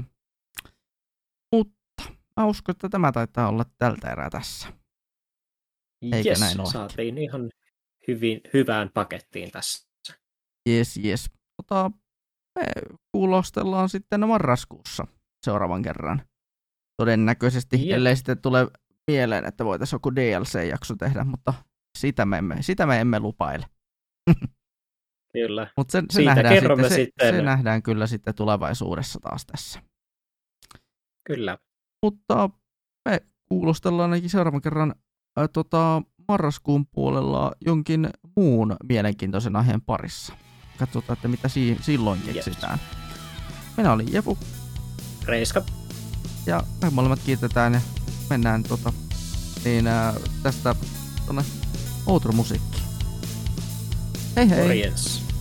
Mutta mä uskon, että tämä taitaa olla tältä erää tässä. Eikä yes, näin ole. saatiin ihan hyvin, hyvään pakettiin tässä. Yes, yes. Tota, me kuulostellaan sitten marraskuussa seuraavan kerran. Todennäköisesti, yep. ellei sitten tule mieleen, että voitaisiin joku DLC-jakso tehdä, mutta sitä me emme, sitä me emme lupaile. Kyllä. Mutta se, se, nähdään sitten, se, sitten. se nähdään kyllä sitten tulevaisuudessa taas tässä. Kyllä. Mutta me kuulostellaan ainakin seuraavan kerran ää, tota, marraskuun puolella jonkin muun mielenkiintoisen aiheen parissa. Katsotaan, että mitä si- silloin keksitään. Yes. Minä olin Jefu. Reiska. Ja me molemmat kiitetään ja mennään tota, niin, ää, tästä tonne outro musiikkiin. Hei hei! Morjens.